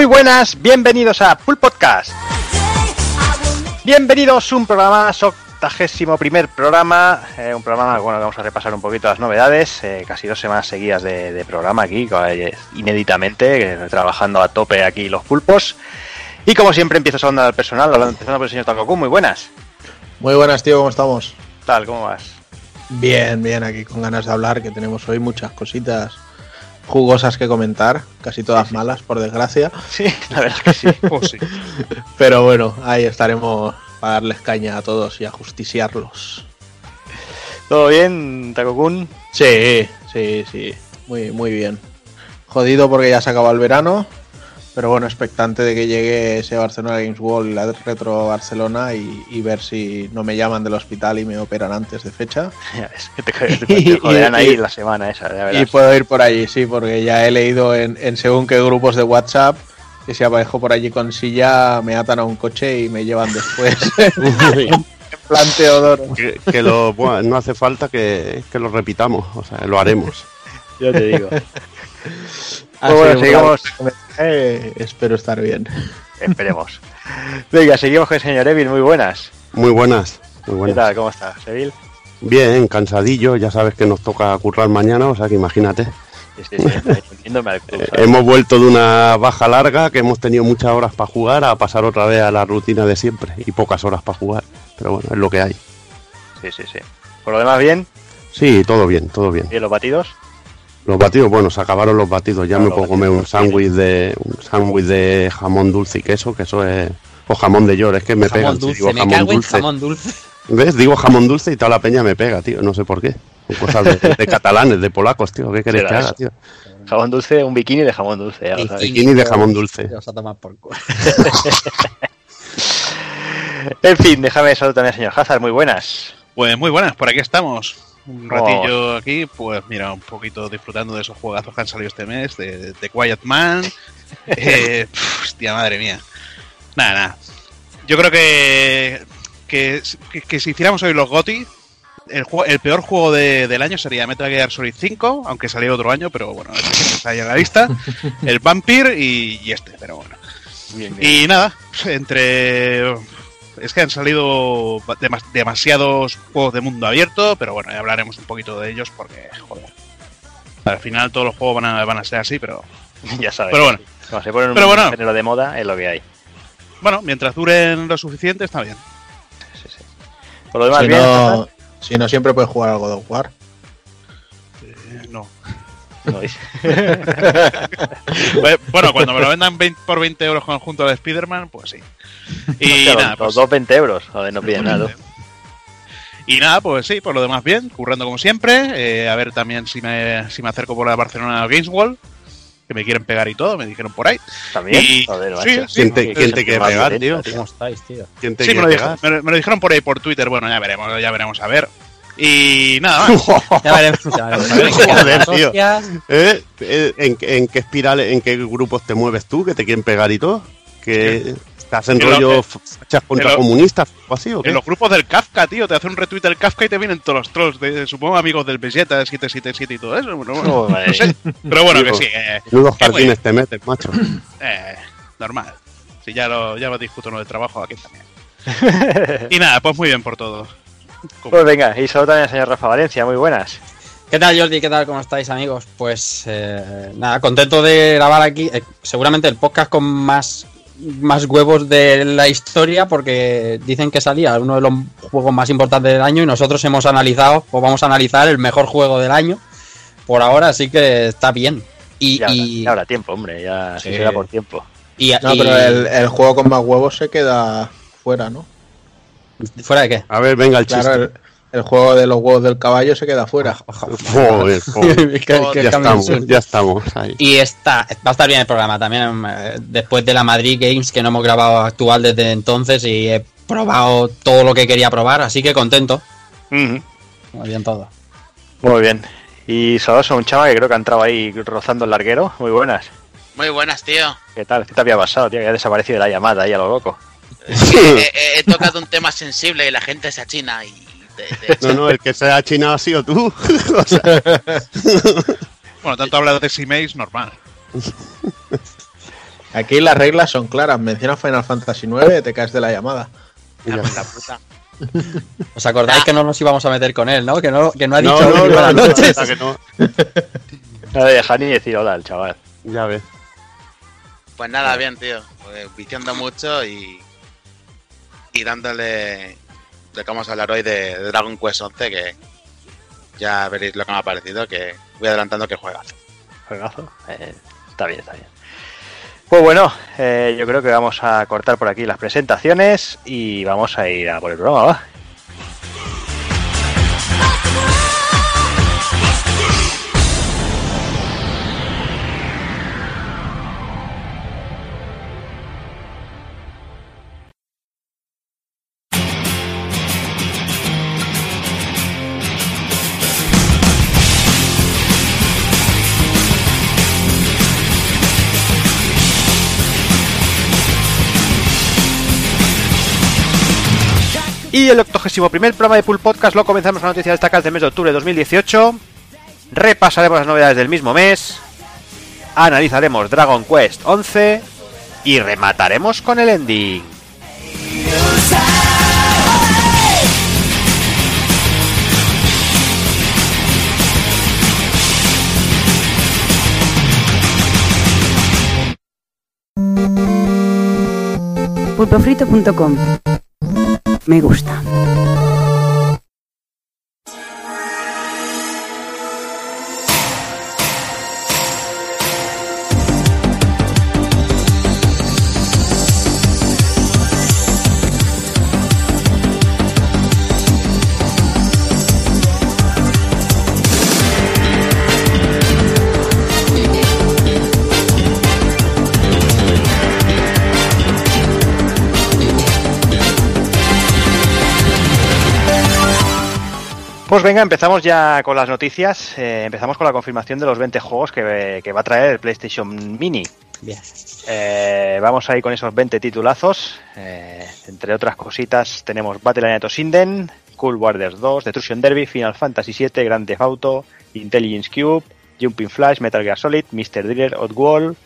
Muy buenas, bienvenidos a Pool Podcast. Bienvenidos a un programa, octagésimo primer programa, eh, un programa, bueno, vamos a repasar un poquito las novedades, eh, casi dos semanas seguidas de, programa aquí, eh, inéditamente, trabajando a tope aquí los pulpos. Y como siempre empiezo saludando al personal, empezando por el señor Takoku, muy buenas. Muy buenas, tío, ¿cómo estamos? Tal, ¿cómo vas? Bien, bien, aquí con ganas de hablar, que tenemos hoy muchas cositas jugosas que comentar, casi todas malas, por desgracia. Sí, la verdad es que sí. Oh, sí. Pero bueno, ahí estaremos para darles caña a todos y ajusticiarlos. ¿Todo bien, Takokun? Sí, sí, sí. Muy, muy bien. Jodido porque ya se acabó el verano, pero bueno, expectante de que llegue ese Barcelona Games World, la Retro Barcelona, y, ver si no me llaman del hospital y me operan antes de fecha. que te, joderán ahí la semana esa, Y puedo ir por allí, sí, porque ya he leído en, según qué grupos de WhatsApp que si aparezco por allí con silla me atan a un coche y me llevan después. plan Teodoro. Que, lo, no hace falta que, que lo repitamos, o sea, lo haremos. Yo te digo. Pues bueno, seguimos. Eh, espero estar bien. Esperemos. Venga, seguimos con el señor Evil, muy buenas. Muy buenas, muy buenas. ¿Qué tal? ¿Cómo estás, Evil? Bien, cansadillo, ya sabes que nos toca currar mañana, o sea que imagínate. hemos vuelto de una baja larga, que hemos tenido muchas horas para jugar, a pasar otra vez a la rutina de siempre y pocas horas para jugar. Pero bueno, es lo que hay. Sí, sí, sí. ¿Por lo demás bien? Sí, todo bien, todo bien. ¿Y los batidos? Los batidos, bueno, se acabaron los batidos. Ya me puedo comer un sándwich de un sándwich de jamón dulce y queso, que eso es o jamón de york, es que me pega. digo me jamón dulce. jamón dulce. ¿Ves? Digo jamón dulce y toda la peña me pega, tío, no sé por qué. cosas de, catalanes, de polacos, tío, ¿qué querés que haga, tío? Jamón dulce, un bikini de jamón dulce, ya Bikini de jamón dulce. en fin, déjame saludar también al señor Hazard, muy buenas. Pues muy buenas, por aquí estamos un ratillo aquí, pues mira, un poquito disfrutando de esos juegazos que han salido este mes, de, Quiet Man. eh, hostia, madre mía. Nada, nada. Yo creo que, que, que, si hiciéramos hoy los GOTI, el, el peor juego del año sería Metal Gear Solid 5, aunque salió otro año, pero bueno, este está ahí en la lista. El Vampire y, este, pero bueno. Y nada, entre es que han salido demasiados juegos de mundo abierto, pero bueno, ya hablaremos un poquito de ellos porque, joder. Al final todos los juegos van a, van a ser así, pero. Ya sabes. Pero bueno. se ponen pero un bueno, género de moda, es lo que hay. Bueno, mientras duren lo suficiente, está bien. Sí, sí. Por lo demás, si bien. No, si no, siempre puedes jugar algo de War. No. bueno, cuando me lo vendan por 20 euros conjunto de Spider-Man, pues sí. Y nada, pues, los dos 20 euros, joder, no piden nada. Y nada, pues sí, por lo demás bien, currando como siempre. Eh, a ver también si me, si me acerco por la Barcelona Games World, que me quieren pegar y todo, me dijeron por ahí. También, sí, ¿Quién te, quiere pegar, tío? ¿Cómo estáis, tío? ¿Quién te sí, me lo, dijeron, me, me lo dijeron por ahí por Twitter, bueno, ya veremos, ya veremos a ver. Y nada más. ya veremos. Joder, tío. ¿Eh? ¿Eh? ¿En, ¿En, qué espiral, en qué grupos te mueves tú que te quieren pegar y todo? ¿Que estás en, rollo fachas contra comunistas o así o qué? En los grupos del Kafka, tío. Te hace un retweet del Kafka y te vienen todos los trolls. De, supongo amigos del Vegeta 777 y todo eso. Bueno, no sé. Pero bueno, que sí. Eh, Nudos jardines te metes, macho. Eh, normal. Si ya lo, ya lo discuto no de trabajo aquí también. y nada, pues muy bien por todo. Pues venga, y saludos también al señor Rafa Valencia, muy buenas. ¿Qué tal Jordi? ¿Qué tal? ¿Cómo estáis amigos? Pues eh, nada, contento de grabar aquí, eh, seguramente el podcast con más, más huevos de la historia porque dicen que salía uno de los juegos más importantes del año y nosotros hemos analizado o vamos a analizar el mejor juego del año por ahora, así que está bien. Y, ya, habrá, tiempo, hombre, ya sí. será por tiempo. Y, no, pero el, el juego con más huevos se queda fuera, ¿no? ¿Fuera de qué? A ver, venga el chiste. el, juego de los huevos del caballo se queda fuera. Joder, ya, estamos, ahí. Y está, va a estar bien el programa también. Eh, después de la Madrid Games, que no hemos grabado actual desde entonces y he probado todo lo que quería probar, así que contento. Muy bien todo. Muy bien. Y Sadoso, un chava que creo que ha entrado ahí rozando el larguero. Muy buenas. Muy buenas, tío. ¿Qué tal? ¿Qué te había pasado, tío? Que ha desaparecido de la llamada ahí a lo loco he, tocado un tema sensible y la gente se achina y... No, no, el que se ha achinado ha sido tú. bueno, tanto hablas de Simeis, normal. Aquí las reglas son claras. Mencionas Final Fantasy IX, te caes de la llamada. ¿Os acordáis que no nos íbamos a meter con él, no? Que no, que no ha dicho No, no, no, buenas no, noches. que no. No deja ni decir hola al chaval. Ya ves. Pues nada, bien, tío. Pues viciando mucho y. Y dándole. De que vamos a hablar hoy de, Dragon Quest 11, que ya veréis lo que me ha parecido, que voy adelantando que juegas. Juegazo. Eh, está bien, está bien. Pues bueno, eh, yo creo que vamos a cortar por aquí las presentaciones y vamos a ir a por el programa, ¿va? Y el 81 primer programa de Pool Podcast lo comenzamos con noticias destacadas del mes de octubre de 2018. Repasaremos las novedades del mismo mes. Analizaremos Dragon Quest 11. Y remataremos con el ending. pulpofrito.com Me gusta. Pues venga, empezamos ya con las noticias. Eh, empezamos con la confirmación de los 20 juegos que, que va a traer el PlayStation Mini. Bien. Eh, vamos ahí con esos 20 titulazos. Eh, entre otras cositas, tenemos Battle Arena Toshinden, Cool Warriors 2, Destruction Derby, Final Fantasy VII, Grand Theft Auto, Intelligence Cube, Jumping Flash, Metal Gear Solid, Mr. Driller, Oddworld,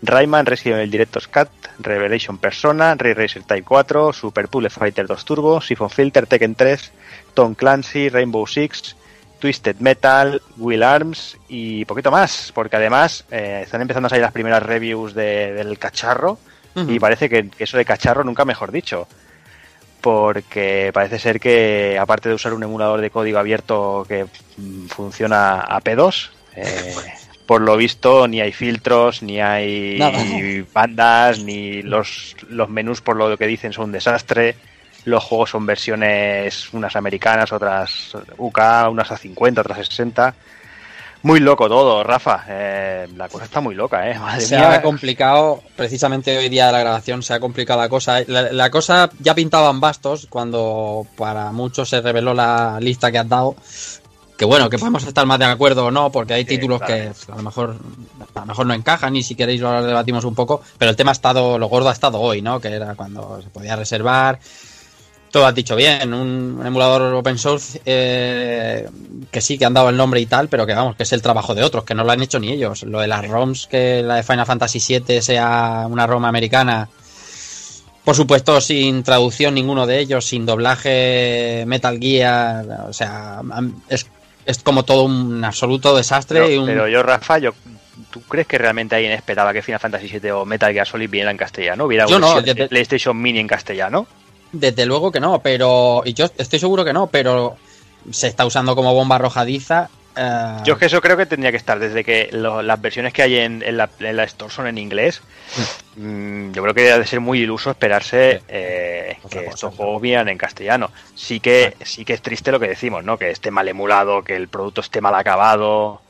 Rayman, Resident Evil Director's Cut, Revelation Persona, Ray Racer Type 4, Super Pool Fighter 2 Turbo, Siphon Filter, Tekken 3, Tom Clancy, Rainbow Six, Twisted Metal, Will Arms y poquito más, porque además eh, están empezando a salir las primeras reviews de- del cacharro y parece que, que eso de cacharro nunca mejor dicho. Porque parece ser que, aparte de usar un emulador de código abierto que mm, funciona a P2, eh, por lo visto ni hay filtros, ni hay Nada. bandas, ni los, los menús, por lo que dicen, son un desastre. Los juegos son versiones, unas americanas, otras UK, unas a 50, otras a 60. Muy loco todo, Rafa. Eh, la cosa está muy loca, ¿eh? Madre Se mía. ha complicado, precisamente hoy día de la grabación, se ha complicado la cosa. La, la cosa ya pintaban bastos cuando para muchos se reveló la lista que has dado. Que bueno, que podemos estar más de acuerdo o no, porque hay Sí, títulos claro. que a lo mejor a lo mejor no encajan y si queréis lo debatimos un poco, pero el tema ha estado, lo gordo ha estado hoy, ¿no? Que era cuando se podía reservar. Todo has dicho bien, un, un emulador open source eh, que sí que han dado el nombre y tal, pero que vamos, que es el trabajo de otros, que no lo han hecho ni ellos. Lo de las ROMs, que la de Final Fantasy VII sea una ROM americana, por supuesto sin traducción ninguno de ellos, sin doblaje Metal Gear, o sea, es, es como todo un absoluto desastre. Pero, y un- pero yo, Rafa, yo, ¿tú crees que realmente alguien esperaba que Final Fantasy VII o Metal Gear Solid viera en castellano? ¿Hubiera Yo no, PlayStation Mini en castellano? Desde luego que no, pero. Y yo estoy seguro que no, pero se está usando como bomba arrojadiza. eh, Yo es que eso creo que tendría que estar desde que lo- las versiones que hay en, en la, en la Store son en inglés. Mm, yo creo que debe de ser muy iluso esperarse eh, que cosa, estos juegos en castellano. Sí que, sí que es triste lo que decimos, ¿no? Que esté mal emulado, que el producto esté mal acabado.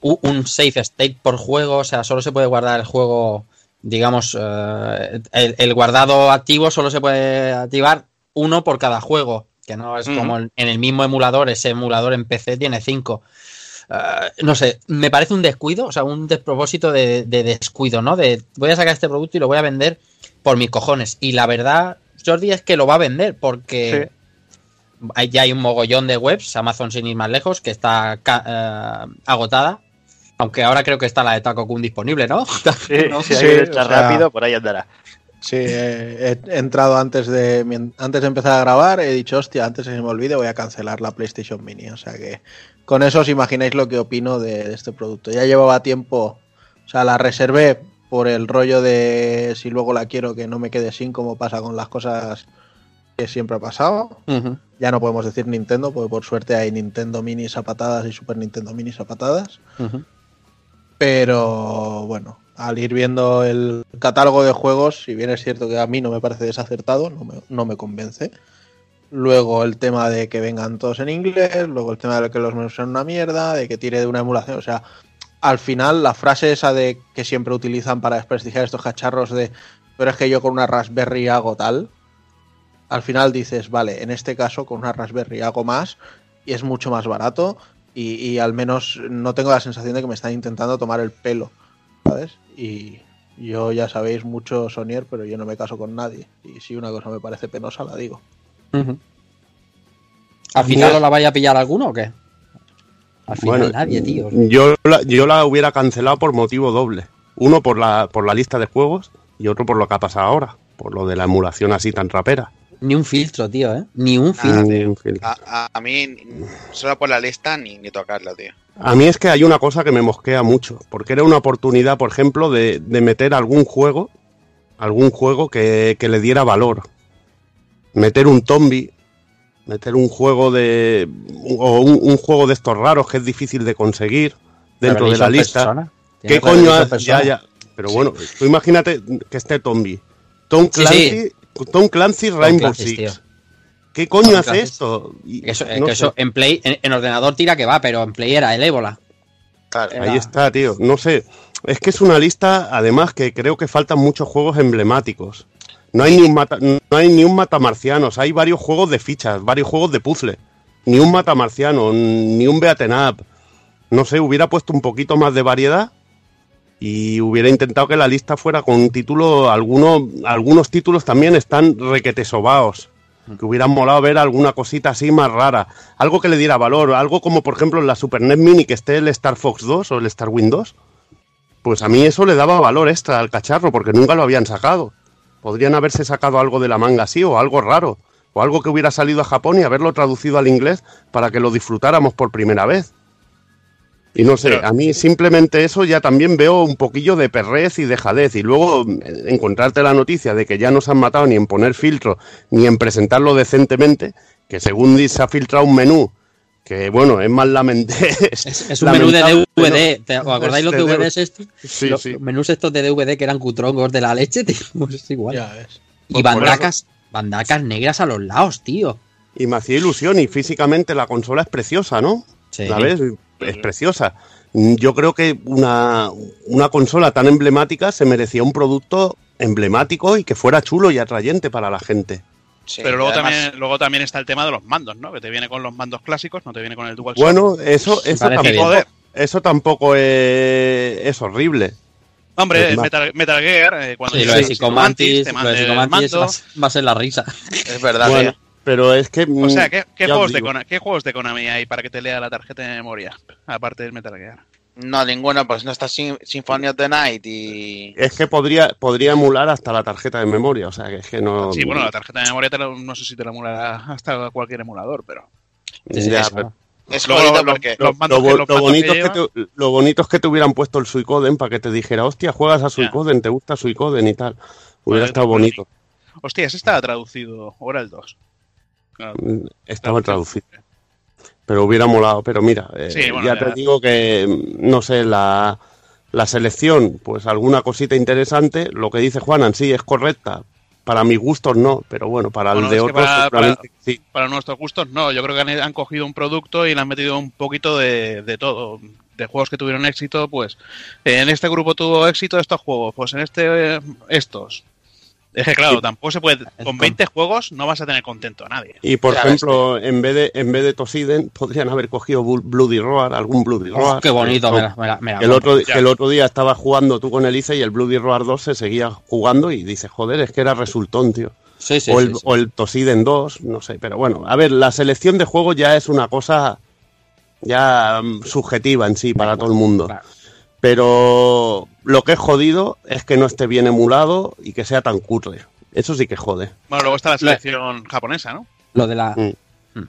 un safe state por juego, o sea, solo se puede guardar el juego, digamos, eh, el, el guardado activo solo se puede activar uno por cada juego, que no es como en en el mismo emulador, ese emulador en PC tiene cinco. Eh, no sé, me parece un descuido, o sea, un despropósito de, de descuido, ¿no? De voy a sacar este producto y lo voy a vender por mis cojones. Y la verdad, Jordi, es que lo va a vender porque hay- ya hay un mogollón de webs, Amazon sin ir más lejos, que está eh, agotada Aunque ahora creo que está la de Takokun disponible, ¿no? Sí, sí, sí está rápido, por ahí andará. Sí, he, entrado antes de antes de empezar a grabar, he dicho, hostia, antes de que se me olvide voy a cancelar la PlayStation Mini. O sea que con eso os imagináis lo que opino de, este producto. Ya llevaba tiempo, o sea, la reservé por el rollo de si luego la quiero que no me quede sin, como pasa con las cosas que siempre ha pasado. Ya no podemos decir Nintendo, porque por suerte hay Nintendo Mini a patadas y Super Nintendo Mini a patadas. Pero bueno, al ir viendo el catálogo de juegos, si bien es cierto que a mí no me parece desacertado, no me, convence. Luego el tema de que vengan todos en inglés, luego el tema de que los menús sean una mierda, de que tire de una emulación, o sea, al final la frase esa de que siempre utilizan para desprestigiar estos cacharros de pero es que yo con una Raspberry hago tal, al final dices, vale, en este caso con una Raspberry hago más y es mucho más barato y, y al menos no tengo la sensación de que me están intentando tomar el pelo ¿sabes? Y yo ya sabéis mucho Sonier, pero yo no me caso con nadie. Y si una cosa me parece penosa, la digo. ¿Al final la vaya a pillar alguno o qué? Al final nadie, tío. Yo la, yo la hubiera cancelado por motivo doble. Uno por la, por la lista de juegos y otro por lo que ha pasado ahora, por lo de la emulación así tan rapera. Ni un filtro, tío, ¿eh? Ni un filtro. A, mí, solo por la lista, ni, ni tocarla, tío. A mí es que hay una cosa que me mosquea mucho, porque era una oportunidad, por ejemplo, de, meter algún juego, algún juego que, le diera valor. Meter un Tombi, meter un juego de. o un, juego de estos raros que es difícil de conseguir dentro de la lista. ¿Qué coño? Ya, ya. Pero bueno, tú imagínate que esté Tombi. Tom Clancy, Tom Clancy Rainbow Six. ¿Qué coño hace esto? eso, eso en Play, en, ordenador tira que va, pero en Play era el ébola. Ahí está, tío. No sé. Es que es una lista, además, que creo que faltan muchos juegos emblemáticos. No hay ni un mata, no hay ni un matamarcianos, hay varios juegos de fichas, varios juegos de puzzle. Ni un matamarciano, ni un beaten up. No sé, hubiera puesto un poquito más de variedad y hubiera intentado que la lista fuera con un título, algunos, algunos títulos también están requetesobaos que hubieran molado ver alguna cosita así más rara, algo que le diera valor, algo como por ejemplo en la Super NES Mini que esté el Star Fox 2 o el Star 2, pues a mí eso le daba valor extra al cacharro porque nunca lo habían sacado. Podrían haberse sacado algo de la manga así o algo raro, o algo que hubiera salido a Japón y haberlo traducido al inglés para que lo disfrutáramos por primera vez. Y no sé, a mí simplemente eso ya también veo un poquillo de perrez y de jadez. Y luego eh, encontrarte la noticia de que ya no se han matado ni en poner filtro ni en presentarlo decentemente, que según se ha filtrado un menú que bueno, es más lamentable. Es, un menú de DVD. ¿Os acordáis los DVDs estos? Sí, los sí. menús estos de DVD que eran cutrongos de la leche, tío. Pues es igual. Y pues bandacas, bandacas negras a los lados, tío. Y me hacía ilusión y físicamente la consola es preciosa, ¿no? Sí. ¿Sabes? Es preciosa. Yo creo que una, consola tan emblemática se merecía un producto emblemático y que fuera chulo y atrayente para la gente. Pero luego también, luego también está el tema de los mandos, ¿no? Que te viene con los mandos clásicos, no te viene con el DualShock. Bueno, eso, eso, tampoco, eso tampoco es, horrible. Hombre, Metal, Gear, eh, cuando sí, lo de Psicomantis, va, a ser la risa. Es verdad, pero es que. O sea, ¿qué, juegos de ¿qué, juegos de Konami hay para que te lea la tarjeta de memoria? Aparte del Metal Gear. No, ninguno, pues no está Symphony of the Night y. Es que podría, podría emular hasta la tarjeta de memoria, o sea, que es que no. Sí, bueno, la tarjeta de memoria no sé si te la emulará hasta cualquier emulador, pero. Es bonito porque lo, bonito es que lo bonito es que te hubieran puesto el Suicoden para que te dijera, hostia, juegas a Suicoden, te gusta Suicoden y tal. Hubiera estado bonito. Hostia, ese estaba traducido, ahora el 2. Estaba traducido. Pero hubiera molado. Pero mira, eh, ya, te digo que, no sé, la, la selección, pues alguna cosita interesante. Lo que dice Juanan, sí, es correcta. Para mis gustos no, pero bueno, para el de otros para, sí. Para nuestros gustos no, yo creo que han, cogido un producto y le han metido un poquito de, de todo de juegos que tuvieron éxito, pues en este grupo tuvo éxito estos juegos, pues en este eh, estos. Es que claro, tampoco se puede. Con 20 juegos no vas a tener contento a nadie. Y por ejemplo, en vez de en vez de Tosiden, podrían haber cogido Bloody Roar, algún Bloody Roar. qué bonito, el, otro, el otro día estaba jugando tú con Elise y el Bloody Roar 2 se seguía jugando y dice, joder, es que era resultón, tío. Sí, sí, o, el, o el Tosiden 2, no sé, pero bueno, a ver, la selección de juegos ya es una cosa ya mm, subjetiva en sí para todo el mundo. Pero lo que es jodido es que no esté bien emulado y que sea tan cutre. Eso sí que jode. Bueno, luego está la selección japonesa, ¿no? Lo de la. Mm. Mm.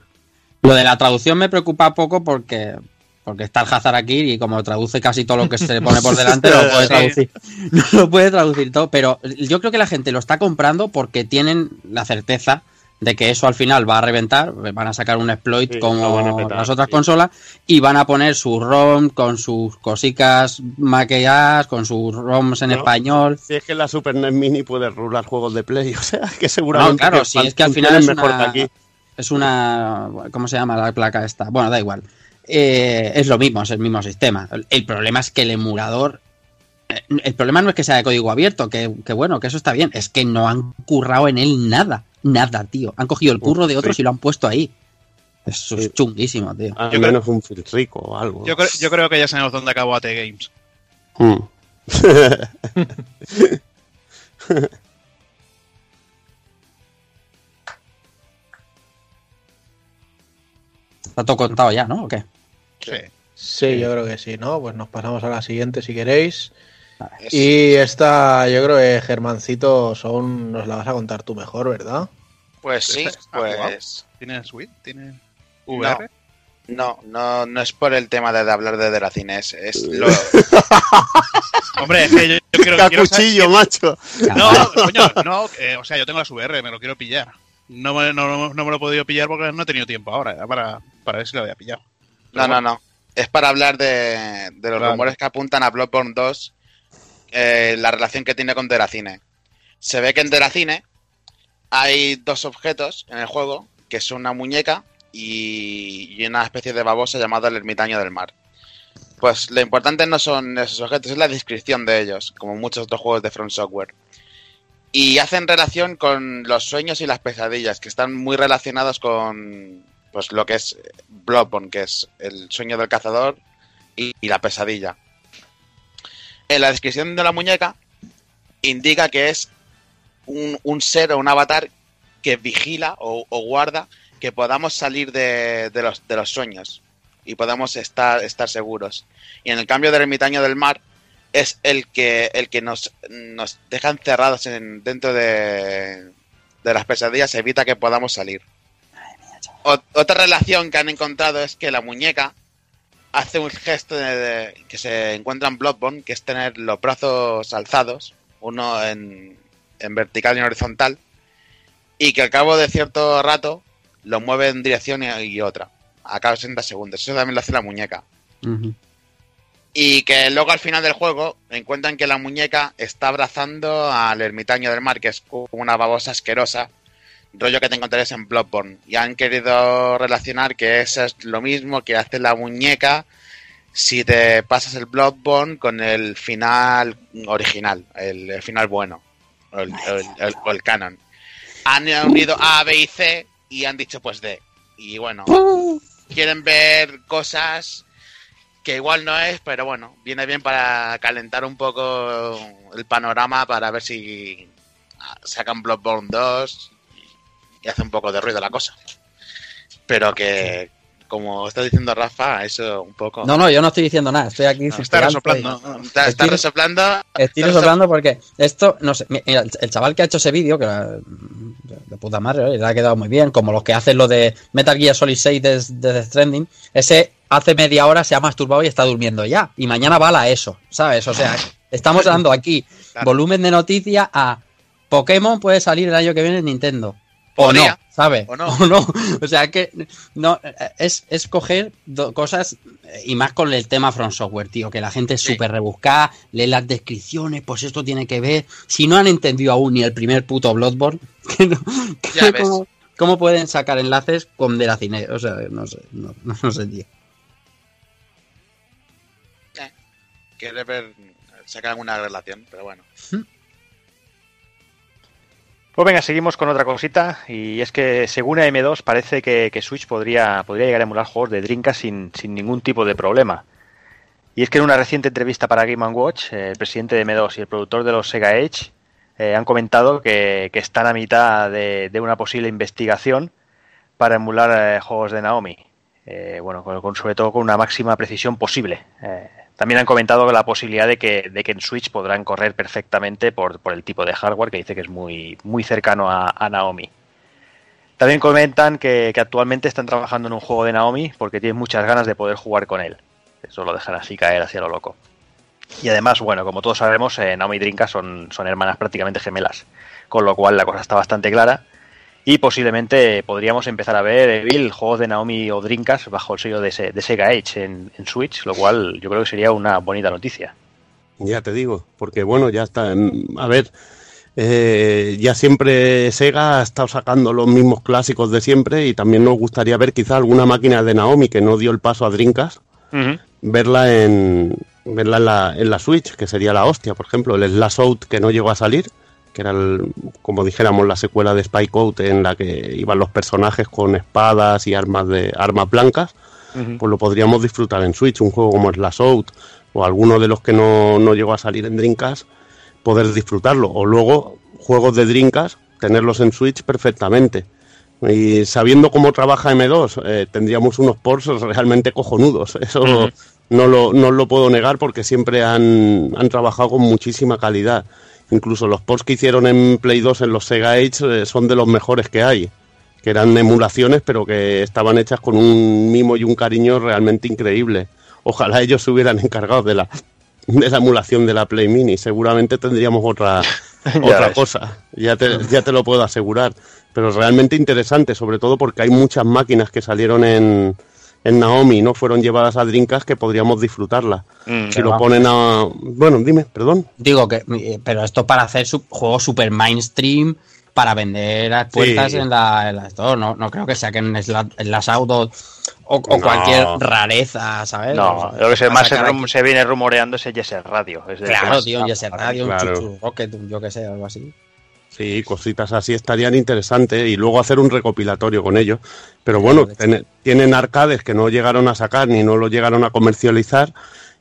Lo de la traducción me preocupa poco porque. Porque está el Hazard aquí y como traduce casi todo lo que se le pone por delante, no lo puede traducir. No lo puede traducir todo. Pero yo creo que la gente lo está comprando porque tienen la certeza de que eso al final va a reventar, van a sacar un exploit Sí, como petar, las otras sí. consolas y van a poner su ROM con sus cositas maquilladas, con sus ROMs en No. español. Si es que la Super NES Mini puede rular juegos de Play, o sea, que seguramente No, claro, que si es que al final es mejor una, aquí. es una. ¿Cómo se llama la placa esta? Bueno, da igual. Eh, es lo mismo, es el mismo sistema. El, el problema es que el emulador. eh, El problema no es que sea de código abierto, que, que bueno, que eso está bien. Es que no han currado en él nada. Nada, tío. Han cogido el curro de otros y lo han puesto ahí. Eso es chunguísimo, tío. Al Yo creo- menos un filtrico o algo. Yo, cre- yo creo que ya sabemos dónde acabó AT Games. Mm. Está todo contado ya, ¿no? ¿O qué? Sí. Sí, yo creo que sí, ¿no? Pues nos pasamos a la siguiente si queréis. Es- Y esta, yo creo que Germancito son, nos la vas a contar tú mejor, ¿verdad? Pues sí, ¿Está jugado? pues ¿Tiene Switch? ¿Tiene VR? no, no, no es por el tema de, de hablar de Deracine, es, es lo, Hombre, es que yo, yo quiero, quiero saber- Cacuchillo, macho. No, coño, no, eh, o sea, yo tengo las VR, me lo quiero pillar. No me, no, no me lo he podido pillar porque no he tenido tiempo ahora, para, para ver si lo había pillado. No, no, no. Es para hablar de, de los Claro. rumores que apuntan a Bloodborne 2, eh, la relación que tiene con Deracine. Se ve que en Deracine hay dos objetos en el juego, que es una muñeca y, una especie de babosa llamada el ermitaño del mar. Pues lo importante no son esos objetos, es la descripción de ellos, como muchos otros juegos de From Software. Y hacen relación con los sueños y las pesadillas, que están muy relacionados con pues lo que es Bloodborne, que es el sueño del cazador y la pesadilla. En la descripción de la muñeca indica que es un, un ser o un avatar que vigila o, o guarda que podamos salir de, de los, de los sueños y podamos estar, estar seguros. Y en el cambio del ermitaño del mar es el que, el que nos, nos deja encerrados en, dentro de, de las pesadillas, evita que podamos salir. Ot- otra relación que han encontrado es que la muñeca hace un gesto de- que se encuentra en Bloodborne, que es tener los brazos alzados, uno en, en vertical y en horizontal, y que al cabo de cierto rato lo mueve en dirección y, y otra, a cada 60 segundos. Eso también lo hace la muñeca. Y que luego al final del juego encuentran que la muñeca está abrazando al ermitaño del mar, que es como una babosa asquerosa, rollo que te encontrarías en Bloodborne. Y han querido relacionar que eso es lo mismo que hace la muñeca si te pasas el Bloodborne con el final original, el, final bueno, o el, el- canon. Han unido A, B y C y han dicho pues D. Y bueno, quieren ver cosas que igual no es, pero bueno, viene bien para calentar un poco el panorama para ver si sacan Bloodborne 2 y hace un poco de ruido la cosa. Pero que, como está diciendo Rafa, eso un poco... No, no, yo no estoy diciendo nada. Estoy aquí. No, está resoplando. y- Está, resoplando. Estoy resoplando porque esto, no sé, mira, el, chaval que ha hecho ese vídeo, que era de puta madre, le ha quedado muy bien, como los que hacen lo de Metal Gear Solid 6 de, de Stranding, ese hace media hora se ha masturbado y está durmiendo ya, y mañana va a eso, ¿sabes? O sea, estamos dando aquí volumen de noticia a Pokémon puede salir el año que viene en Nintendo. O no, ¿sabes? o no. O sea que no es, es coger cosas eh, y más con el tema From Software, tío, que la gente es Sí. súper rebuscada, lee las descripciones, pues esto tiene que ver. Si no han entendido aún ni el primer puto Bloodborne, que no- que Ya ves. ¿cómo, cómo pueden sacar enlaces con de la cine? O sea, no sé, no, no sé, tío. Quiere ver, sacar alguna relación, pero bueno. Pues venga, seguimos con otra cosita. Y es que según AM2 parece que, Switch podría, podría llegar a emular juegos de Dreamcast sin, sin ningún tipo de problema. Y es que en una reciente entrevista para Game Watch, eh, el presidente de M2 y el productor de los Sega Edge eh, han comentado que, que están a mitad de, de una posible investigación para emular eh, juegos de Naomi. Eh, bueno, con, con- sobre todo con una máxima precisión posible. También han comentado la posibilidad de que, en Switch podrán correr perfectamente por, el tipo de hardware que dice que es muy, muy cercano a, Naomi. También comentan que, actualmente están trabajando en un juego de Naomi porque tienen muchas ganas de poder jugar con él. Eso lo dejan así caer hacia lo loco. Y además, bueno, como todos sabemos, eh, Naomi y Drinka son hermanas prácticamente gemelas, con lo cual la cosa está bastante clara. Y posiblemente podríamos empezar a ver Evil, juegos de Naomi o Drinkas bajo el sello de, de Sega Age en, en, Switch, lo cual yo creo que sería una bonita noticia. Ya te digo, porque bueno, ya está. A ver, eh, ya siempre Sega ha estado sacando los mismos clásicos de siempre y también nos gustaría ver quizá alguna máquina de Naomi que no dio el paso a Drinkas, uh -huh. verla en verla en la, en la Switch, que sería la hostia, por ejemplo, el Slash Out que no llegó a salir que era, el, como dijéramos, la secuela de Spy Out en la que iban los personajes con espadas y armas de armas blancas, uh -huh. pues lo podríamos disfrutar en Switch, un juego como Slash Out o alguno de los que no, no llegó a salir en Dreamcast, poder disfrutarlo. O luego, juegos de Dreamcast, tenerlos en Switch perfectamente. Y sabiendo cómo trabaja M2, eh, tendríamos unos ports realmente cojonudos. Eso uh -huh. no, lo, no lo puedo negar porque siempre han, han trabajado con muchísima calidad. Incluso los ports que hicieron en Play 2 en los Sega Age eh, son de los mejores que hay, que eran emulaciones, pero que estaban hechas con un mimo y un cariño realmente increíble. Ojalá ellos se hubieran encargado de la, de la emulación de la Play Mini. Seguramente tendríamos otra, otra cosa, ya te, ya te lo puedo asegurar. Pero realmente interesante, sobre todo porque hay muchas máquinas que salieron en, en Naomi no fueron llevadas a Drinkas que podríamos disfrutarla. Mm, si lo vamos. ponen a. Bueno, dime, perdón. Digo que. eh, Pero esto para hacer su juegos super mainstream, para vender a puertas sí. en, la, en la Store. No, no creo que saquen en las autos o, o no. cualquier rareza, ¿sabes? No, lo que se, más se, rum, se, viene rumoreando es el Yeser Radio. Es claro, tío, un Yeser Radio, claro. un Chuchu Rocket, un yo que sé, algo así. Sí, cositas así estarían interesantes y luego hacer un recopilatorio con ellos. Pero bueno, ten, tienen arcades que no llegaron a sacar ni no lo llegaron a comercializar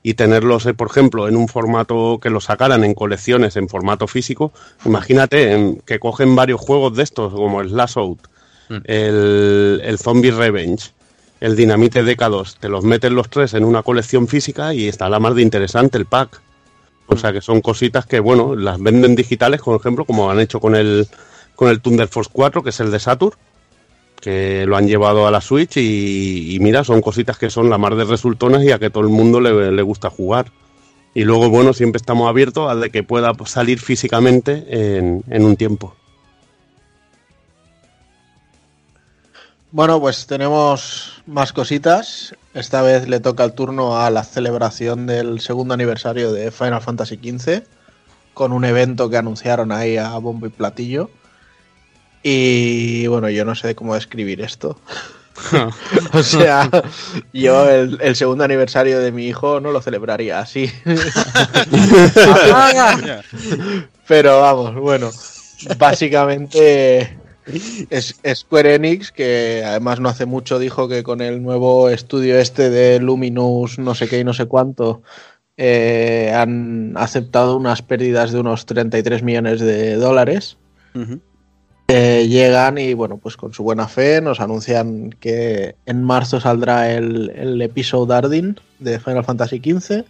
y tenerlos, eh, por ejemplo, en un formato que lo sacaran en colecciones en formato físico. Imagínate en, que cogen varios juegos de estos, como el Last Out, mm. el, el Zombie Revenge, el Dinamite DK2, te los meten los tres en una colección física y está la más de interesante el pack. O sea que son cositas que, bueno, las venden digitales, por ejemplo, como han hecho con el, con el Thunder Force 4, que es el de Saturn, que lo han llevado a la Switch y, mira, son cositas que son la mar de resultonas y a que todo el mundo le, le, gusta jugar. Y luego, bueno, siempre estamos abiertos a de que pueda salir físicamente en, en un tiempo. Bueno, pues tenemos más cositas. Esta vez le toca el turno a la celebración del segundo aniversario de Final Fantasy XV, con un evento que anunciaron ahí a bombo y platillo. Y bueno, yo no sé cómo describir esto. o sea, yo el, el, segundo aniversario de mi hijo no lo celebraría así. Pero vamos, bueno, básicamente es Square Enix, que además no hace mucho dijo que con el nuevo estudio este de Luminous no sé qué y no sé cuánto, eh, han aceptado unas pérdidas de unos 33 millones de dólares. Uh -huh. eh, llegan y bueno, pues con su buena fe nos anuncian que en marzo saldrá el, el episodio Ardin de Final Fantasy XV.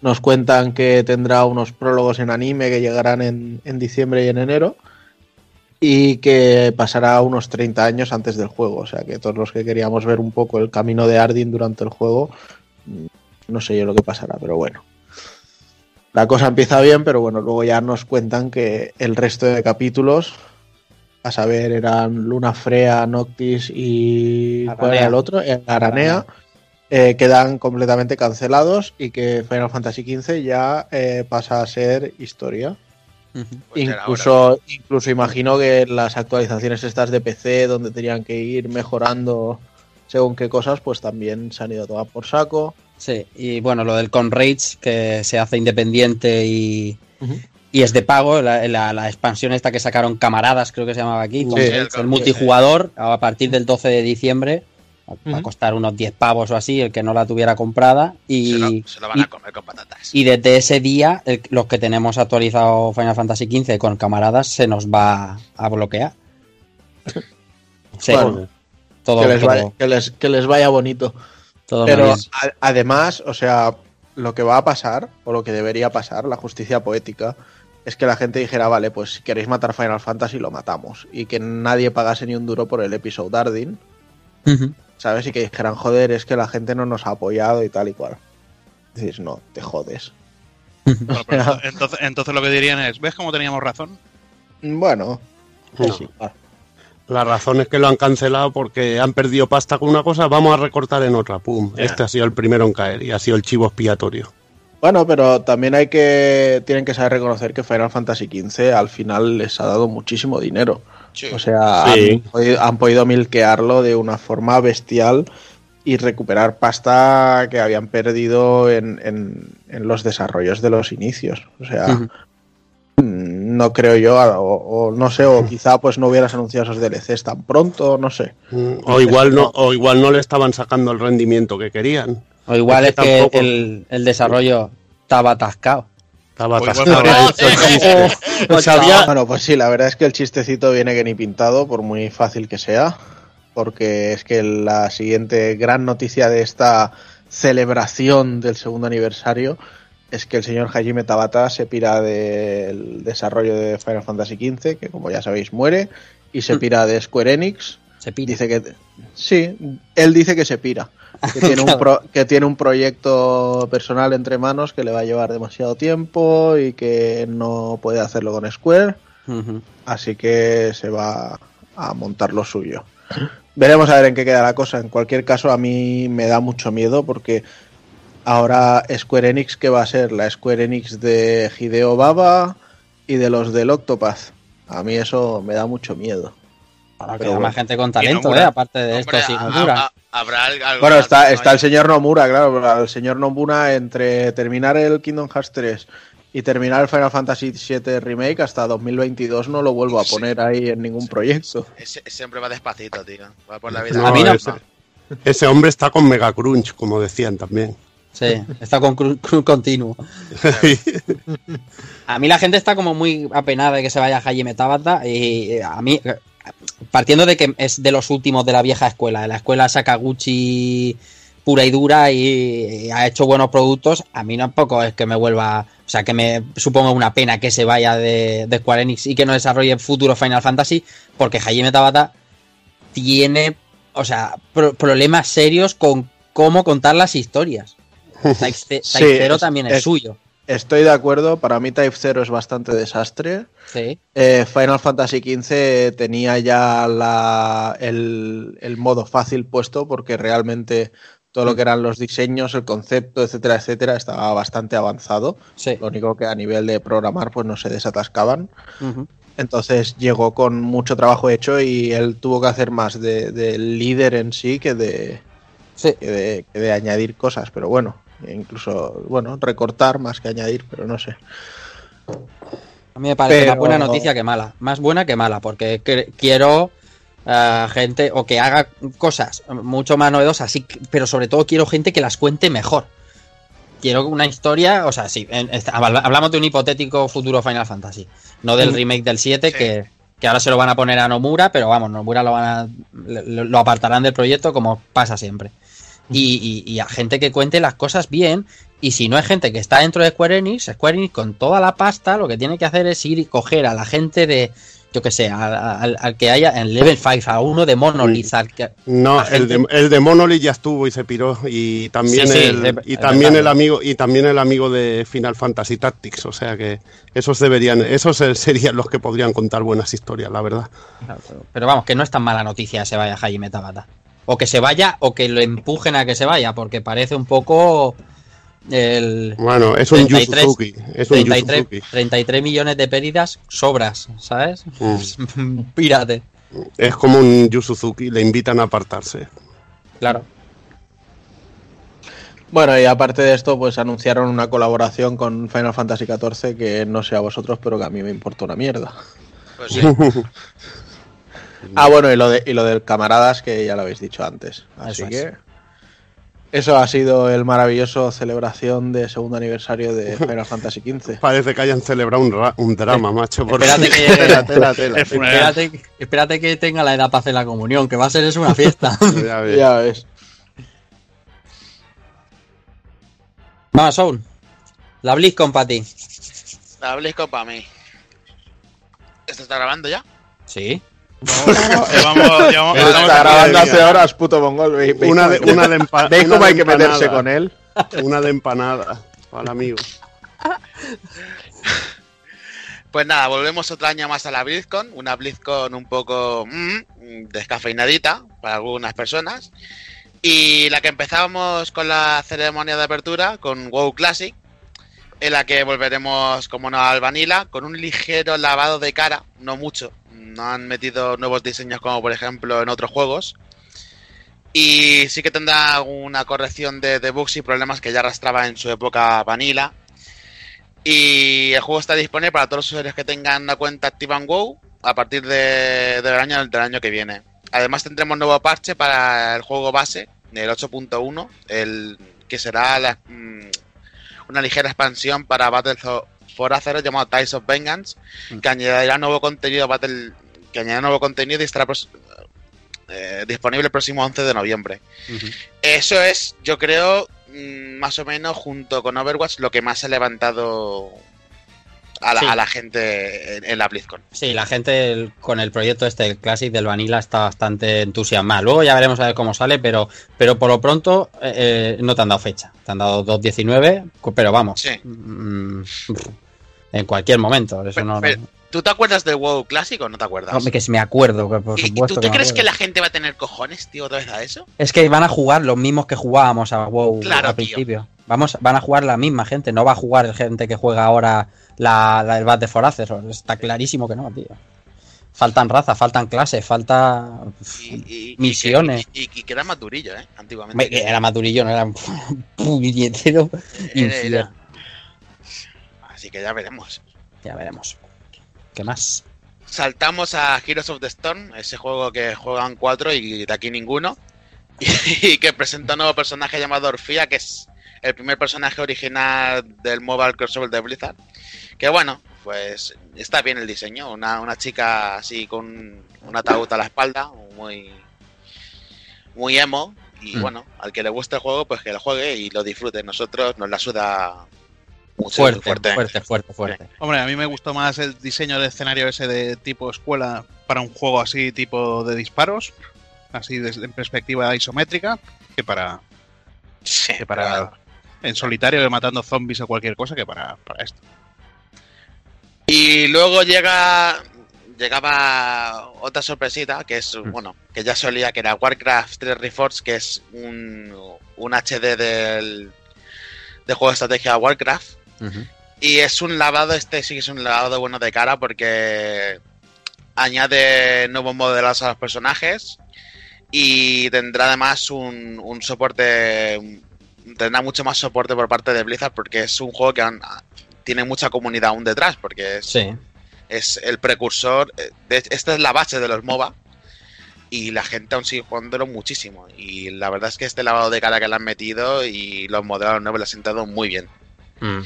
Nos cuentan que tendrá unos prólogos en anime que llegarán en, en diciembre y en enero y que pasará unos 30 años antes del juego. O sea que todos los que queríamos ver un poco el camino de Ardyn durante el juego, no sé yo lo que pasará, pero bueno. La cosa empieza bien, pero bueno, luego ya nos cuentan que el resto de capítulos, a saber, eran Luna Frea, Noctis y. Aranea. ¿Cuál era el otro? El Aranea. Eh, quedan completamente cancelados y que Final Fantasy XV ya eh, pasa a ser historia. Pues incluso, incluso imagino que las actualizaciones estas de PC, donde tenían que ir mejorando según qué cosas, pues también se han ido todas por saco. Sí, y bueno, lo del Conrage, que se hace independiente y, uh -huh. y es de pago, la, la, la, expansión esta que sacaron Camaradas, creo que se llamaba aquí, sí, el, el, multijugador, a partir del 12 de diciembre, va uh -huh. a costar unos 10 pavos o así, el que no la tuviera comprada. Y, se, lo, se lo van y, a comer con patatas. Y desde ese día, el, los que tenemos actualizado Final Fantasy XV con camaradas se nos va a bloquear. Sí, bueno, todo, que, les todo. Vaya, que, les, que, les Vaya, bonito. Todo Pero a, además, o sea, lo que va a pasar, o lo que debería pasar, la justicia poética, es que la gente dijera, vale, pues si queréis matar Final Fantasy lo matamos. Y que nadie pagase ni un duro por el episodio Dardin. ¿Sabes? Y que dijeran, joder, es que la gente no nos ha apoyado y tal y cual. Dices, no, te jodes. Bueno, pero ento- entonces, entonces lo que dirían es, ¿ves cómo teníamos razón? Bueno, No. pues sí, claro. La razón es que lo han cancelado porque han perdido pasta con una cosa, vamos a recortar en otra. Pum. Este ha sido el primero en caer y ha sido el chivo expiatorio. Bueno, pero también hay que. Tienen que saber reconocer que Final Fantasy XV al final les ha dado muchísimo dinero. Sí. O sea, Sí. han, podido, han podido milquearlo de una forma bestial y recuperar pasta que habían perdido en, en- en los desarrollos de los inicios. O sea, no creo yo, o, o no sé, o quizá pues no hubieras anunciado esos DLCs tan pronto, no sé. O igual no, o igual no le estaban sacando el rendimiento que querían. O igual es Es que que tampoco- el, el desarrollo estaba atascado. Estaba atascado. Bueno, pues sí, la verdad es que el chistecito viene que ni pintado, por muy fácil que sea, porque es que la siguiente gran noticia de esta celebración del segundo aniversario es que el señor Hajime Tabata se pira del desarrollo de Final Fantasy XV, que como ya sabéis muere, y se Mm. pira de Square Enix. Se pira. Dice que sí, él dice que se pira, que tiene, un pro- que tiene un proyecto personal entre manos que le va a llevar demasiado tiempo y que no puede hacerlo con Square, así que se va a montar lo suyo. Veremos a ver en qué queda la cosa. En cualquier caso, a mí me da mucho miedo porque ahora Square Enix, que va a ser la Square Enix de Hideo Baba y de los del Octopath. A mí eso me da mucho miedo. Ahora queda bueno. más gente con talento. ¿eh? Aparte de esto, Hombre, sí, a- Nomura. a- habrá al- algo Bueno, está, está el señor Nomura, claro, el señor Nomura entre terminar el Kingdom Hearts 3 y terminar el Final Fantasy VII Remake hasta 2022 no lo vuelvo a Sí. poner ahí en ningún proyecto. Ese- siempre va despacito, tío. Va por la vida. No, A mí no. Ese, ese hombre está con Mega Crunch, como decían también. Sí, está con cruz continuo. A mí la gente está como muy apenada de que se vaya Hajime Tabata y eh, a mí, partiendo de que es de los últimos de la vieja escuela, de la escuela Sakaguchi pura y dura y, y ha hecho buenos productos, a mí tampoco es que me vuelva, o sea, que me suponga una pena que se vaya de, de Square Enix y que no desarrolle futuro Final Fantasy, porque Hajime Tabata tiene, o sea, pro- problemas serios con cómo contar las historias. Type, Sí, también es, es- suyo. Estoy de acuerdo, para mí Type 0 es bastante desastre. Sí. Eh, Final Fantasy XV tenía ya la, el, el modo fácil puesto porque realmente todo lo que eran los diseños, el concepto, etcétera, etcétera, estaba bastante avanzado. Sí. Lo único que a nivel de programar pues no se desatascaban. Entonces llegó con mucho trabajo hecho y él tuvo que hacer más de, de líder en sí que de, Sí. que de, que de añadir cosas. Pero bueno, incluso, bueno, recortar más que añadir, pero no sé. A mí me parece Pero- más buena noticia que mala. Más buena que mala, porque que- quiero eh, gente o que haga cosas mucho más novedosas, sí, pero sobre todo quiero gente que las cuente mejor. Quiero una historia, o sea, sí, en- hablamos de un hipotético futuro Final Fantasy, no del Mm. remake del 7 Sí. que, que ahora se lo van a poner a Nomura, pero vamos, Nomura lo van a, lo, lo apartarán del proyecto como pasa siempre. Y, y- y a gente que cuente las cosas bien. Y si no hay gente que está dentro de Square Enix, Square Enix con toda la pasta lo que tiene que hacer es ir y coger a la gente de, yo que sé, al, al- al que haya en Level 5, a uno de Monolith, al que, No, el de, el de Monolith ya estuvo y se piró. Y también, Sí, sí, el, y también el amigo y también el amigo de Final Fantasy Tactics. O sea que esos deberían, esos serían los que podrían contar buenas historias, la verdad. Pero, pero vamos, que no es tan mala noticia se vaya Jaime Tabata. O que se vaya o que lo empujen a que se vaya, porque parece un poco el Bueno, es un 33, Yu Suzuki. Es un Yu 33, Suzuki. 33 millones de pérdidas sobras, ¿sabes? Mm. Pírate. Es como un Yu Suzuki, le invitan a apartarse. Claro. Bueno, y aparte de esto, pues anunciaron una colaboración con Final Fantasy XIV que no sé a vosotros, pero que a mí me importa una mierda. Pues sí. Ah, bueno, y lo, de, y lo del camaradas que ya lo habéis dicho antes. Así Eso es. que eso ha sido el maravilloso celebración de segundo aniversario de Final Fantasy XV. Parece que hayan celebrado un, ra- un drama, macho. porque- Espérate que, Tela, tela, espérate, espérate que tenga la edad para hacer la comunión, que va a ser eso una fiesta. Ya ves. Ya ves. Soul. La BlizzCon para ti. La BlizzCon para mí. ¿Esto está grabando ya? Sí. Llevamos- Está grabando hace horas, puto mongol. ¿Veis, veis Una de, una de empa- ¿Veis cómo hay que meterse empanada. con él? Una de empanada para el amigo. Pues nada, volvemos otro año más a la BlizzCon. Una BlizzCon un poco mm, descafeinadita para algunas personas. Y la que empezábamos con la ceremonia de apertura, con WoW Classic, en la que volveremos, como no, al Vanilla, con un ligero lavado de cara, no mucho. No han metido nuevos diseños como por ejemplo en otros juegos. Y sí que tendrá una corrección de, de bugs y problemas que ya arrastraba en su época Vanilla. Y el juego está disponible para todos los usuarios que tengan una cuenta activa en WoW a partir de- del, año, del año que viene. Además tendremos nuevo parche para el juego base, el 8.1, el que será la- mm, una ligera expansión para Battle for Azeroth llamado Ties of Vengeance, que añadirá nuevo contenido Battle, que añadirá nuevo contenido y estará eh, disponible el próximo 11 de noviembre. Eso es, yo creo, mm, más o menos junto con Overwatch, lo que más ha levantado a la, Sí. a la gente en, en la BlizzCon. Sí, la gente el- con el proyecto este, el Classic del Vanilla, está bastante entusiasmada. Luego ya veremos a ver cómo sale, pero, pero por lo pronto eh, eh, no te han dado fecha. Te han dado 2.19, pero vamos. Sí. mm, en cualquier momento. Eso Pero- no, pero, no- ¿Tú te acuerdas del WoW clásico o no te acuerdas? Hombre, que si me acuerdo, que por ¿Y- ¿Y, supuesto. tú te crees que la gente va a tener cojones, tío, otra vez a eso? Es que van a jugar los mismos que jugábamos a WoW Claro, al tío. principio. Vamos, van a jugar la misma gente, no va a jugar gente que juega ahora la, la- el Battle for Azeroth. Está clarísimo que no, tío. Faltan razas, faltan clases, falta Y, y- y Misiones. Y, y que era más durillo, ¿eh? Antiguamente. Era más durillo, no era un puñetero Era- era- Así que ya veremos. Ya veremos. ¿Qué más? Saltamos a Heroes of the Storm, ese juego que juegan cuatro y de aquí ninguno. Y que presenta un nuevo personaje llamado Orfía, que es el primer personaje original del mobile crossover de Blizzard. Que bueno, pues está bien el diseño. Una, una chica así con un ataúd a la espalda, muy, muy emo. Y Mm. bueno, al que le guste el juego, pues que lo juegue y lo disfrute. Nosotros nos la suda mucho Fuerte, fuerte. fuerte, fuerte, fuerte. Hombre, a mí me gustó más el diseño del escenario ese de tipo escuela para un juego así tipo de disparos, así desde en perspectiva isométrica, que para, Sí, que para en solitario matando zombies o cualquier cosa que para, para esto. Y luego llega llegaba otra sorpresita que es Mm. bueno que ya solía que era Warcraft 3 Reforged que es un, un HD del, del juego de estrategia Warcraft Y es un lavado este sí que es un lavado bueno de cara porque añade nuevos modelos a los personajes y tendrá además un, un soporte tendrá mucho más soporte por parte de Blizzard porque es un juego que aún- tiene mucha comunidad aún detrás porque es Sí. es el precursor. eh, de- esta es la base de los MOBA. Y la gente aún sigue jugándolo muchísimo. Y la verdad es que este lavado de cara que le han metido y los modelos nuevos le han sentado muy bien. Mm.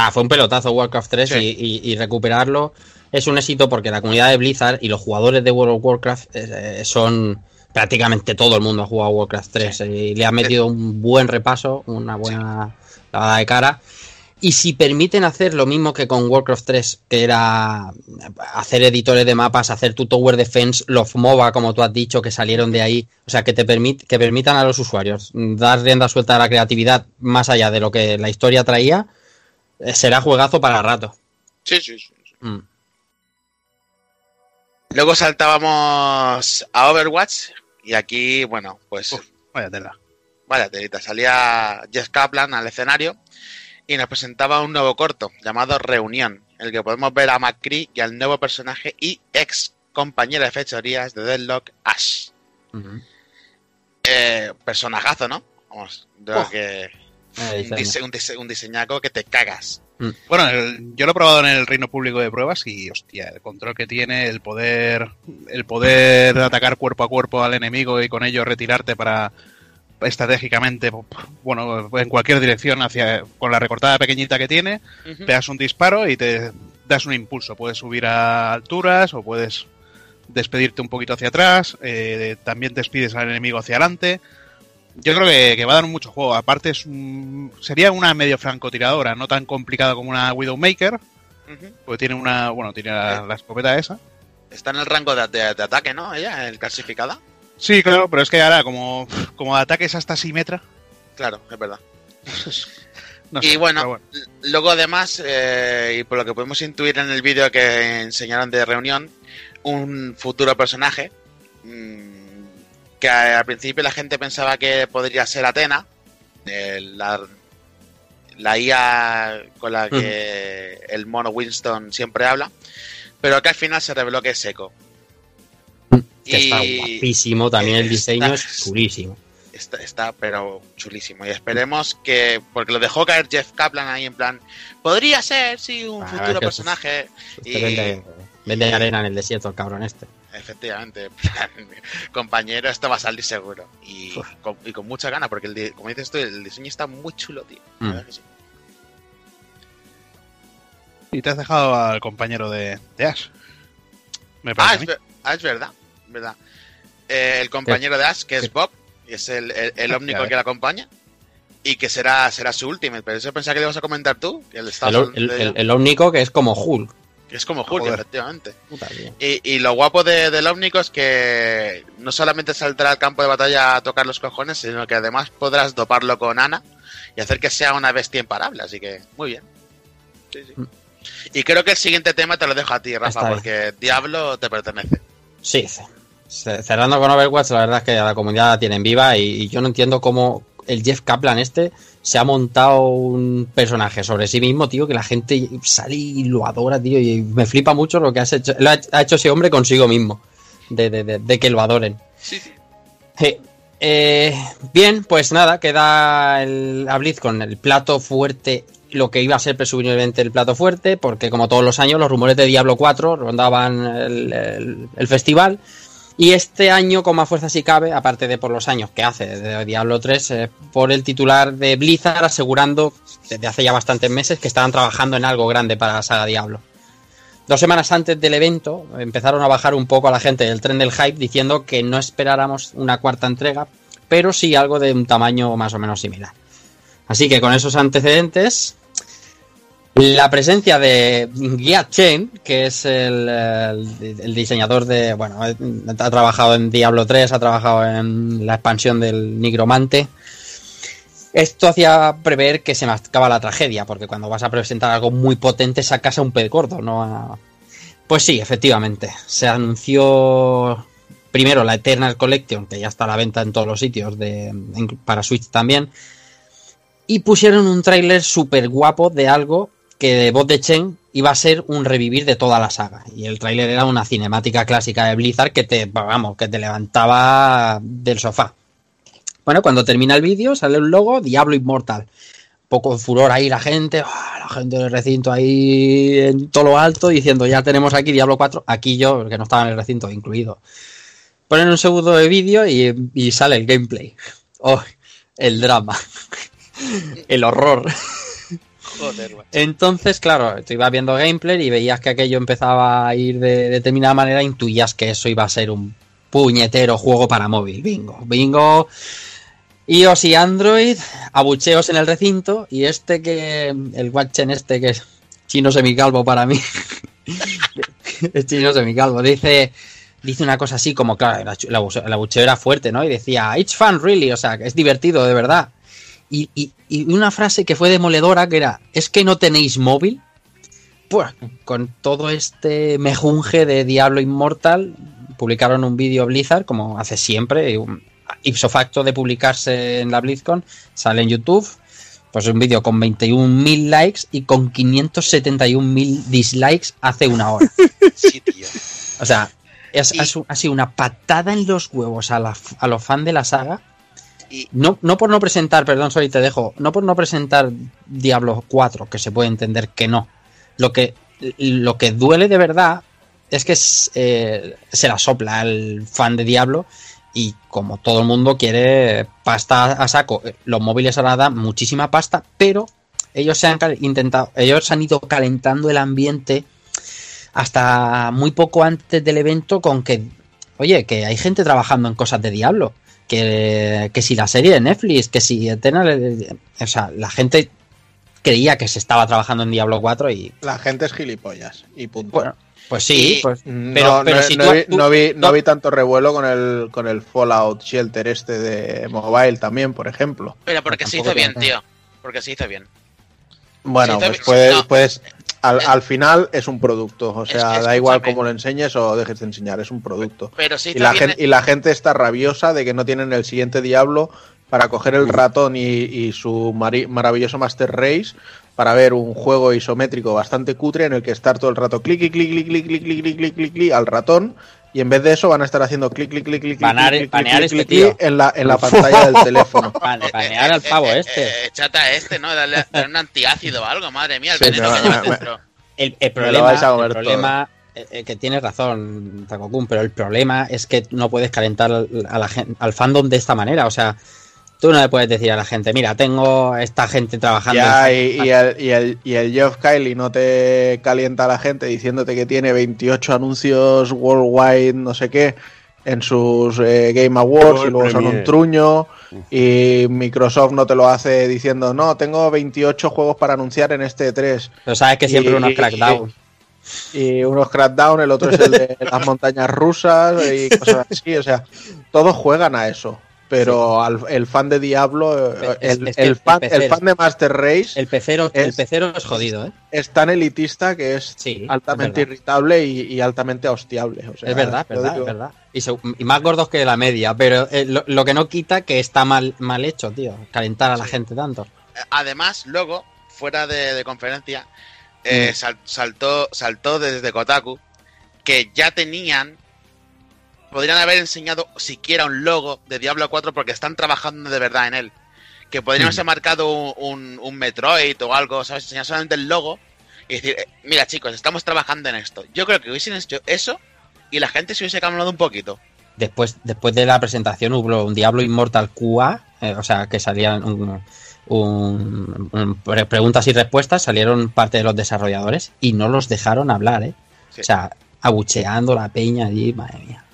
Ah, fue un pelotazo Warcraft 3 Sí. y, y- y recuperarlo es un éxito porque la comunidad de Blizzard y los jugadores de World of Warcraft eh, eh, son prácticamente todo el mundo ha jugado Warcraft 3 y le han metido un buen repaso, una buena lavada de cara. Y si permiten hacer lo mismo que con Warcraft 3, que era hacer editores de mapas, hacer tu Tower Defense, los MOBA, como tú has dicho, que salieron de ahí, o sea, que te permit, que permitan a los usuarios dar rienda suelta a la creatividad más allá de lo que la historia traía, eh, será juegazo para rato. Sí, sí, sí. Mm. Luego saltábamos a Overwatch. Y aquí, bueno, pues Uf. Vaya tela. vaya telita. Salía Jess Kaplan al escenario y nos presentaba un nuevo corto llamado Reunión, en el que podemos ver a McCree y al nuevo personaje y ex compañera de fechorías de Deadlock, Ash. Eh, personajazo, ¿no? Vamos, de lo Oh. que un, diseño. dise- un dise- un diseñaco que te cagas. Bueno, el- yo lo he probado en el reino público de pruebas y, hostia, el control que tiene, el poder, el poder atacar cuerpo a cuerpo al enemigo y con ello retirarte para estratégicamente, bueno, en cualquier dirección hacia, con la recortada pequeñita que tiene, pegas un disparo y te das un impulso. Puedes subir a alturas o puedes despedirte un poquito hacia atrás, eh, también despides al enemigo hacia adelante. Yo creo que, va a dar mucho juego. Aparte, es sería una medio francotiradora, no tan complicada como una Widowmaker. Porque tiene una. Bueno, tiene la, escopeta esa. Está en el rango de, ataque, ¿no? Ella, el clasificada. Sí, claro, pero es que ahora, como, como de ataque es hasta Simetra. Claro, es verdad. y bueno, luego además, eh, y por lo que podemos intuir en el vídeo que enseñaron de reunión, un futuro personaje mm, que al principio la gente pensaba que podría ser Atena, la, la IA con la que el mono Winston siempre habla, pero que al final se reveló que es Echo. y está guapísimo, también el diseño es purísimo. Está, pero chulísimo. Y esperemos que, porque lo dejó caer Jeff Kaplan ahí en plan, podría ser, sí, un futuro personaje. y... vende, arena en el desierto el cabrón este. Efectivamente, compañero, esto va a salir seguro. Y, con, mucha gana, porque el, como dices tú, el diseño está muy chulo, tío. Mm. Y te has dejado al compañero de, Ash. Me ah, es, ah, es, verdad, verdad. Eh, el compañero de Ash, que es Bob, y es el, el, ómnico que le acompaña. Y que será, será su último. Pero eso pensaba que le ibas a comentar tú. Que el, el, el, ómnico que es como Hulk. Es como Hulk, efectivamente. Y, y, lo guapo de, del ómnico es que no solamente saldrá al campo de batalla a tocar los cojones, sino que además podrás doparlo con Ana y hacer que sea una bestia imparable. Así que, muy bien. Sí, sí. Mm. Y creo que el siguiente tema te lo dejo a ti, Rafa, porque Diablo te pertenece. Sí, cerrando con Overwatch, la verdad es que la comunidad la tienen viva y, yo no entiendo cómo el Jeff Kaplan este se ha montado un personaje sobre sí mismo, tío, que la gente sale y lo adora, tío, y me flipa mucho lo que has hecho, lo ha, hecho ese hombre consigo mismo, de, que lo adoren. Sí, sí. Eh, bien, pues nada, queda el, a con el plato fuerte lo que iba a ser presumiblemente el plato fuerte, porque como todos los años los rumores de Diablo 4 rondaban el, festival. Y este año, con más fuerza si cabe, aparte de por los años que hace de Diablo 3, eh, por el titular de Blizzard asegurando desde hace ya bastantes meses que estaban trabajando en algo grande para la saga Diablo. Dos semanas antes del evento empezaron a bajar un poco a la gente del tren del hype diciendo que no esperáramos una cuarta entrega, pero sí algo de un tamaño más o menos similar. Así que con esos antecedentes, la presencia de Gia Chen, que es el, diseñador de. Bueno, ha trabajado en Diablo 3, ha trabajado en la expansión del Nigromante. Esto hacía prever que se me acaba la tragedia, porque cuando vas a presentar algo muy potente sacas a un pez gordo, ¿no? Pues sí, efectivamente. Se anunció primero la Eternal Collection, que ya está a la venta en todos los sitios, de, para Switch también y pusieron un tráiler súper guapo de algo que de voz de Chen iba a ser un revivir de toda la saga. Y el tráiler era una cinemática clásica de Blizzard que te, vamos, que te levantaba del sofá. Bueno, cuando termina el vídeo sale un logo Diablo Inmortal. Poco furor ahí la gente, ¡ah! la gente del recinto ahí en todo lo alto diciendo ya tenemos aquí Diablo 4, aquí yo, que no estaba en el recinto incluido. Ponen un segundo de vídeo y, y, sale el gameplay. Oh, el drama. el horror. Entonces, claro, tú ibas viendo gameplay y veías que aquello empezaba a ir de, determinada manera, intuías que eso iba a ser un puñetero juego para móvil. Bingo, bingo. iOS y Android, abucheos en el recinto, y este que, el Watchen este que es chino semicalvo para mí, es chino semicalvo, dice, dice una cosa así como, claro, el abucheo era fuerte, ¿no? Y decía, it's fun really, o sea, es divertido de verdad. Y, una frase que fue demoledora que era, ¿es que no tenéis móvil? Pues con todo este mejunje de Diablo Inmortal, publicaron un vídeo Blizzard, como hace siempre, ipso facto de publicarse en la BlizzCon, sale en YouTube, pues un vídeo con 21.000 likes y con 571.000 dislikes hace una hora. Sí, tío. O sea, ha sido una patada en los huevos a, a los fans de la saga no, no por no presentar, perdón, Soli, te dejo, no por no presentar Diablo 4, que se puede entender que no. Lo que, lo que duele de verdad es que eh, se la sopla al fan de Diablo y como todo el mundo quiere pasta a saco, los móviles ahora dan muchísima pasta, pero ellos se han intentado, ellos han ido calentando el ambiente hasta muy poco antes del evento con que, oye, que hay gente trabajando en cosas de Diablo que, que si la serie de Netflix, que si Eternal, o sea, la gente creía que se estaba trabajando en Diablo 4 y La gente es gilipollas y punto. bueno, pues sí, pues no, pero- no- si no tú- vi, tú- no vi- no no- vi tanto revuelo con el, con el Fallout Shelter este de mobile también, por ejemplo. Pero porque se tampoco hizo bien, tío. Porque se hizo bien. Bueno, pues puedes, no. puedes- al, al final es un producto, o sea, Es- da igual cómo lo enseñes o dejes de enseñar, es un producto. Pero se Y la, gente, y la gente está rabiosa de que no tienen el siguiente Diablo para coger el ratón y, y su maravilloso Master Race para ver un juego isométrico bastante cutre en el que estar todo el rato clic, clic, clic, clic, clic, clic, clic, clic, clic, clic, clic al ratón y en vez de eso van a estar haciendo clic, clic, clic, clic, clic, Banear- clic, clic, este clic, tío. clic en la, en la pantalla del teléfono. Vale, banear al pavo este. Eh, eh, chata a este, ¿no? Darle, darle un antiácido o algo, madre mía, el Sí, veneno me que va- llevas me- dentro. El, problema, el problema eh, eh, que tienes razón, Takokun, pero el problema es que no puedes calentar al, a la gen- al fandom de esta manera. O sea, tú no le puedes decir a la gente, mira, tengo esta gente trabajando. Ya, en- y, y el, y, el, y el Geoff Kylie no te calienta a la gente diciéndote que tiene 28 anuncios worldwide, no sé qué, en sus eh, Game Awards World y luego son un truño. Y Microsoft no te lo hace diciendo, no, tengo 28 juegos para anunciar en este 3 Pero sabes que siempre y- unos y- crackdown. y unos Crackdown, el otro es el de las montañas rusas y cosas así. O sea, todos juegan a eso. Pero al- el fan de Diablo, eh, Es- el, es que el el fan, pecero- el fan de Master Race El pecero, el es- pecero es jodido, ¿eh? es tan elitista que es Sí, altamente irritable y, y altamente hostiable. O sea, es verdad, yo verdad, digo, es verdad. Y, se- y más gordos que la media, pero eh, lo, lo que no quita que está mal, mal hecho, tío. Calentar a la Sí. gente tanto. Eh, Además, luego, fuera de, de conferencia, eh, Mm. sal- saltó, saltó desde Kotaku que ya tenían. Podrían haber enseñado siquiera un logo de Diablo 4 porque están trabajando de verdad en él. Que podrían Mm. haberse marcado un, un, un Metroid o algo, ¿sabes? Enseñar solamente el logo y decir, eh, mira chicos, estamos trabajando en esto. Yo creo que hubiesen hecho eso y la gente se hubiese calmado un poquito. Después, después de la presentación hubo un Diablo Immortal QA, eh, o sea, que salían un, un- un- pre- preguntas y respuestas, salieron parte de los desarrolladores y no los dejaron hablar, ¿eh? Sí. O sea, abucheando la peña allí, madre mía.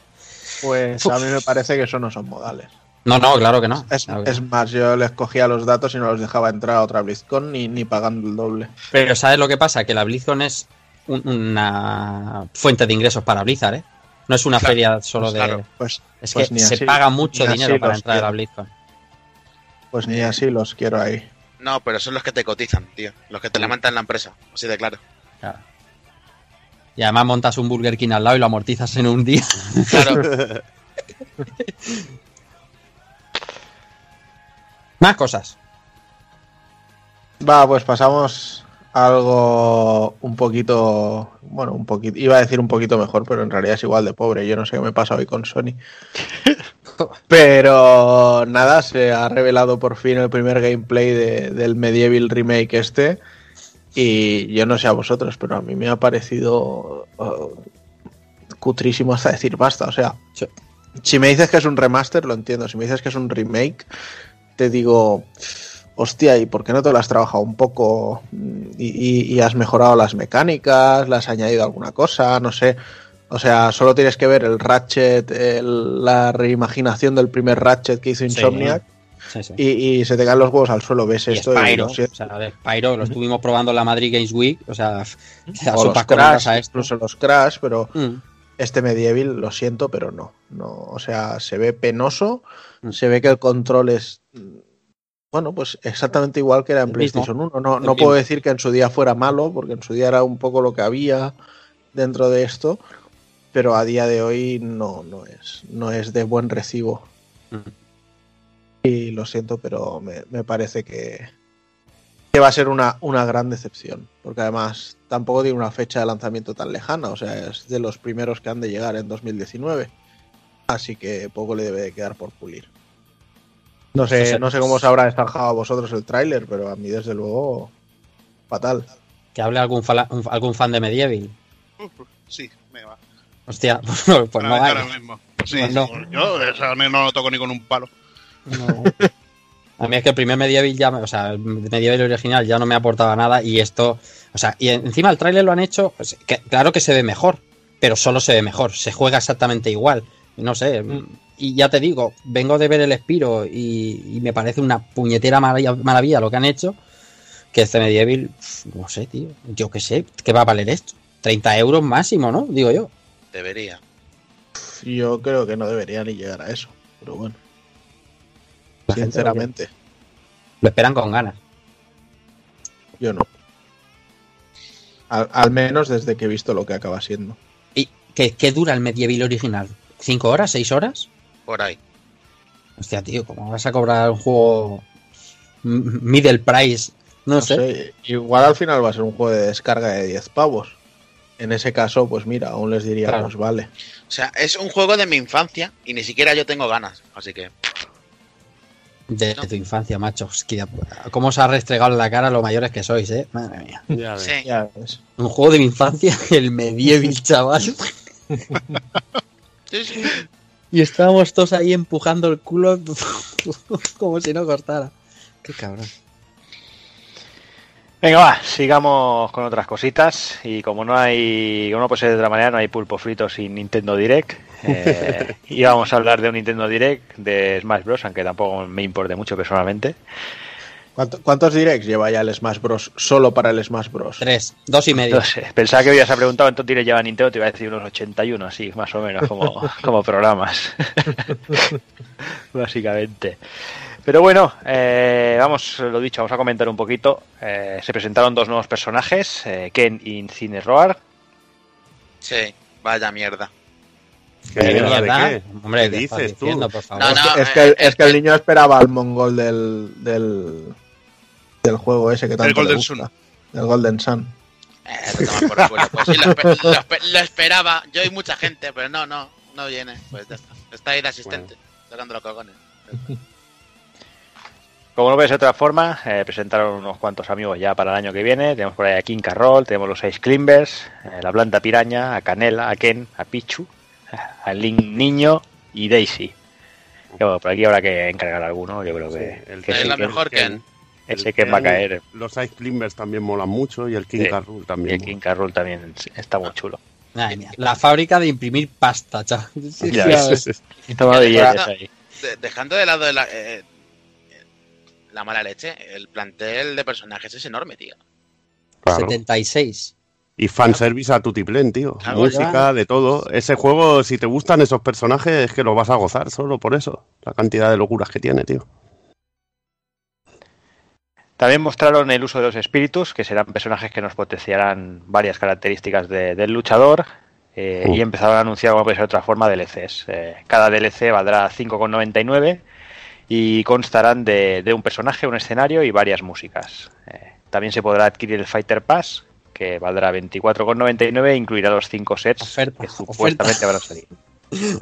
Pues a mí me parece que eso no son modales. No, no, claro que no. Es, claro que es no. más, yo les cogía los datos y no los dejaba entrar a otra BlizzCon ni, ni pagando el doble. Pero ¿sabes lo que pasa? Que la BlizzCon es un- una fuente de ingresos para Blizzard, ¿eh? No es una Claro, feria solo de... claro. Pues, Es pues que se así- paga mucho dinero para entrar a la. BlizzCon. pues ni así los quiero ahí. No, pero son los que te cotizan, tío. Los que te levantan la empresa. Así de claro. Claro. Y además montas un Burger King al lado y lo amortizas en un día. Claro. Más cosas. Va, pues pasamos a algo un poquito, bueno, un poquito, iba a decir un poquito mejor, pero en realidad es igual de pobre. Yo no sé qué me pasa hoy con Sony. Pero nada, se ha revelado por fin el primer gameplay de- del Medieval Remake este. Y yo no sé a vosotros, pero a mí me ha parecido uh, cutrísimo hasta decir basta. O sea, Sí. si me dices que es un remaster, lo entiendo. Si me dices que es un remake, te digo, hostia, ¿y por qué no te lo has trabajado un poco y, y- y has mejorado las mecánicas, le has añadido alguna cosa? No sé. O sea, solo tienes que ver el Ratchet, el- la reimaginación del primer Ratchet que hizo Sí. Insomniac Sí, sí. y, y se te caen los huevos al suelo, ves Y esto y Spyro, lo siento. o sea, Spyro lo estuvimos probando en la Madrid Games Week, o sea, da O los Crash, a esto. incluso los Crash, pero Mm. este Medieval, lo siento, pero no. no o sea, se ve penoso, Mm. se ve que el control es. mm, Bueno, pues exactamente igual que era en El mismo. PlayStation 1. No, no puedo decir que en su día fuera malo, porque en su día era un poco lo que había dentro de esto, pero a día de hoy no, no, es, no es de buen recibo. Mm. Y lo siento, pero me, me parece que, que va a ser una, una gran decepción, porque además tampoco tiene una fecha de lanzamiento tan lejana, o sea, es de los primeros que han de llegar en 2019. Así que poco le debe de quedar por pulir. No sé, no sé cómo os habrá estanjado a vosotros el tráiler, pero a mí desde luego fatal. Que hable algún, fala- un- algún fan de Medieval. Sí, me va. Hostia, pues no, pues no ahora, vaya. ahora mismo. Sí, Pues no. yo menos no lo toco ni con un palo. No. A mí es que el primer Medieval ya, me- o sea, el Medieval original ya no me aportaba nada y esto, o sea, y encima el tráiler lo han hecho, pues, que- claro que se ve mejor, pero solo se ve mejor, se juega exactamente igual. No sé, y ya te digo, vengo de ver el Espiro y, me parece una puñetera maravilla, lo que han hecho. Que este Medieval, no sé, tío, yo qué sé, ¿qué va a valer esto? 30 euros máximo, ¿no? Digo yo. Debería. Yo creo que no debería ni llegar a eso, pero bueno. Sinceramente. Lo esperan con ganas. Yo no. Al, menos desde que he visto lo que acaba siendo. ¿Y qué, qué dura el Medieval original? ¿Cinco horas? ¿Seis horas? Por ahí. Hostia, tío, ¿cómo vas a cobrar un juego middle price? No, sé. Igual al final va a ser un juego de descarga de 10 pavos. En ese caso, pues mira, aún les diría, pues vale. O sea, es un juego de mi infancia y ni siquiera yo tengo ganas, así que... De, tu infancia, macho. ¿Cómo os ha restregado en la cara lo mayores que sois, eh? Madre mía. Ya Ya Un juego de mi infancia, el medieval, chaval. Y estábamos todos ahí empujando el culo como si no costara. Qué cabrón. Venga, va, sigamos con otras cositas. Y como no hay, como no puede ser de otra manera, no hay pulpo frito sin Nintendo Direct. Eh, y vamos a hablar de un Nintendo Direct de Smash Bros., aunque tampoco me importe mucho personalmente. ¿Cuántos directs lleva ya el Smash Bros? Solo para el Smash Bros. Tres, dos y medio. pensaba que habías preguntado cuántos directs lleva Nintendo, te iba a decir unos 81, así, más o menos, como, como programas. Básicamente. Pero bueno, eh, vamos, lo dicho, vamos a comentar un poquito. Eh, se presentaron dos nuevos personajes, eh, Ken y Roar. Sí, vaya mierda. ¿Qué mierda de qué? Hombre, ¿Qué dices tú? Por favor. es, que, es, que, el niño esperaba el mongol del, del, del juego ese que tanto el Golden Sun. El Golden Sun. Eh, pues sí, lo, esperaba. Yo y mucha gente, pero no, no, no viene. Pues ya está. Está ahí de asistente, tocando los cogones. Como no ves de otra forma, eh, presentaron unos cuantos amigos ya para el año que viene. Tenemos por ahí a King Carroll, tenemos los seis Climbers, eh, la planta piraña, a Canela, a Ken, a Pichu, a Link Niño y Daisy. por aquí habrá que encargar alguno, yo creo que, el que es la mejor Ken. Ese que va a caer. Los Ice Climbers también molan mucho y el King Carroll también. Y el King Carroll también está muy chulo. La fábrica de imprimir pasta, chaval. Dejando de lado la, eh, la mala leche, el plantel de personajes es enorme, tío. 76. Y fanservice a Tutiplen, tío. Música, de todo. Ese juego, si te gustan esos personajes, es que lo vas a gozar solo por eso. La cantidad de locuras que tiene, tío. También mostraron el uso de los espíritus, que serán personajes que nos potenciarán varias características del luchador. Eh, y empezaron a anunciar, como puede ser otra forma, DLCs. Eh, cada DLC valdrá 5,99 y constarán de, un personaje, un escenario y varias músicas. Eh, también se podrá adquirir el Fighter Pass, que valdrá 24,99 e incluirá los 5 sets que supuestamente van a salir.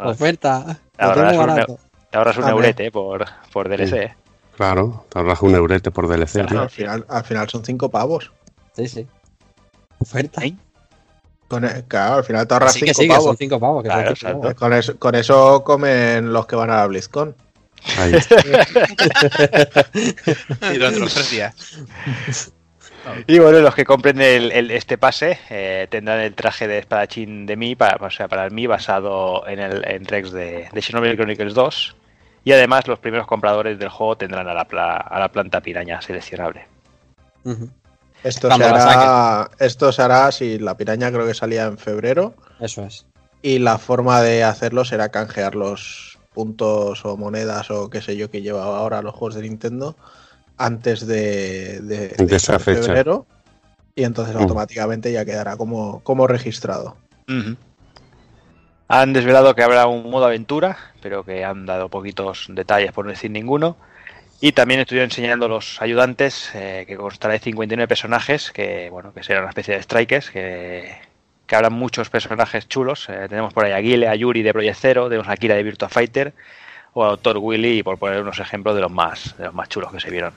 Oferta. Te ahorras, un, eurete por, por DLC. Claro, te ahorras un eurete por DLC. al, final, al final son 5 pavos. Sí, sí. Oferta. Con, e, claro, al final te ahorras 5 pavos. son cinco pavos. Con, eso, con eso comen los que van a la BlizzCon. Ahí. y durante los tres días. Y bueno, los que compren el, este pase eh, tendrán el traje de espadachín de mí, para, o sea, para el mí basado en el en Rex de, de Xenoblade Chronicles 2. Y además los primeros compradores del juego tendrán a la, a la planta piraña seleccionable. Esto se, hará, esto se hará si la piraña creo que salía en febrero. Eso es. Y la forma de hacerlo será canjear los puntos o monedas o qué sé yo que lleva ahora los juegos de Nintendo antes de, de, febrero y entonces automáticamente ya quedará como, como registrado. Han desvelado que habrá un modo aventura, pero que han dado poquitos detalles por no decir ninguno. Y también estuvieron enseñando los ayudantes, eh, que constará de 59 personajes, que bueno, que serán una especie de strikers, que, que habrán muchos personajes chulos. Eh, tenemos por ahí a Guile, a Yuri de Project Zero, tenemos a Kira de Virtua Fighter, o a Doctor Willy, por poner unos ejemplos de los más, de los más chulos que se vieron.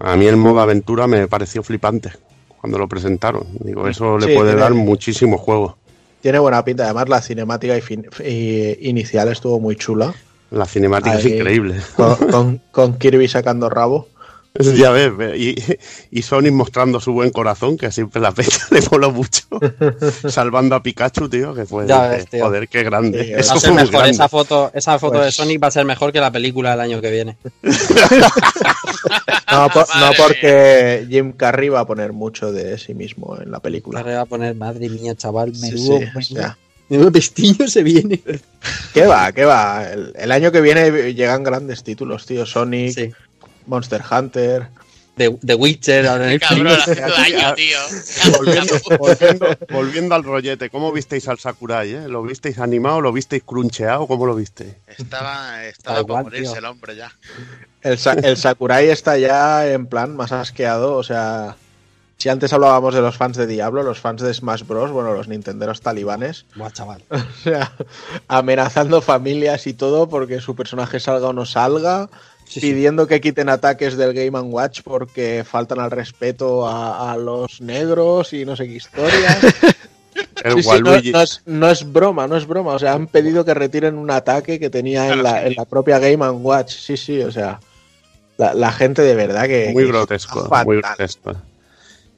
A mí el modo aventura me pareció flipante cuando lo presentaron. Digo, eso le puede dar muchísimo juego. Tiene buena pinta, además la cinemática inicial estuvo muy chula. La cinemática es increíble. Con, Kirby sacando rabo. Ya ves, ve, y, y Sonic mostrando su buen corazón, que siempre la pecha le mola mucho. Salvando a Pikachu, tío, que fue. Ya dije, ves, tío. Joder, qué grande. Sí, Va Eso a ser fue muy mejor, grande. esa foto, esa foto de Pues- Sonic va a ser mejor que la película del año que viene. No, por- no Madre porque Jim Carrey va a poner mucho de sí mismo en la película. Ahora va a poner, madre mía, chaval, Sí, menudo, sí, pestillo se viene. ¿Qué va? ¿Qué va? El, el año que viene llegan grandes títulos, tío. Sonic, Sí. Monster Hunter. The, The Witcher, ahora en el Cabrón, año, tío. Volviendo, volviendo, volviendo al rollete, ¿cómo visteis al Sakurai? Eh? ¿Lo visteis animado? ¿Lo visteis cruncheado? ¿Cómo lo visteis? Estaba, estaba igual, morirse tío. el hombre ya. El, el Sakurai está ya en plan más asqueado. O sea, si antes hablábamos de los fans de Diablo, los fans de Smash Bros., bueno, los nintenderos talibanes, Buah, chaval. o sea, amenazando familias y todo porque su personaje salga o no salga. Sí, sí. pidiendo que quiten ataques del Game Watch porque faltan al respeto a, a los negros y no sé qué historia. El Sí, sí, no, Waluigi. no es, no es broma, no es broma. O sea, han pedido que retiren un ataque que tenía en la, sí. en la propia Game Watch. Sí, sí, o sea, la, la gente de verdad que. Muy que grotesco, muy grotesco.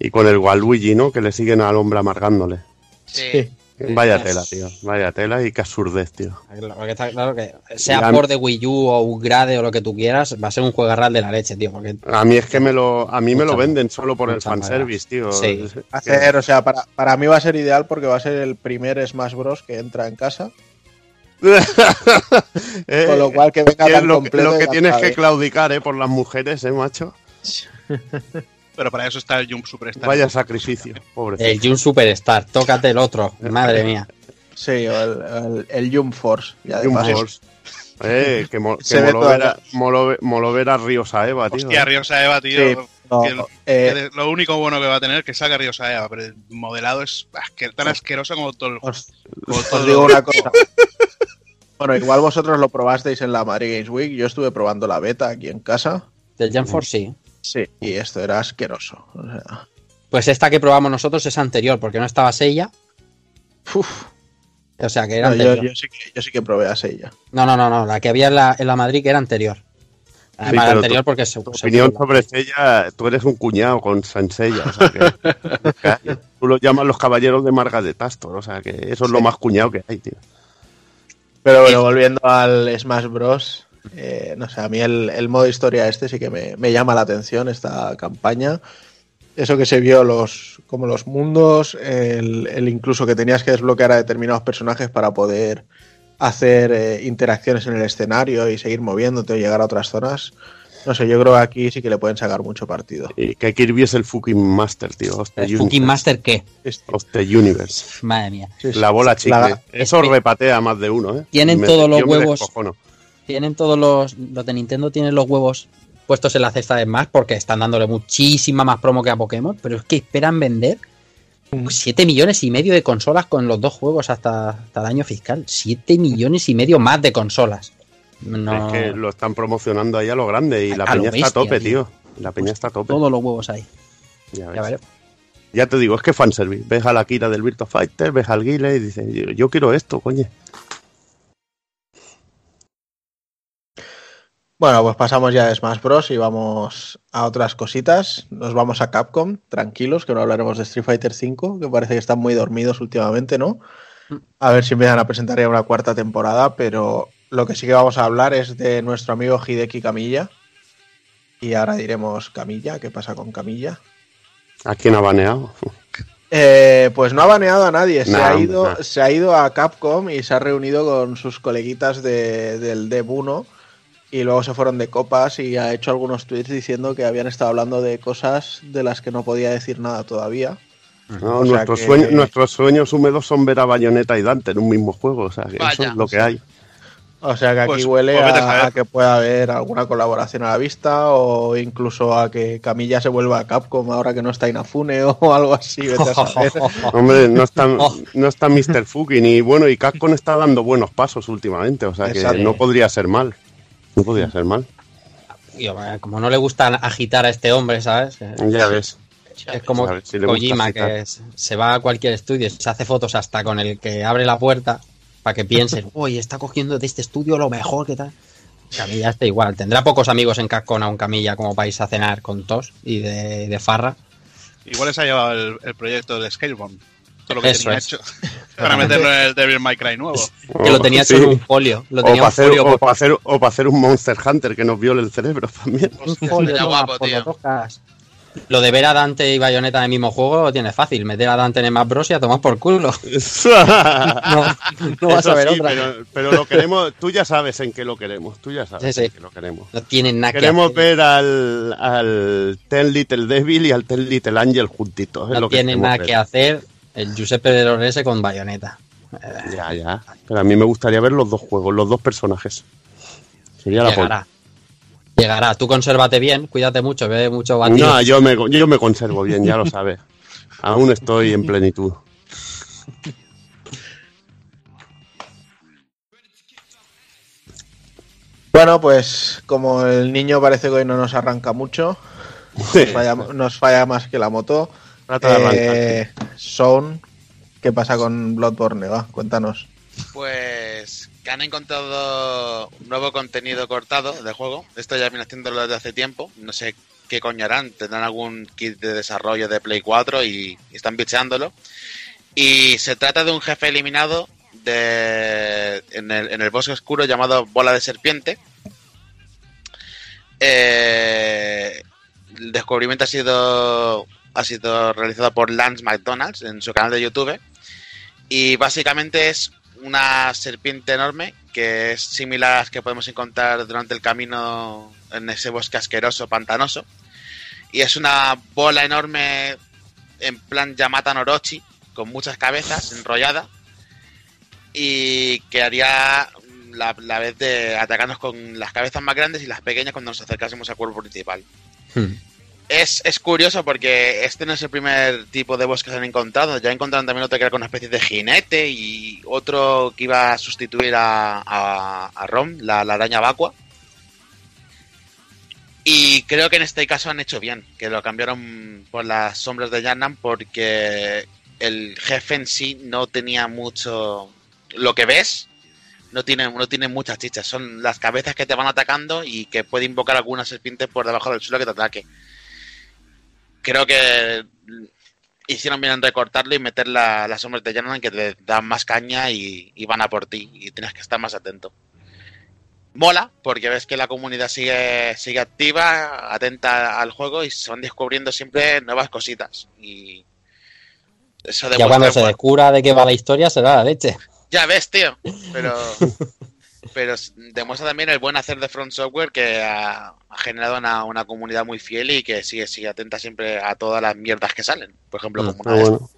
Y con el Waluigi, ¿no? Que le siguen al hombre amargándole. Sí. Vaya tela, tío. Vaya tela y qué absurdez, tío. Porque está claro que sea por de Wii U o Upgrade o lo que tú quieras, va a ser un juegarral de la leche, tío. Porque A mí es que me lo, a mí me lo venden solo por el fanservice, tío. Sí. O sea, para, para mí va a ser ideal porque va a ser el primer Smash Bros. que entra en casa. Eh, Con lo cual que venga tan lo, completo. lo que tienes que claudicar, ¿eh? Por las mujeres, ¿eh, macho? Pero para eso está el Jump Superstar. Vaya sacrificio, pobre. el Jun Superstar, tócate el otro, madre mía. Sí, el, el, el Jump Force. Ya paso. Force. Eh, que, mo- que moló, ver a, moló moló ver a Riosa Eva, tío. Hostia, eh. Riosa Eva, tío. Sí, no, que el- eh, lo único bueno que va a tener es que salga Riosa Eva, pero el modelado es asque- tan asqueroso como todo el juego. os, como os todo digo una cosa. Bueno, igual vosotros lo probasteis en la Madrid Games Week. Yo estuve probando la beta aquí en casa. Del Jump Force sí. Sí. Y esto era asqueroso. O sea, Pues esta que probamos nosotros es anterior, porque no estaba Seiya. uf. O sea, que era No, anterior. yo sí que, yo sí que probé a Seiya. No, no, no, no. La que había en la, en la Madrid que era anterior. Además, pero anterior tu- porque se, Tu se- opinión sobre ella, tú eres un cuñado con Sansella, o sea que, tú lo llamas los caballeros de Margaret Astor, o sea que eso es lo más cuñado que hay, tío. Pero bueno, volviendo al Smash Bros. Eh, no sé, a mí el, el modo historia este sí que me, me llama la atención, esta campaña. Eso que se vio, los como los mundos, el, el incluso que tenías que desbloquear a determinados personajes para poder hacer eh, interacciones en el escenario y seguir moviéndote o llegar a otras zonas. No sé, yo creo que aquí sí que le pueden sacar mucho partido. Y que Kirby es el fucking master, tío. of the ¿El universe. Fucking Master qué? Of the universe. Madre mía. Sí, sí. La bola chicle. La- Eso repatea a más de uno, ¿eh? Tienen Me- todos los huevos. Tienen todos los. Los de Nintendo tienen los huevos puestos en la cesta de Smash porque están dándole muchísima más promo que a Pokémon, pero es que esperan vender 7 millones y medio de consolas con los dos juegos hasta, hasta el año fiscal. 7 millones y medio más de consolas. No, Es que lo están promocionando ahí a lo grande y la A peña está a tope, tío. tío. La peña está a tope. todos los huevos ahí. Ya, ves. Ya veremos. Ya te digo, es que fanservice. Ves a la Kira del Virtua Fighter, ves al Guile y dices, yo, yo quiero esto, coño. Bueno, pues pasamos ya de Smash Bros. y vamos a otras cositas. Nos vamos a Capcom, tranquilos, que no hablaremos de Street Fighter V, que parece que están muy dormidos últimamente, ¿no? A ver si empiezan a presentar ya una cuarta temporada, pero lo que sí que vamos a hablar es de nuestro amigo Hideki Camilla. Y ahora diremos Camilla, ¿qué pasa con Camilla? ¿A quién ha baneado? Eh, pues no ha baneado a nadie, se, Nah, ha ido, nah. se ha ido a Capcom y se ha reunido con sus coleguitas de- del Dev 1 y luego se fueron de copas y ha hecho algunos tweets diciendo que habían estado hablando de cosas de las que no podía decir nada todavía. No, nuestros, que- sueños, nuestros sueños húmedos son ver a Bayonetta y Dante en un mismo juego. O sea, que eso es lo que hay. O sea que aquí Pues- huele pues a que pueda haber alguna colaboración a la vista o incluso a que Camilla se vuelva a Capcom ahora que no está Inafune o algo así. Vete a saber. Hombre, no está, no está Mr. Fucking y bueno, y Capcom está dando buenos pasos últimamente. O sea, que Exacto. no podría ser mal. No podría ser mal. Eh, como no le gusta agitar a este hombre, ¿sabes? Ya ves. Es como ver, si Kojima, que es- se va a cualquier estudio, se hace fotos hasta con el que abre la puerta para que piensen, uy, está cogiendo de este estudio lo mejor que tal. Camilla está igual. Tendrá pocos amigos en Cascona un Camilla como vais a cenar con tos y de, de farra. Igual se ha llevado el, el proyecto del Scalebone. Todo lo que Eso tenía es. hecho. Para meterlo en el Devil May Cry nuevo. Que lo tenía hecho Sí. en un folio. Lo O tenía para un hacer, folio o por pa' hacer, o pa' hacer un Monster Hunter que nos viole el cerebro también. un folio, guapo, tío. lo tocas. Lo de ver a Dante y Bayonetta en el mismo juego lo tiene fácil. Meter a Dante en el Smash Bros. y a tomar por culo. No, no vas Eso a ver sí, otra. Pero, pero lo queremos, tú ya sabes en qué lo queremos, tú ya sabes Sí, sí. en qué lo queremos. No tienen nada que Queremos hacer. ver al, al Ten Little Devil y al Ten Little Angel juntitos. No lo que tienen nada ver. que hacer el Giuseppe de Lorese con Bayonetta. Ya, ya. Pero a mí me gustaría ver los dos juegos, los dos personajes. Sería la Llegará. Llegará. Tú consérvate bien, cuídate mucho, ve mucho batido. No, yo me, yo me conservo bien, ya lo sabes. Aún estoy en plenitud. Bueno, pues como el niño parece que hoy no nos arranca mucho, nos falla, nos falla más que la moto. De. Eh, Sound, ¿qué pasa con Bloodborne? Va, cuéntanos. Pues que han encontrado nuevo contenido cortado del juego. Esto ya viene haciéndolo desde hace tiempo. No sé qué coño harán. Tendrán algún kit de desarrollo de Play 4 y, y están bicheándolo. Y se trata de un jefe eliminado de, en, el, en el bosque oscuro llamado Bola de Serpiente. Eh, el descubrimiento ha sido, ha sido realizado por Lance McDonald's en su canal de YouTube. Y básicamente es una serpiente enorme que es similar a las que podemos encontrar durante el camino en ese bosque asqueroso, pantanoso. Y es una bola enorme en plan Yamata Norochi, con muchas cabezas enrollada. Y que haría la, vez de atacarnos con las cabezas más grandes y las pequeñas cuando nos acercásemos al cuerpo principal. Hmm. Es, es curioso porque este no es el primer tipo de bosque que se han encontrado. Ya encontraron también otro que era con una especie de jinete y otro que iba a sustituir a, a, Rom, la, araña vacua. Y creo que en este caso han hecho bien, que lo cambiaron por las sombras de Yanam porque el jefe en sí no tenía mucho... Lo que ves no tiene, no tiene muchas chichas, son las cabezas que te van atacando y que puede invocar alguna serpiente por debajo del suelo que te ataque creo que hicieron bien en recortarlo y meter la- las sombras de Janan que te dan más caña y, y van a por ti y tienes que estar más atento. Mola, porque ves que la comunidad sigue, sigue activa, atenta al juego y se van descubriendo siempre nuevas cositas. Y eso Ya cuando se descubra de qué va la historia será la leche. Ya ves, tío. Pero, pero demuestra también el buen hacer de Front Software que ha, ha generado una, una comunidad muy fiel y que sigue, sigue atenta siempre a todas las mierdas que salen. Por ejemplo, Mm, como una de bueno.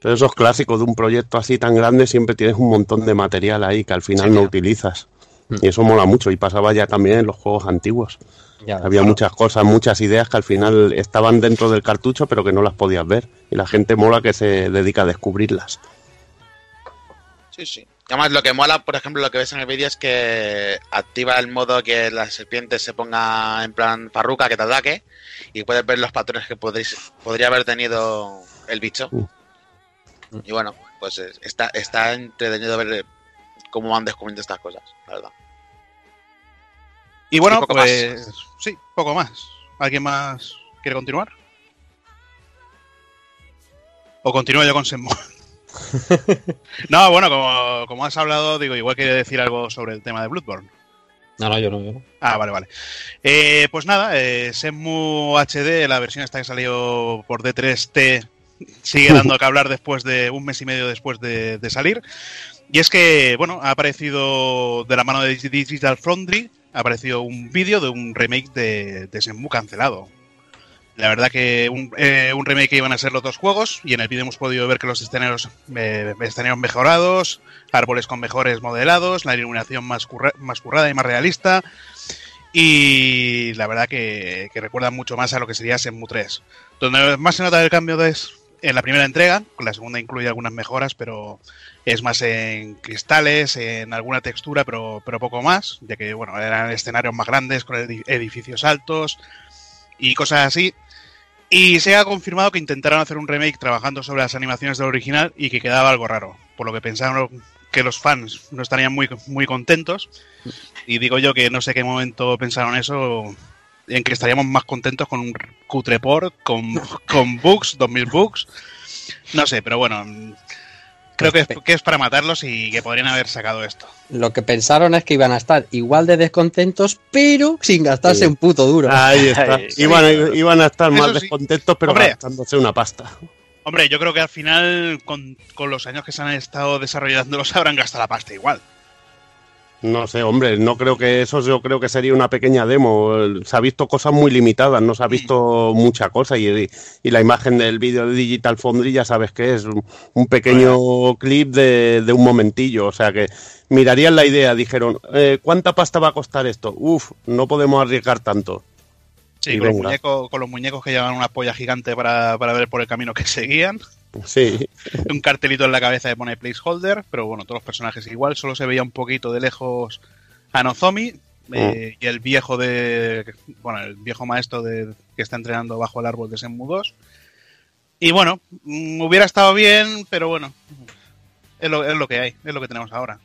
Pero esos clásicos de un proyecto así tan grande siempre tienes un montón de material ahí que al final Sí, no tío. utilizas. Mm. Y eso mola mucho. Y pasaba ya también en los juegos antiguos. Ya, Había muchas cosas, muchas ideas que al final estaban dentro del cartucho, pero que no las podías ver. Y la gente mola que se dedica a descubrirlas. Sí, sí. Además, lo que mola, por ejemplo, lo que ves en el vídeo es que activa el modo que la serpiente se ponga en plan farruca, que te ataque, y puedes ver los patrones que podréis, podría haber tenido el bicho. Mm. Y bueno, pues está, está entretenido ver cómo van descubriendo estas cosas, la verdad. Y bueno, Y pues sí, poco más. ¿Alguien más quiere continuar? ¿O continúo yo con Senmo? no, bueno, como, como has hablado, digo, igual quiere decir algo sobre el tema de Bloodborne. No, no, yo no. Yo no. Ah, vale, vale. Eh, pues nada, eh, Senmu HD, la versión esta que salió por D3T, sigue dando que hablar después de un mes y medio después de, de salir. Y es que, bueno, ha aparecido de la mano de Digital Foundry, ha aparecido un vídeo de un remake de, de Senmu cancelado. La verdad que un, eh, un remake que iban a ser los dos juegos y en el vídeo hemos podido ver que los escenarios, eh, escenarios mejorados, árboles con mejores modelados, la iluminación más, curra- más currada y más realista y la verdad que, que recuerda mucho más a lo que sería Shenmue 3. Donde más se nota el cambio es en la primera entrega, la segunda incluye algunas mejoras, pero es más en cristales, en alguna textura, pero, pero poco más, ya que bueno, eran escenarios más grandes, con edi- edificios altos y cosas así. Y se ha confirmado que intentaron hacer un remake trabajando sobre las animaciones del original y que quedaba algo raro, por lo que pensaron que los fans no estarían muy, muy contentos. Y digo yo que no sé qué momento pensaron eso, en que estaríamos más contentos con un cutreport, con, con bugs, 2000 bugs. No sé, pero bueno, creo que es, que es para matarlos y que podrían haber sacado esto. Lo que pensaron es que iban a estar igual de descontentos, pero sin gastarse Sí. un puto duro. Ahí está. Iban, a, iban a estar Eso más sí. descontentos, pero Hombre. gastándose una pasta. Hombre, yo creo que al final, con, con los años que se han estado desarrollando, los habrán gastado la pasta igual. No sé, hombre, no creo que eso yo creo que sería una pequeña demo. Se ha visto cosas muy limitadas, no se ha visto mucha cosa y, y la imagen del vídeo de Digital Foundry ya sabes que es un, pequeño clip de, de un momentillo, o sea que mirarían la idea, dijeron, eh, ¿cuánta pasta va a costar esto? Uf, no podemos arriesgar tanto. Sí, con los, muñecos, con los muñecos que llevaban una polla gigante para, para ver por el camino que seguían. Sí, Un cartelito en la cabeza de pone placeholder, pero bueno, todos los personajes igual. Solo se veía un poquito de lejos a Nozomi eh, y el viejo de. Bueno, el viejo maestro de, que está entrenando bajo el árbol de Senmu 2. Y bueno, mm, hubiera estado bien, pero bueno, es lo, es lo que hay, es lo que tenemos ahora.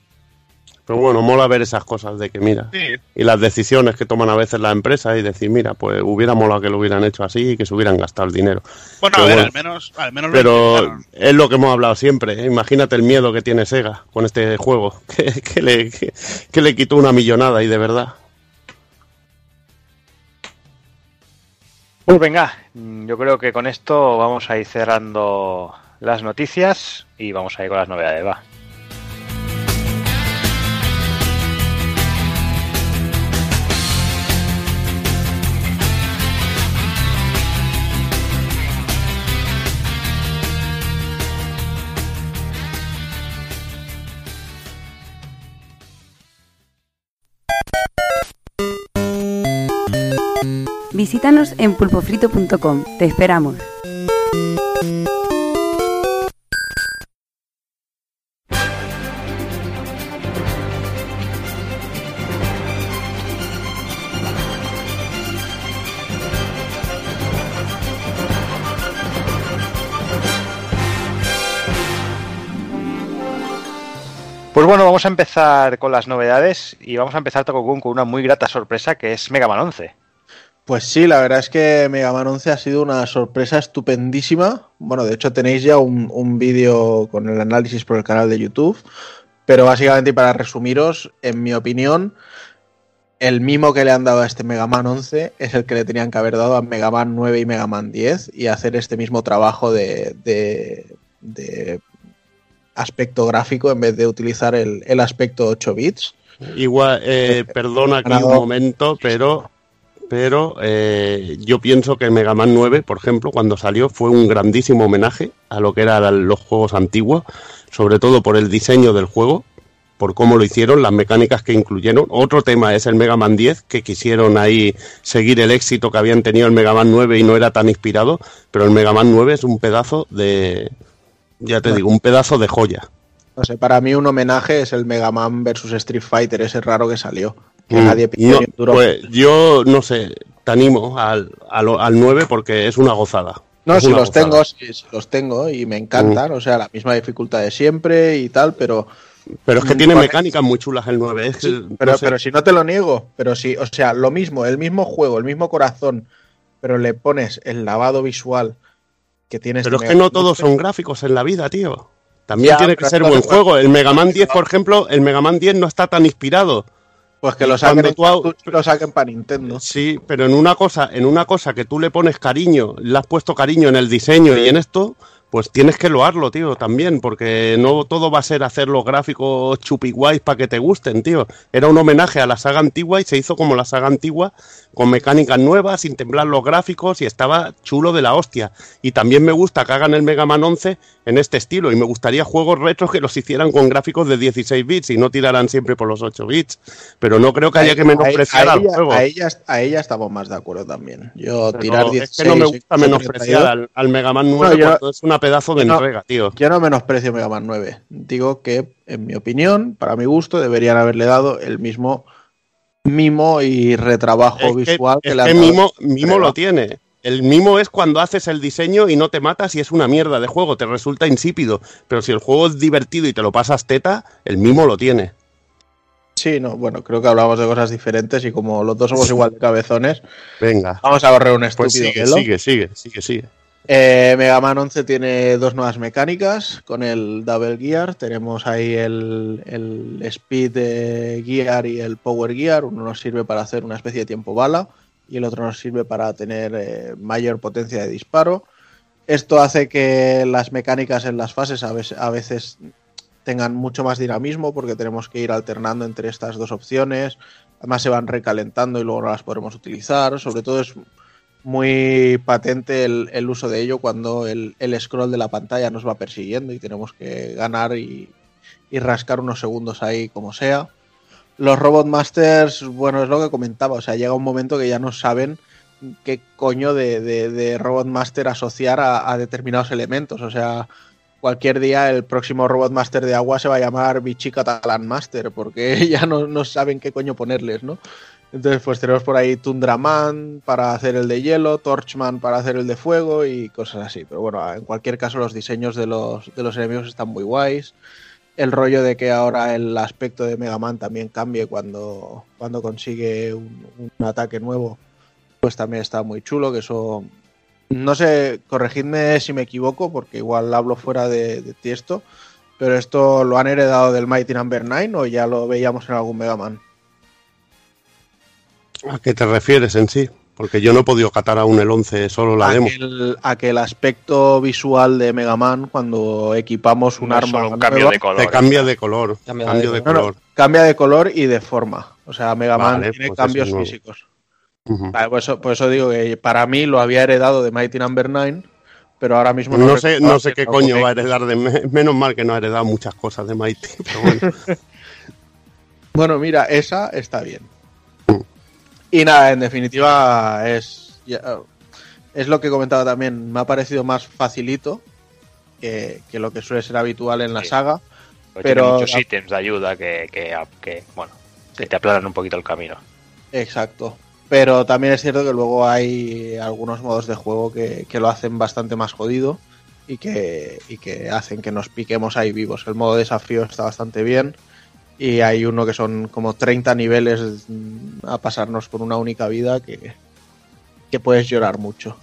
Pero bueno, mola ver esas cosas de que mira, Sí, y las decisiones que toman a veces las empresas y decir, mira, pues hubiera molado que lo hubieran hecho así y que se hubieran gastado el dinero. bueno, Pero a ver, bueno. al menos, al menos lo Pero es lo que hemos hablado siempre. ¿eh? Imagínate el miedo que tiene Sega con este juego, que, que le, que, que le quitó una millonada y de verdad. Pues venga, mm, yo creo que con esto vamos a ir cerrando las noticias y vamos a ir con las novedades, va. Visítanos en pulpofrito.com. Te esperamos. Pues bueno, vamos a empezar con las novedades y vamos a empezar Tokokun con una muy grata sorpresa que es Mega Man 11. Pues sí, la verdad es que Mega Man 11 ha sido una sorpresa estupendísima. Bueno, de hecho tenéis ya un, un vídeo con el análisis por el canal de YouTube. Pero básicamente y para resumiros, en mi opinión, el mimo que le han dado a este Mega Man 11 es el que le tenían que haber dado a Mega Man 9 y Mega Man 10 y hacer este mismo trabajo de, de- de aspecto gráfico en vez de utilizar el, el aspecto 8 bits. Igual, eh, perdona aquí un momento, pero, pero eh, yo pienso que Mega Man 9, por ejemplo, cuando salió, fue un grandísimo homenaje a lo que eran los juegos antiguos, sobre todo por el diseño del juego, por cómo lo hicieron, las mecánicas que incluyeron. Otro tema es el Mega Man 10, que quisieron ahí seguir el éxito que habían tenido el Mega Man 9 y no era tan inspirado, pero el Mega Man 9 es un pedazo de, ya te digo, un pedazo de joya. No sé, para mí un homenaje es el Mega Man versus Street Fighter, ese raro que salió. Que Mm, nadie pidió no, duro. pues yo no sé, te animo al, al, al 9 porque es una gozada. no, Es si los gozada. tengo, sí los tengo y me encantan. O sea, la misma dificultad de siempre y tal, pero, Pero es que Mm, tiene mecánicas muy chulas el 9. Es que, sí, no pero, sé. pero si no te lo niego, pero sí, o sea, lo mismo, el mismo juego, el mismo corazón, pero le pones el lavado visual que tienes. Pero es que no todos son gráficos en la vida, tío. También Ya, tiene que pero ser buen juego. El Mega Man 10, por ejemplo, el Mega Man 10 no está tan inspirado. Pues que lo saquen, tú lo saquen para Nintendo. Sí, pero en una cosa, en una cosa que tú le pones cariño, le has puesto cariño en el diseño y en esto, pues tienes que loarlo, tío, también, porque no todo va a ser hacer los gráficos chupi guays para que te gusten, tío. Era un homenaje a la saga antigua y se hizo como la saga antigua, con mecánicas nuevas, sin temblar los gráficos y estaba chulo de la hostia. Y también me gusta que hagan el Mega Man 11 en este estilo y me gustaría juegos retros que los hicieran con gráficos de 16 bits y no tiraran siempre por los 8 bits. Pero no creo que haya que menospreciar a, al ella, juego. a, ella, a ella estamos más de acuerdo también. Yo Pero tirar es 16 que no me gusta 32, menospreciar al, al Mega Man 9 No, yo- cuando es una pedazo de no- entrega, tío. Yo no menosprecio Mega Man 9. Digo que, en mi opinión, para mi gusto, deberían haberle dado el mismo mimo y retrabajo Es que, visual que, es que han dado. Mimo, Mimo lo tiene. El mimo es cuando haces el diseño y no te matas y es una mierda de juego, te resulta insípido. Pero si el juego es divertido y te lo pasas teta, el mimo lo tiene. Sí, no, bueno, creo que hablamos de cosas diferentes y como los dos somos igual de cabezones, Venga. vamos a correr un Pues estúpido sigue, velo. sigue, sigue, sigue, sigue. Eh, Mega Man 11 tiene dos nuevas mecánicas con el Double Gear. Tenemos ahí el, el Speed eh, Gear y el Power Gear. Uno nos sirve para hacer una especie de tiempo bala y el otro nos sirve para tener eh, mayor potencia de disparo. Esto hace que las mecánicas en las fases a veces, a veces tengan mucho más dinamismo porque tenemos que ir alternando entre estas dos opciones. Además se van recalentando y luego no las podremos utilizar. Sobre todo es muy patente el, el uso de ello cuando el, el scroll de la pantalla nos va persiguiendo y tenemos que ganar y, y rascar unos segundos ahí como sea. Los Robot Masters, bueno, es lo que comentaba, o sea, llega un momento que ya no saben qué coño de, Robot Master asociar a, determinados elementos, o sea, cualquier día el próximo Robot Master de agua se va a llamar Bichi Catalan Master, porque ya no, no saben qué coño ponerles, ¿no? Entonces, pues tenemos por ahí Tundraman para hacer el de hielo, Torchman para hacer el de fuego y cosas así. Pero bueno, en cualquier caso, los diseños de los, de los enemigos están muy guays. El rollo de que ahora el aspecto de Mega Man también cambie cuando, cuando consigue un, ataque nuevo, pues también está muy chulo. Que eso, no sé, corregidme si me equivoco, porque igual hablo fuera de, de tiesto. Pero esto lo han heredado del Mighty Number 9 o ya lo veíamos en algún Mega Man. ¿A qué te refieres en sí? Porque yo no he podido catar aún el 11, solo la demo. aquel, aquel aspecto visual de Mega Man cuando equipamos un No arma solo un cambio nueva, de color. Te cambia de color. Cambia Cambio de de No, no, color. cambia de color y de forma. O sea, Mega Man Vale, tiene pues cambios no- físicos. Vale, por, eso, por eso digo que para mí lo había heredado de Mighty Number 9, pero ahora mismo No sé, recuerdo no sé qué coño va a heredar de... me- Menos mal que no ha heredado muchas cosas de Mighty. Pero bueno. Bueno, mira, esa está bien. Y nada, en definitiva es es lo que comentaba también. Me ha parecido más facilito que, que lo que suele ser habitual en la Sí. saga. Pero Pero- tiene muchos ítems de ayuda que, que, que, bueno, que te aplanan un poquito el camino. Exacto. Pero también es cierto que luego hay algunos modos de juego que, que lo hacen bastante más jodido y que, y que hacen que nos piquemos ahí vivos. El modo desafío está bastante bien y hay uno que son como 30 niveles a pasarnos con una única vida que, que puedes llorar mucho.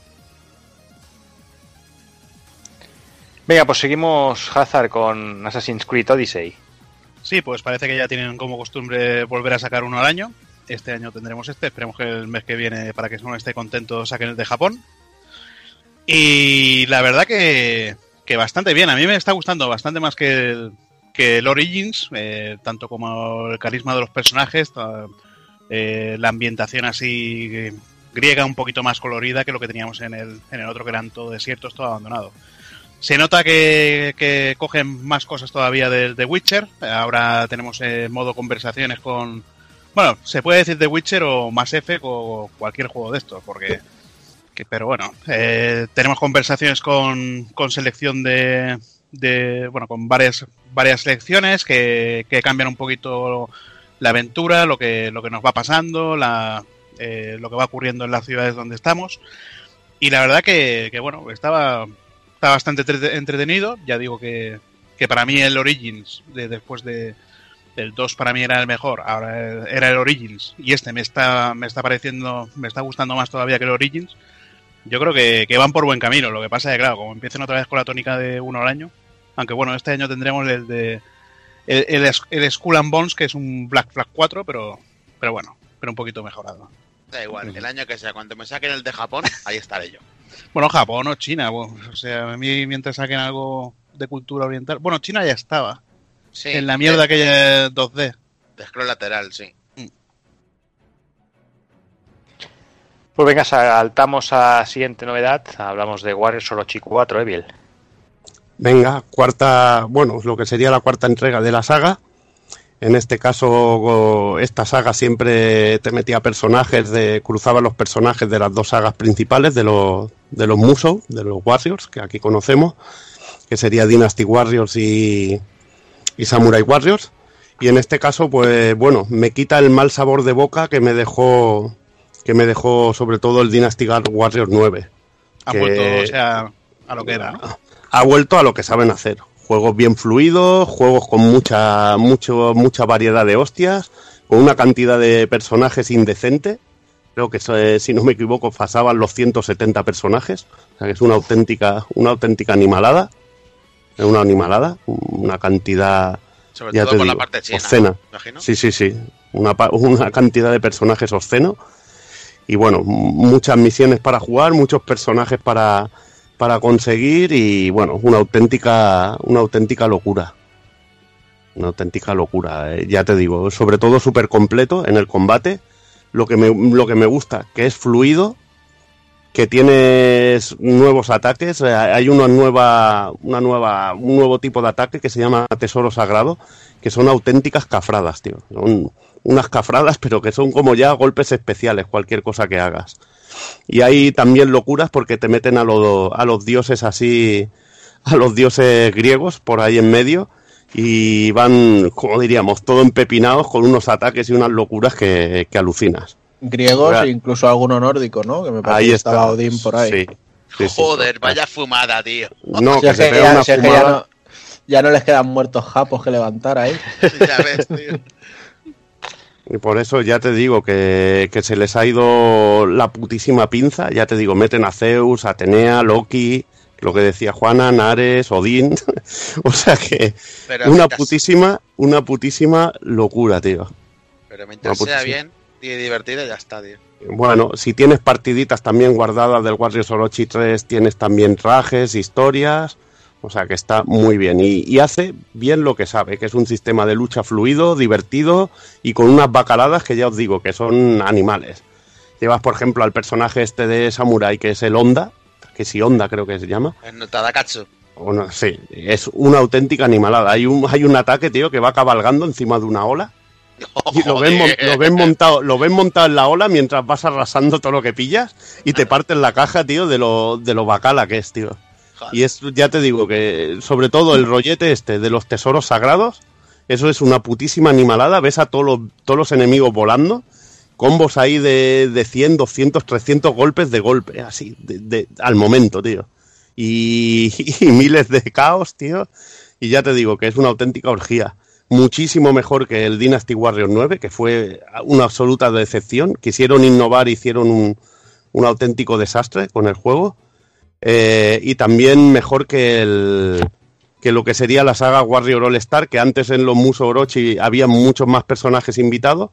Venga, pues seguimos Hazard con Assassin's Creed Odyssey. Sí, pues parece que ya tienen como costumbre volver a sacar uno al año. Este año tendremos este. Esperemos que el mes que viene, para que no esté contento, saquen el de Japón. Y la verdad que, que bastante bien. A mí me está gustando bastante más que el, que el Origins, eh, tanto como el carisma de los personajes, eh, la ambientación así eh, griega un poquito más colorida que lo que teníamos en el, en el otro, que eran todo desiertos, todo abandonado. Se nota que, cogen más cosas todavía del The Witcher. Ahora tenemos eh, modo conversaciones con. Bueno, se puede decir The Witcher o Mass Effect o cualquier juego de estos, porque. que- pero bueno, tenemos conversaciones con, con selección de, de. Bueno, con varias, varias selecciones que, que cambian un poquito la aventura, lo que, lo que nos va pasando, la, eh, lo que va ocurriendo en las ciudades donde estamos. Y la verdad que, que bueno, estaba, está bastante entre- entretenido. Ya digo que, que para mí el Origins, de, después de, del 2 para mí era el mejor, ahora era el Origins y este me está, me está pareciendo, me está gustando más todavía que el Origins. Yo creo que, que van por buen camino. Lo que pasa es que, claro, como empiecen otra vez con la tónica de uno al año, aunque bueno, este año tendremos el de el, el, el Skull and Bones, que es un Black Flag 4, pero, pero bueno, pero un poquito mejorado. Da igual, el año que sea, cuando me saquen el de Japón, ahí estaré yo. Bueno, Japón o China, bueno, o sea, a mí mientras saquen algo de cultura oriental. Bueno, China ya estaba. Sí, en la mierda de, aquella 2D. de scroll lateral, sí. Pues venga, saltamos a siguiente novedad. Hablamos de Warriors Orochi 4, Evil. Venga, cuarta, bueno, lo que sería la cuarta entrega de la saga. En este caso, esta saga siempre te metía personajes, de, cruzaba los personajes de las dos sagas principales, de los, de los Musou, de los Warriors, que aquí conocemos, que sería Dynasty Warriors y, y Samurai Warriors. Y en este caso, pues bueno, me quita el mal sabor de boca que me dejó que me dejó sobre todo el Dynasty Warriors 9. Ha que- vuelto, o sea, a lo que era, ¿no? Ha vuelto a lo que saben hacer. Juegos bien fluidos, juegos con mucha, mucho, mucha variedad de hostias, con una cantidad de personajes indecente. Creo que, eh, si no me equivoco, pasaban los 170 personajes. O sea que es una auténtica, una auténtica animalada. Es una animalada, una cantidad Sobre Ya todo te por la parte china, obscena. ¿no? imagino. Sí, sí, sí. Una, una cantidad de personajes obsceno. Y bueno, muchas misiones para jugar, muchos personajes para, para conseguir y bueno, una auténtica, una auténtica locura. Una auténtica locura, eh, ya te digo, sobre todo súper completo en el combate. Lo que, me, lo que me gusta, que es fluido, que tienes nuevos ataques. eh, Hay una nueva, una nueva, un nuevo tipo de ataque que se llama Tesoro Sagrado, que son auténticas cafradas, tío. Son unas cafradas, pero que son como ya golpes especiales, cualquier cosa que hagas. Y hay también locuras porque te meten a, lo- a los dioses así, a los dioses griegos por ahí en medio y van, como diríamos, todo empepinados con unos ataques y unas locuras que, que alucinas. Griegos Ahora- e incluso alguno nórdico, ¿no? Que me parece Ahí que está. Odín por ahí. Sí, sí, sí. Joder, vaya fumada, tío. No, Si que se pega ya, una si es que ya no, ya no les quedan muertos japos que levantar ahí. ya ves, tío. Y por eso ya te digo que, que se les ha ido la putísima pinza. Ya te digo, meten a Zeus, Atenea, Loki, lo que decía Juana, Nares, Odín. o sea que Pero una mientras- putísima, una putísima locura, tío. Pero mientras sea bien y divertido, ya está, tío. Bueno, si tienes partiditas también guardadas del Warriors Orochi 3, tienes también trajes, historias. O sea que está muy bien. Y, y hace bien lo que sabe, que es un sistema de lucha fluido, divertido y con unas bacaladas que ya os digo que son animales. Llevas, por ejemplo, al personaje este de Samurai, que es el Honda, que sí, Honda creo que se llama. En Tadakatsu. O no, sí, es una auténtica animalada. Hay un, hay un ataque, tío, que va cabalgando encima de una ola. Y lo ven, mon- lo ven montado, lo ven montado en la ola mientras vas arrasando todo lo que pillas y te parten la caja, tío, de lo, de lo bacala que es, tío. Y es, ya te digo que, sobre todo el rollete este de los tesoros sagrados, eso es una putísima animalada. Ves a todos los, todos los enemigos volando, combos ahí de, de 100, 200, 300 golpes de golpe, así, de, al momento, tío. Y, y miles de caos, tío. Y ya te digo que es una auténtica orgía. Muchísimo mejor que el Dynasty Warriors 9, que fue una absoluta decepción. Quisieron innovar, hicieron un, un auténtico desastre con el juego. Eh, y también mejor que el que lo que sería la saga Warrior All Star, que antes en los Muso Orochi había muchos más personajes invitados.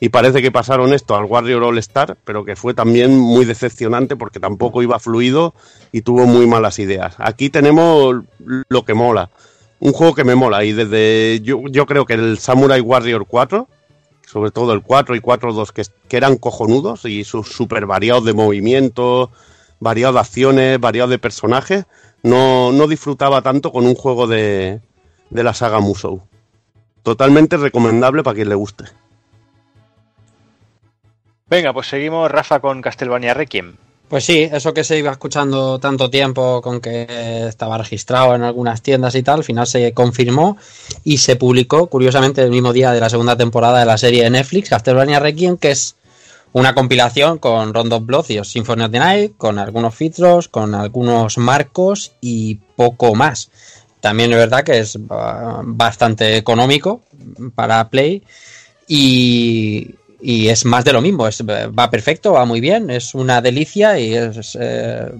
Y parece que pasaron esto al Warrior All Star, pero que fue también muy decepcionante porque tampoco iba fluido y tuvo muy malas ideas. Aquí tenemos lo que mola. Un juego que me mola y desde yo, creo que el Samurai Warrior 4, sobre todo el 4 y 4.2 que, que eran cojonudos y sus super variados de movimiento, variados de acciones, variados de personajes, no, no disfrutaba tanto con un juego de, de la saga Musou. Totalmente recomendable para quien le guste. Venga, pues seguimos, Rafa, con Castlevania Requiem. Pues sí, eso que se iba escuchando tanto tiempo con que estaba registrado en algunas tiendas y tal, al final se confirmó y se publicó, curiosamente, el mismo día de la segunda temporada de la serie de Netflix, Castlevania Requiem, que es una compilación con Rondo Blood y Symphony of the Night, con algunos filtros, con algunos marcos y poco más. También es verdad que es ah, bastante económico para Play y, y es más de lo mismo. Es, va perfecto, va muy bien, es una delicia y es eh,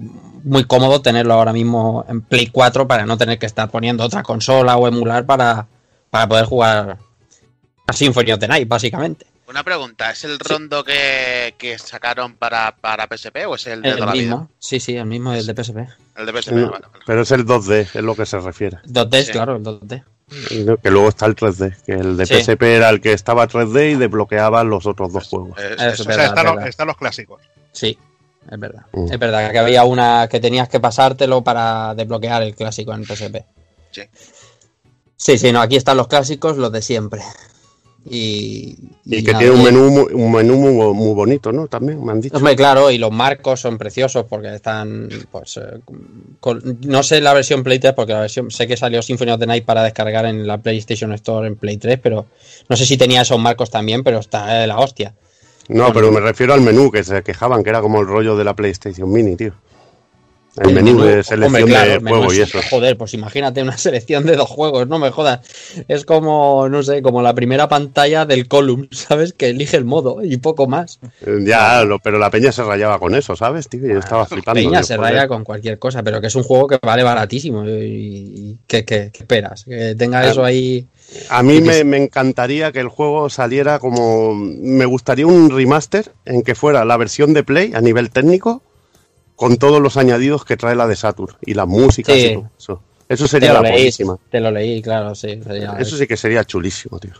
muy cómodo tenerlo ahora mismo en Play 4 para no tener que estar poniendo otra consola o emular para, para poder jugar a Symphony of the Night, básicamente. Una pregunta, ¿es el rondo que, que sacaron para, para PSP o es el de El toda la vida? mismo, sí, sí, el mismo el de PSP. El de PSP, No, vale, vale. pero es el 2D, es lo que se refiere. 2D, Sí. claro, el 2D. Y no- Que luego está el 3D, que el de Sí. PSP era el que estaba 3D y desbloqueaba los otros dos juegos. Es- es O sea, verdad, están, los, verdad. están los clásicos. Sí, es verdad. Mm. Es verdad que había una que tenías que pasártelo para desbloquear el clásico en PSP. Sí. Sí, sí, no, aquí están los clásicos, los de siempre. Y, Y, que tiene un menú, un menú muy, muy bonito, ¿no? También me han dicho. Hombre, claro, y los marcos son preciosos porque están, pues, eh, con- no sé la versión Play 3 porque la versión, sé que salió Symphony of the Night para descargar en la PlayStation Store en Play 3, pero no sé si tenía esos marcos también, pero está de la hostia. No, pero me refiero al menú, que se quejaban que era como el rollo de la PlayStation Mini, tío. El, menú, de selección de juego y eso. Joder, pues imagínate una selección de dos juegos, no me jodas. Es como, no sé, como la primera pantalla del Column, ¿sabes? Que elige el modo y poco más. Eh, ya, pero la peña se rayaba con eso, ¿sabes, tío? Yo estaba flipando. La peña se raya con cualquier cosa, pero que es un juego que vale baratísimo. ¿Y qué, esperas? Que tenga eso ahí. A mí me, me, encantaría que el juego saliera como. Me gustaría un remaster en que fuera la versión de Play a nivel técnico con todos los añadidos que trae la de Saturn y las músicas y todo eso. Eso sería la buenísima. Te lo leí, claro, sí. eso sí que sería chulísimo, tío.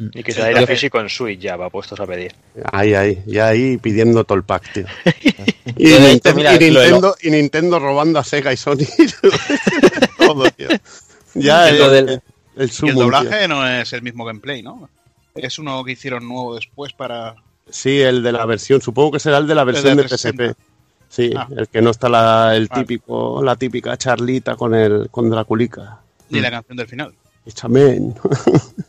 Mm. Y que saliera físico en Switch ya, va puestos a pedir. Ahí, ahí, ya ahí pidiendo todo el pack, tío. y, Nintendo, y, Nintendo, robando a Sega y Sony. todo, tío. Ya el, el, doblaje no es el mismo gameplay, ¿no? Es uno que hicieron nuevo después para... Sí, el de la versión, supongo que será el de la versión de, PSP. Sí, ah. el que no está la, el típico, la típica charlita con el con Draculica. Ni la canción del final.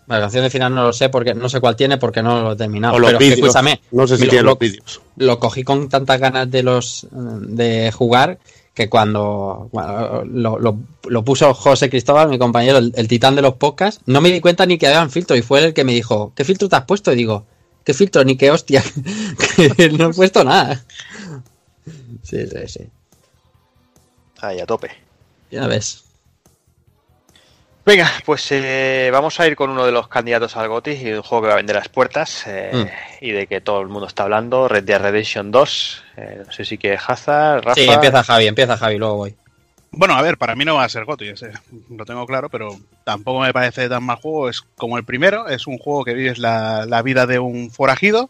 La canción del final no lo sé porque no sé cuál tiene porque no lo he terminado. pero escúchame, no sé si tiene los vídeos. Lo cogí con tantas ganas de los de jugar que cuando lo, puso José Cristóbal, mi compañero, el, titán de los podcasts, no me di cuenta ni que habían filtro y fue el que me dijo, ¿qué filtro te has puesto? Y digo, ¿qué filtro? Ni qué hostia, no he puesto nada. Sí, sí, sí. Ahí, a tope. Ya ves. Venga, pues eh, vamos a ir con uno de los candidatos al GOTY y un juego que va a vender las puertas eh, mm. y de que todo el mundo está hablando, Red Dead Redemption 2. Eh, no sé si que Hazard, Rafa... Sí, empieza Javi, empieza Javi, luego voy. Bueno, a ver, para mí no va a ser GOTY, lo tengo claro, pero tampoco me parece tan mal juego. Es como el primero, es un juego que vives la, la vida de un forajido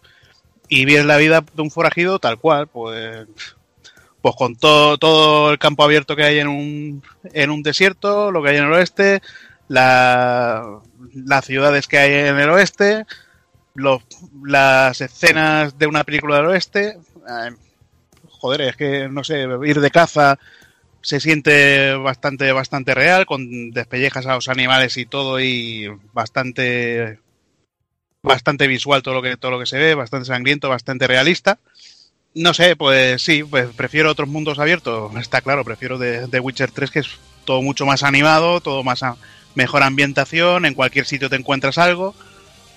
y vives la vida de un forajido tal cual, pues pues con todo, todo el campo abierto que hay en un, en un desierto, lo que hay en el oeste, la, las ciudades que hay en el oeste, las escenas de una película del oeste. Joder, es que no sé, ir de caza se siente bastante, bastante real, con despellejas a los animales y todo, y bastante bastante visual todo lo que todo lo que se ve, bastante sangriento, bastante realista. No sé, pues sí, pues prefiero otros mundos abiertos, está claro, prefiero de, Witcher 3 que es todo mucho más animado, todo más mejor ambientación, en cualquier sitio te encuentras algo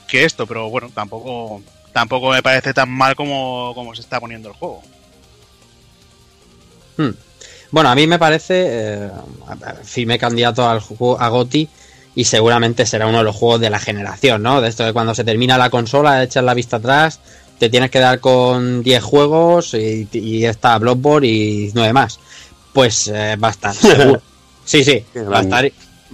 que esto, pero bueno, tampoco tampoco me parece tan mal como, como se está poniendo el juego. Hmm. Bueno, a mí me parece eh, firme candidato al a Goti y seguramente será uno de los juegos de la generación, ¿no? De esto de cuando se termina la consola, echas la vista atrás te tienes que dar con 10 juegos y, está Bloodborne y 9 más. Pues eh, va a estar seguro. Sí, sí, va a estar,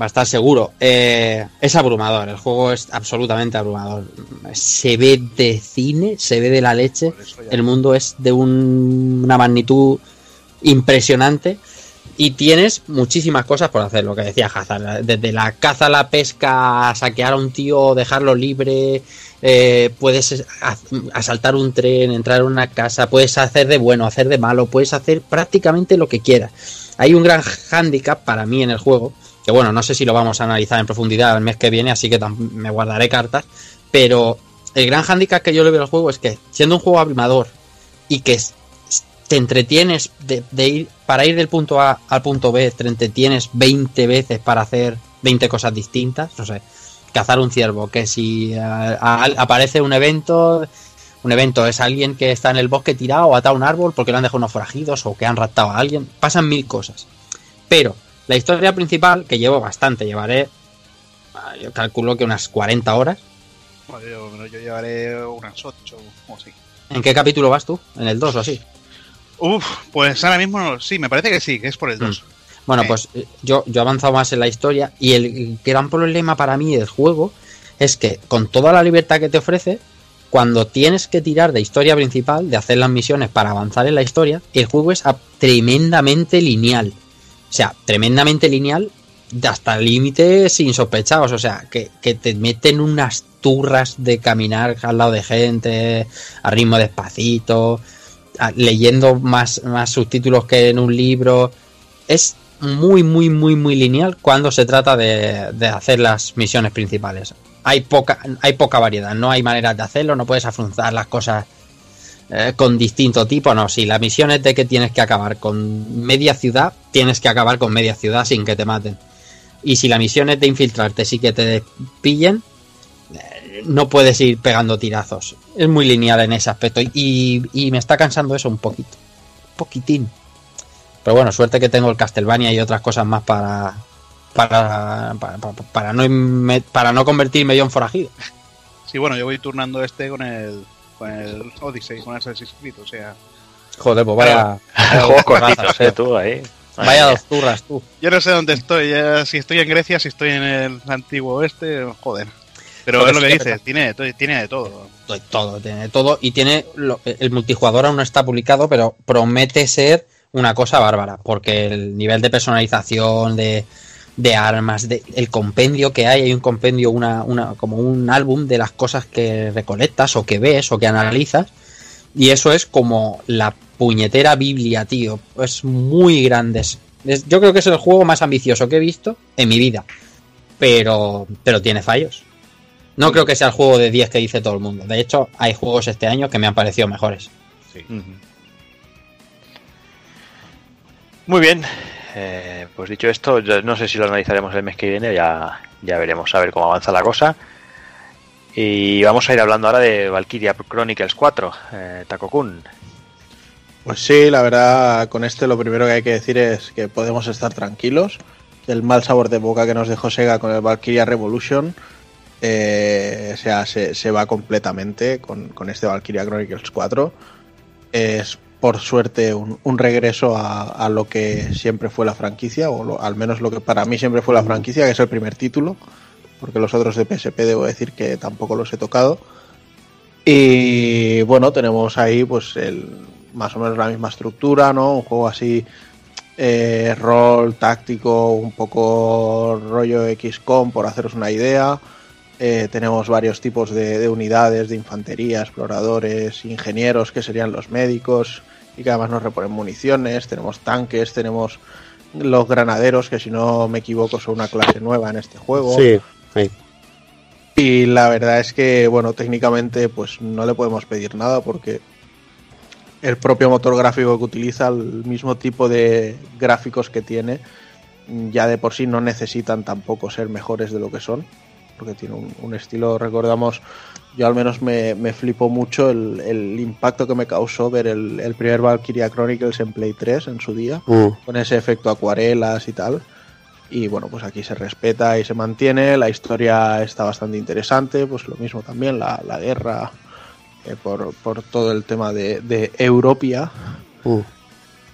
va a estar seguro. Eh, es abrumador, el juego es absolutamente abrumador. Se ve de cine, se ve de la leche. El mundo es de una magnitud impresionante. Y tienes muchísimas cosas por hacer, lo que decía Hazard. Desde la caza a la pesca, saquear a un tío, dejarlo libre, eh, puedes asaltar un tren, entrar a una casa, puedes hacer de bueno, hacer de malo, puedes hacer prácticamente lo que quieras. Hay un gran hándicap para mí en el juego, que bueno, no sé si lo vamos a analizar en profundidad el mes que viene, así que me guardaré cartas, pero el gran hándicap que yo le veo al juego es que siendo un juego abrumador y que te entretienes de, ir para ir del punto A al punto B, te entretienes 20 veces para hacer 20 cosas distintas, no sé cazar un ciervo, que si eh, aparece un evento, un evento es alguien que está en el bosque tirado o atado a un árbol porque lo han dejado unos forajidos o que han raptado a alguien, pasan mil cosas. Pero la historia principal, que llevo bastante, llevaré, ah, yo calculo que unas 40 horas. yo, llevaré unas 8 o así. ¿En qué capítulo vas tú? ¿En el 2 o así? Uf, pues ahora mismo sí, me parece que sí, que es por el 2. Bueno, pues eh, yo, yo he avanzado más en la historia y el gran problema para mí del juego es que con toda la libertad que te ofrece, cuando tienes que tirar de historia principal, de hacer las misiones para avanzar en la historia, el juego es tremendamente lineal. O sea, tremendamente lineal hasta límites insospechados. O sea, que, que, te meten unas turras de caminar al lado de gente, a ritmo despacito, leyendo más, más subtítulos que en un libro. Es muy, muy, muy, muy lineal cuando se trata de, hacer las misiones principales. Hay poca, hay poca variedad, no hay maneras de hacerlo, no puedes afrontar las cosas eh, con distinto tipo, no. Si la misión es de que tienes que acabar con media ciudad, tienes que acabar con media ciudad sin que te maten. Y si la misión es de infiltrarte, sí que te pillen, no puedes ir pegando tirazos. Es muy lineal en ese aspecto. Y, y me está cansando eso un poquito. Un poquitín. Pero bueno, suerte que tengo el Castlevania y otras cosas más para. Para, para, para, no, para no convertirme yo en forajido. Sí, bueno, yo voy turnando este con el, con el Odyssey, con Assassin's Creed, o sea. Joder, pues vaya. Juegos cortitos, eh, tú ahí. Vaya dos turras, tú. Yo no sé dónde estoy, ya, si estoy en Grecia, si estoy en el antiguo oeste, joder. Pero es lo que dices, tiene, tiene de todo. De todo, tiene de todo. Y tiene. Lo, el multijugador aún no está publicado, pero promete ser una cosa bárbara. Porque el nivel de personalización, de, de armas, de, el compendio que hay, hay un compendio, una, una, como un álbum de las cosas que recolectas o que ves o que analizas. Y eso es como la puñetera Biblia, tío. Es muy grande. Es, yo creo que es el juego más ambicioso que he visto en mi vida. Pero, pero tiene fallos. No creo que sea el juego de 10 que dice todo el mundo. De hecho, hay juegos este año que me han parecido mejores. Sí. Muy bien. Eh, pues dicho esto, yo no sé si lo analizaremos el mes que viene, ya, ya veremos a ver cómo avanza la cosa. Y vamos a ir hablando ahora de Valkyria Chronicles 4, eh, Takokun. Pues sí, la verdad, con este lo primero que hay que decir es que podemos estar tranquilos. El mal sabor de boca que nos dejó Sega con el Valkyria Revolution eh, o sea, se, se, va completamente con, con, este Valkyria Chronicles 4. Es por suerte un, un regreso a, a, lo que siempre fue la franquicia, o al menos lo que para mí siempre fue la franquicia, que es el primer título, porque los otros de PSP debo decir que tampoco los he tocado. Y bueno, tenemos ahí pues el, más o menos la misma estructura, ¿no? Un juego así, eh, rol táctico, un poco rollo XCOM, por haceros una idea. Eh, tenemos varios tipos de, de, unidades de infantería, exploradores, ingenieros, que serían los médicos, y que además nos reponen municiones. Tenemos tanques, tenemos los granaderos, que si no me equivoco son una clase nueva en este juego. Sí, sí. Y la verdad es que, bueno, técnicamente pues no le podemos pedir nada porque el propio motor gráfico que utiliza, el mismo tipo de gráficos que tiene, ya de por sí no necesitan tampoco ser mejores de lo que son porque tiene un, un, estilo, recordamos, yo al menos me, me flipó mucho el, el, impacto que me causó ver el, el, primer Valkyria Chronicles en Play 3 en su día, mm. con ese efecto acuarelas y tal. Y bueno, pues aquí se respeta y se mantiene, la historia está bastante interesante, pues lo mismo también, la, la guerra eh, por, por, todo el tema de, de Europia. Mm.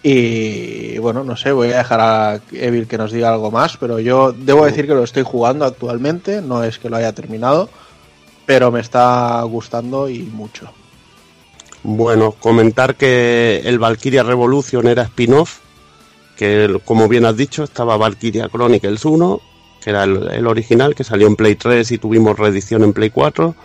Y bueno, no sé, voy a dejar a Evil que nos diga algo más, pero yo debo decir que lo estoy jugando actualmente, no es que lo haya terminado, pero me está gustando y mucho. Bueno, comentar que el Valkyria Revolution era spin-off, que como bien has dicho, estaba Valkyria Chronicles 1, que era el, el, original, que salió en Play 3 y tuvimos reedición en Play 4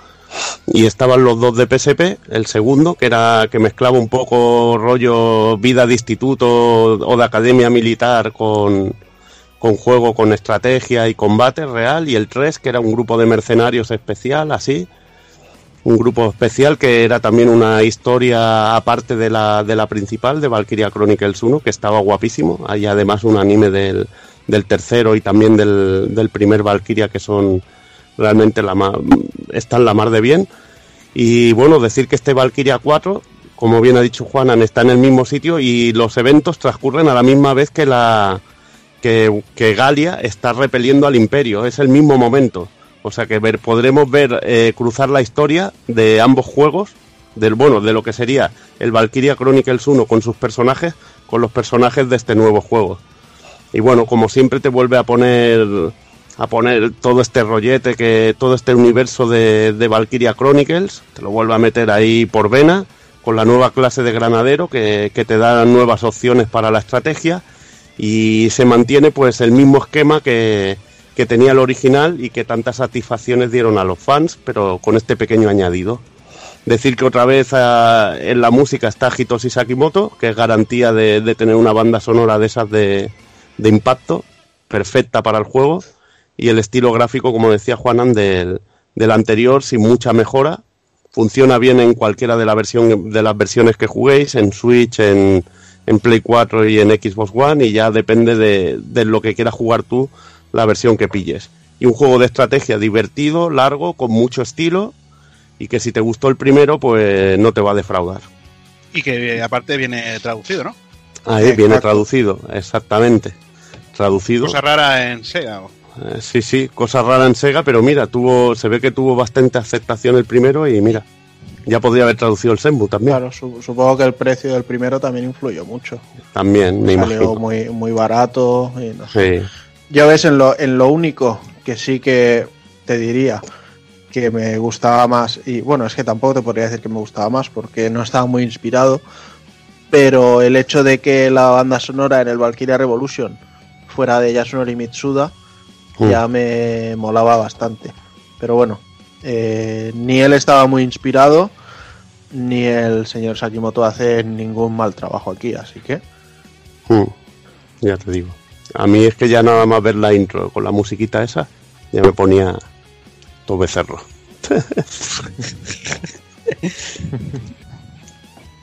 y estaban los dos de PSP, el segundo, que era que mezclaba un poco rollo vida de instituto o de academia militar con, con juego con estrategia y combate real, y el 3, que era un grupo de mercenarios especial, así, un grupo especial que era también una historia aparte de la, de la principal, de Valkyria Chronicles 1, que estaba guapísimo, hay además un anime del, del tercero y también del, del primer Valkyria que son realmente la mar, están la mar de bien. Y bueno, decir que este Valkyria 4, como bien ha dicho Juanan, está en el mismo sitio y los eventos transcurren a la misma vez que la que, que Galia está repeliendo al Imperio, es el mismo momento. O sea que ver, podremos ver eh, cruzar la historia de ambos juegos, del bueno, de lo que sería el Valkyria Chronicles 1 con sus personajes, con los personajes de este nuevo juego. Y bueno, como siempre te vuelve a poner a poner todo este rollete, que todo este universo de, de Valkyria Chronicles, te lo vuelve a meter ahí por vena, con la nueva clase de granadero que, que, te da nuevas opciones para la estrategia y se mantiene pues el mismo esquema que, que tenía el original y que tantas satisfacciones dieron a los fans, pero con este pequeño añadido. Decir que otra vez a, en la música está Hitoshi Sakimoto, que es garantía de, de tener una banda sonora de esas de, de impacto, perfecta para el juego y el estilo gráfico, como decía Juanan, del, del, anterior, sin mucha mejora, Funciona bien en cualquiera de, la versión, de las versiones que juguéis, en Switch, en, en Play 4 y en Xbox One, y ya depende de, de lo que quieras jugar tú, la versión que pilles. Y un juego de estrategia divertido, largo, con mucho estilo, y que si te gustó el primero, pues no te va a defraudar. Y que aparte viene traducido, ¿no? Ahí viene traducido, exactamente. Traducido. Cosa rara en Sega. Eh, sí, sí, cosa rara en Sega, pero mira, tuvo, se ve que tuvo bastante aceptación el primero y mira, ya podría haber traducido el Senbu también. Claro, su- supongo que el precio del primero también influyó mucho. También, me Salió imagino. muy, muy barato. y no sé. Sí. Ya ves, en lo, en lo único que sí que te diría que me gustaba más, y bueno, es que tampoco te podría decir que me gustaba más porque no estaba muy inspirado, pero el hecho de que la banda sonora en el Valkyria Revolution fuera de Yasunori Mitsuda Ya me molaba bastante. Pero bueno, eh, ni él estaba muy inspirado, ni el señor Sakimoto hace ningún mal trabajo aquí, así que... Ya te digo. A mí es que ya nada más ver la intro con la musiquita esa, ya me ponía todo becerro.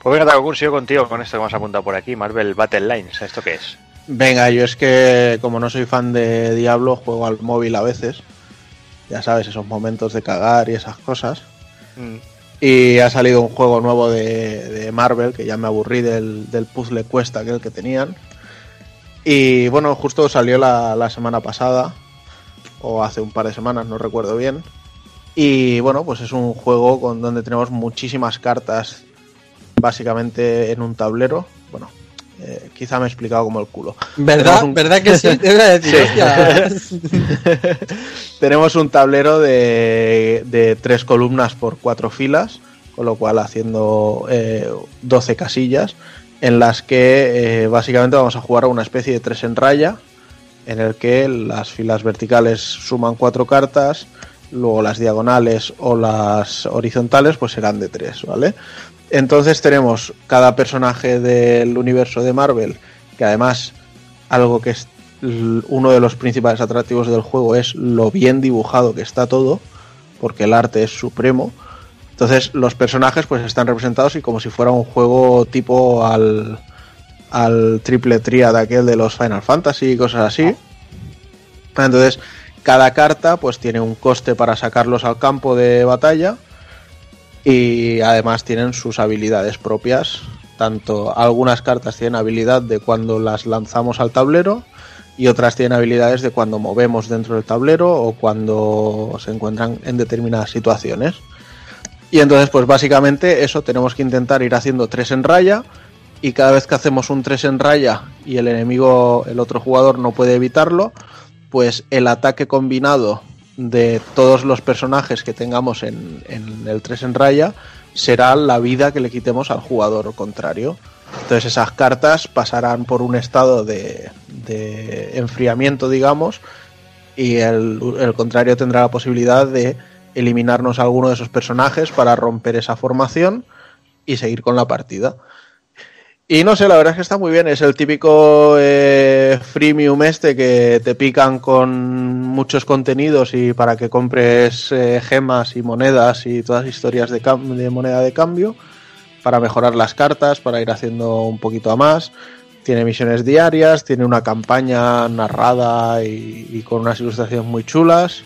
Pues venga, Takokun, sigo contigo con esto que hemos apuntado por aquí, Marvel Battle Lines. ¿Esto qué es? Venga, yo es que como no soy fan de Diablo, juego al móvil a veces. Ya sabes, esos momentos de cagar y esas cosas. Y ha salido un juego nuevo de, de Marvel, que ya me aburrí del, del puzzle cuesta aquel que tenían. Y bueno, justo salió la, la semana pasada, o hace un par de semanas, no recuerdo bien. Y bueno, pues es un juego con donde tenemos muchísimas cartas, básicamente en un tablero. Bueno, eh, quizá me he explicado como el culo. ¿Verdad? Un- ¿Verdad que sí? Te a decir, Sí. Tenemos un tablero de, de tres columnas por cuatro filas, con lo cual haciendo eh, 12 casillas, en las que eh, básicamente vamos a jugar a una especie de tres en raya, en el que las filas verticales suman cuatro cartas, luego las diagonales o las horizontales pues serán de tres, ¿vale? Entonces tenemos cada personaje del universo de Marvel, que además algo que es uno de los principales atractivos del juego es lo bien dibujado que está todo, porque el arte es supremo. Entonces los personajes pues están representados y como si fuera un juego tipo al, al triple triad aquel de los Final Fantasy y cosas así. Entonces cada carta pues tiene un coste para sacarlos al campo de batalla y además tienen sus habilidades propias. Tanto algunas cartas tienen habilidad de cuando las lanzamos al tablero y otras tienen habilidades de cuando movemos dentro del tablero o cuando se encuentran en determinadas situaciones. Y entonces, pues básicamente eso tenemos que intentar ir haciendo tres en raya y cada vez que hacemos un tres en raya y el enemigo, el otro jugador no puede evitarlo, pues el ataque combinado de todos los personajes que tengamos en, en el 3 en raya será la vida que le quitemos al jugador contrario. Entonces esas cartas pasarán por un estado de, de enfriamiento, digamos, y el, el contrario tendrá la posibilidad de eliminarnos alguno de esos personajes para romper esa formación y seguir con la partida. Y no sé, la verdad es que está muy bien. Es el típico eh, freemium este que te pican con muchos contenidos y para que compres eh, gemas y monedas y todas historias de, moneda de cambio para mejorar las cartas, para ir haciendo un poquito a más. Tiene misiones diarias, tiene una campaña narrada y, y con unas ilustraciones muy chulas.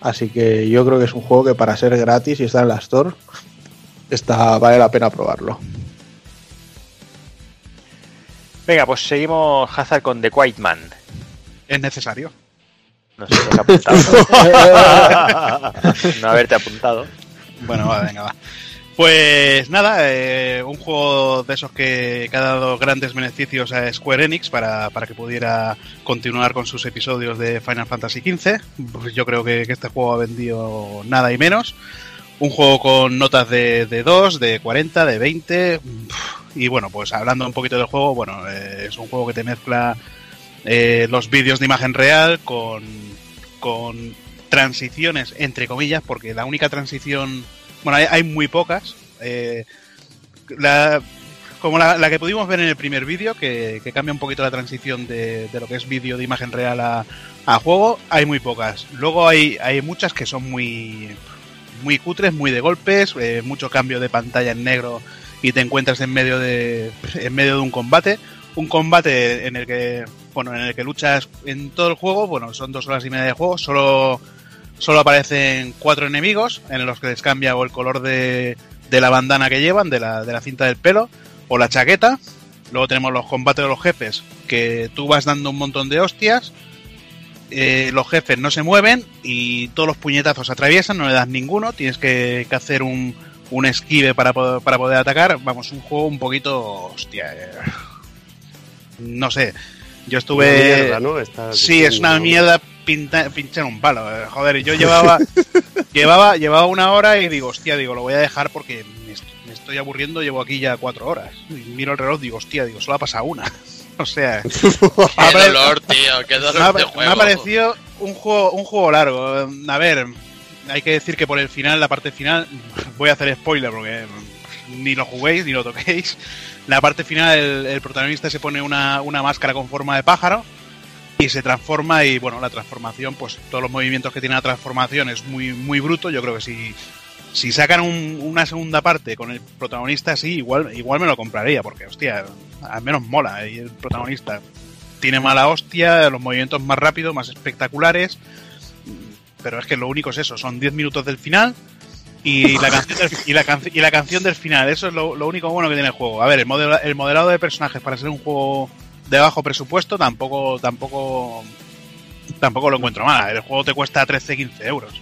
Así que yo creo que es un juego que para ser gratis y está en la Store, está, vale la pena probarlo. Venga, pues seguimos Hazard con The Quiet Man. Es necesario. No sé has apuntado. no haberte apuntado. Bueno, va, venga, va. Pues nada, eh, un juego de esos que, que ha dado grandes beneficios a Square Enix para, para que pudiera continuar con sus episodios de Final Fantasy XV. Pues yo creo que, que este juego ha vendido nada y menos. Un juego con notas de, de 2, de 40, de 20. Y bueno, pues hablando un poquito del juego, bueno, eh, es un juego que te mezcla eh, los vídeos de imagen real con, con transiciones, entre comillas, porque la única transición, bueno, hay, muy pocas. eh, como la, la que pudimos ver en el primer vídeo, que, que cambia un poquito la transición de, de lo que es vídeo de imagen real a, a juego, hay muy pocas. Luego hay, hay muchas que son muy muy cutres, muy de golpes, eh, mucho cambio de pantalla en negro y te encuentras en medio de en medio de un combate, un combate en el que bueno en el que luchas en todo el juego, bueno son dos horas y media de juego, solo solo aparecen cuatro enemigos en los que les cambia o el color de, de la bandana que llevan, de la, de la cinta del pelo o la chaqueta. Luego tenemos los combates de los jefes, que tú vas dando un montón de hostias, eh, los jefes no se mueven y todos los puñetazos atraviesan, no le das ninguno, tienes que, que hacer un, un esquive para, poder- para poder atacar. Vamos, un juego un poquito... Hostia, eh, no sé. Yo estuve... Una mierda, ¿no? Está Sí, es una mierda pinta, pinchar un palo. eh, Joder, yo llevaba, llevaba, llevaba una hora y digo, hostia, digo, lo voy a dejar porque me estoy aburriendo, llevo aquí ya cuatro horas. Y miro el reloj, digo, hostia, digo, solo ha pasado una. O sea, Qué dolor, tío, qué me dolor de me ha parecido un juego, un juego largo. A ver, hay que decir que por el final, la parte final, voy a hacer spoiler porque ni lo juguéis ni lo toquéis. La parte final, el, el protagonista se pone una, una máscara con forma de pájaro y se transforma y bueno, la transformación, pues todos los movimientos que tiene la transformación es muy, muy bruto. Yo creo que si, si sacan un- una segunda parte con el protagonista así, igual, igual me lo compraría, porque hostia, al menos mola. Y el protagonista tiene mala hostia, los movimientos más rápidos, más espectaculares. Pero es que lo único es eso, son 10 minutos del final y la canción del, y la canci- y la canción del final. Eso es lo, lo único bueno que tiene el juego. A ver, el, modela- el modelado de personajes para ser un juego de bajo presupuesto tampoco tampoco tampoco lo encuentro mal. El juego te cuesta 13-15 euros.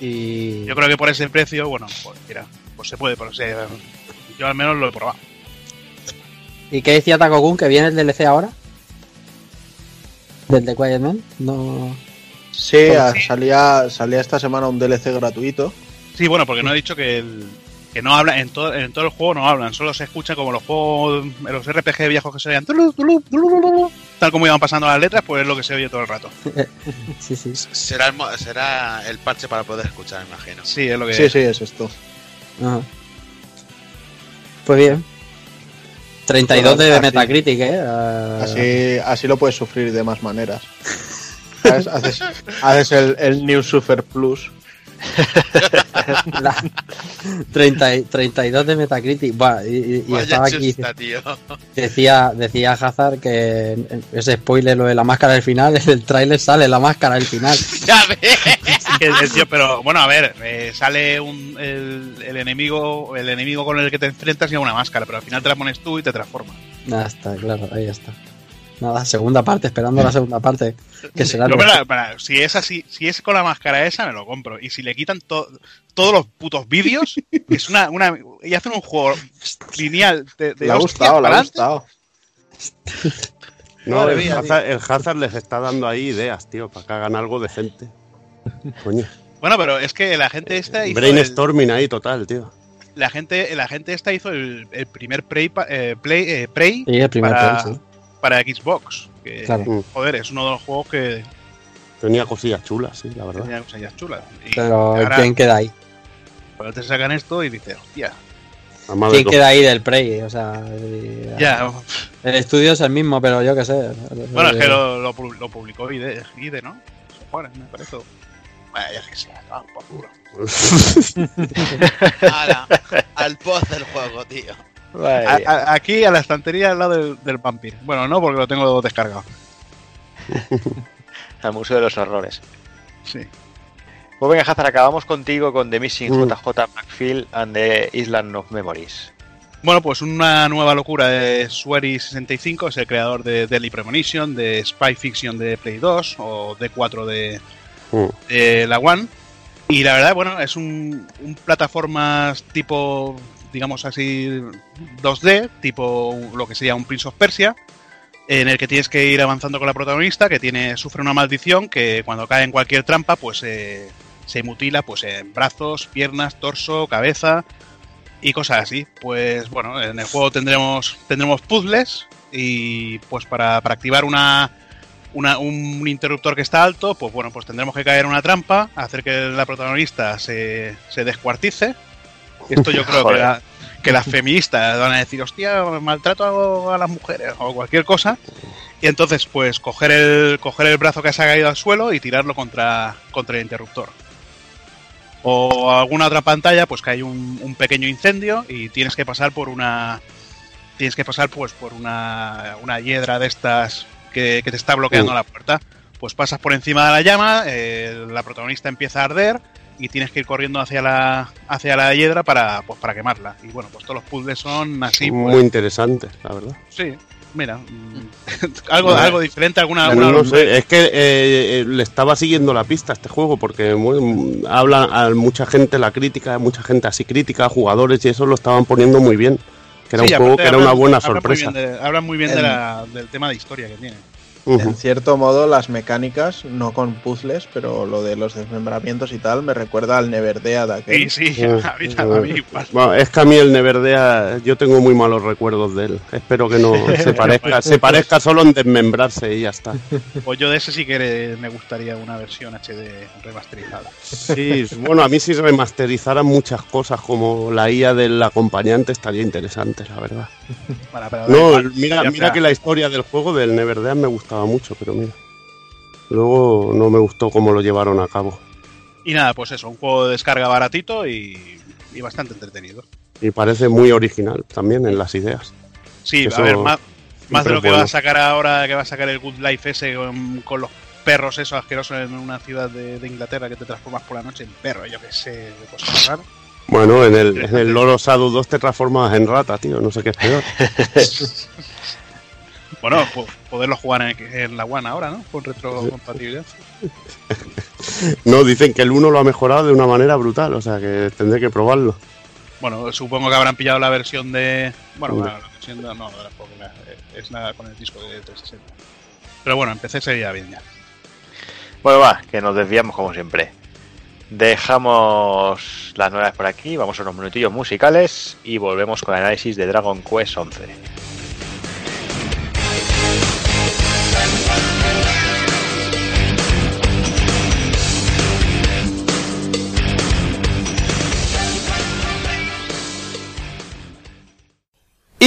Y Yo creo que por ese precio, bueno, pues mira, pues se puede, pero se- yo al menos lo he probado. ¿Y qué decía Takokun? ¿Que viene el DLC ahora? ¿Del The Quiet Man? No. Sí, a- salía, salía esta semana un DLC gratuito. Sí, bueno, porque no he dicho que el, que no hablan, en todo, en todo el juego no hablan, solo se escucha como los juegos, los RPG viejos que se oían, tal como iban pasando las letras, pues es lo que se oye todo el rato. Sí, sí. Será el, mo- será el parche para poder escuchar, me imagino. Sí, es lo que Sí, sí, es esto. Ajá. Pues bien. 32 de así- Metacritic, ¿eh? Ah, Así, así lo puedes sufrir de más maneras. ¿Sabes? Haces, haces el, el New Super Plus. la- 30 y- 32 de Metacritic. Buah, y, y- y Vaya estaba aquí. chusta, tío. Decía, decía Hazard que ese spoiler, lo de la máscara del final, en el tráiler sale la máscara del final. ya ves. Tío, pero bueno, a ver, eh, sale un, el, el enemigo el enemigo con el que te enfrentas y una máscara, pero al final te la pones tú y te transforma. Nada, está, claro, ahí está. Nada, segunda parte, esperando la segunda parte. Que será Yo, lo- para- para- si es así, si es con la máscara esa, me lo compro. Y si le quitan to- todos los putos vídeos, es una, una y hacen un juego lineal de, de Le ha gustado, le ha gustado. No, el mía, Hazard, el Hazard les está dando ahí ideas, tío, para que hagan algo decente. Coño. Bueno, pero es que la gente esta hizo el- Brainstorming ahí total, tío. la gente la gente esta hizo el, el primer Prey, eh, Play, eh, Prey Sí, el primer para, Prey, sí. Para Xbox. Que, Claro. Joder, es uno de los juegos que Tenía cosillas chulas, sí, la verdad. tenía cosillas chulas. Y Pero ahora ¿quién queda ahí? pues te sacan esto y dices, hostia, ¿Quién queda ahí del Prey? O sea, eh, ya. el estudio es el mismo, pero yo qué sé. Bueno, es que Eh, lo, lo, pu- lo publicó IDE, IDE, ¿no? Joder, me parece. Bueno, ya que sea, por culo. Ala, al post del juego, tío. A- a- aquí a la estantería al lado del, del Vampir. Bueno, no, porque lo tengo descargado. Al Museo de los Horrores. Sí. Pues venga, Hazard, acabamos contigo con The Missing Mm. JJ McPhil and the Island of Memories. Bueno, pues una nueva locura de Swery65, es el creador de Deadly Premonition, de Spy Fiction de Play 2 o D4 de, Mm. de la One. Y la verdad, bueno, es un, un plataformas tipo, digamos así, 2D, tipo lo que sería un Prince of Persia, en el que tienes que ir avanzando con la protagonista, que tiene sufre una maldición que cuando cae en cualquier trampa, pues eh, se mutila pues en brazos, piernas, torso, cabeza y cosas así. Pues bueno, en el juego tendremos tendremos puzzles y pues para, para activar una, una- un interruptor que está alto, pues bueno, pues tendremos que caer en una trampa, hacer que la protagonista se, se descuartice. Esto yo creo que, Joder. la- que las feministas van a decir, hostia, maltrato a las mujeres o cualquier cosa. Y entonces, pues coger el, coger el brazo que se ha caído al suelo y tirarlo contra, contra el interruptor. O alguna otra pantalla, pues que hay un, un pequeño incendio y tienes que pasar por una. Tienes que pasar pues por una, una hiedra de estas que, que te está bloqueando Uh. la puerta. Pues pasas por encima de la llama, eh, la protagonista empieza a arder y tienes que ir corriendo hacia la hacia la hiedra para pues para quemarla. Y bueno, pues todos los puzzles son así, pues, Muy interesante, la verdad. sí, mira, mm, algo algo diferente, alguna, no sé, es que eh, eh, le estaba siguiendo la pista a este juego porque muy- habla a mucha gente la crítica, mucha gente así crítica, jugadores y eso lo estaban poniendo muy bien. Que era Sí, un juego que era una buena hablan muy sorpresa. de- Hablan muy bien de la- del tema de historia que tiene. Ujú. En cierto modo, las mecánicas, no con puzzles, pero lo de los desmembramientos y tal, me recuerda al Neverdea de aquel. Sí, sí, a mí, a mí igual. Bueno, es que a mí el Neverdea, yo tengo muy malos recuerdos de él. Espero que no se parezca, se parezca solo en desmembrarse y ya está. Pues yo de ese sí que me gustaría una versión HD remasterizada. Sí, bueno, a mí si remasterizaran muchas cosas como la IA del acompañante estaría interesante, la verdad. Bueno, No, mira, mira que la historia del juego del Neverdea me gustaba mucho, pero mira. Luego no me gustó cómo lo llevaron a cabo. Y nada, pues eso, un juego de descarga baratito y, y bastante entretenido. Y parece muy original también en las ideas. Sí, Eso a ver, más, más de lo que es va a bueno. sacar ahora, que va a sacar el Good Life ese con, con los perros esos asquerosos en una ciudad de, de Inglaterra que te transformas por la noche en perro, yo que sé, de cosas raras. Bueno, en el, en el Loro Shadow 2 te transformas en rata, tío, no sé qué es peor. Bueno, po- poderlo jugar en, en la One ahora, ¿no? Con retrocompatibilidad. No, dicen que el 1 lo ha mejorado de una manera brutal, o sea que tendré que probarlo. Bueno, supongo que habrán pillado la versión de. Bueno, Mm. la versión de. No, de la Pokémon, es la con el disco de 360. Pero bueno, empecé sería bien ya. Bueno, va, que nos desviamos como siempre. Dejamos las novedades por aquí, vamos a unos minutillos musicales y volvemos con el análisis de Dragon Quest 11.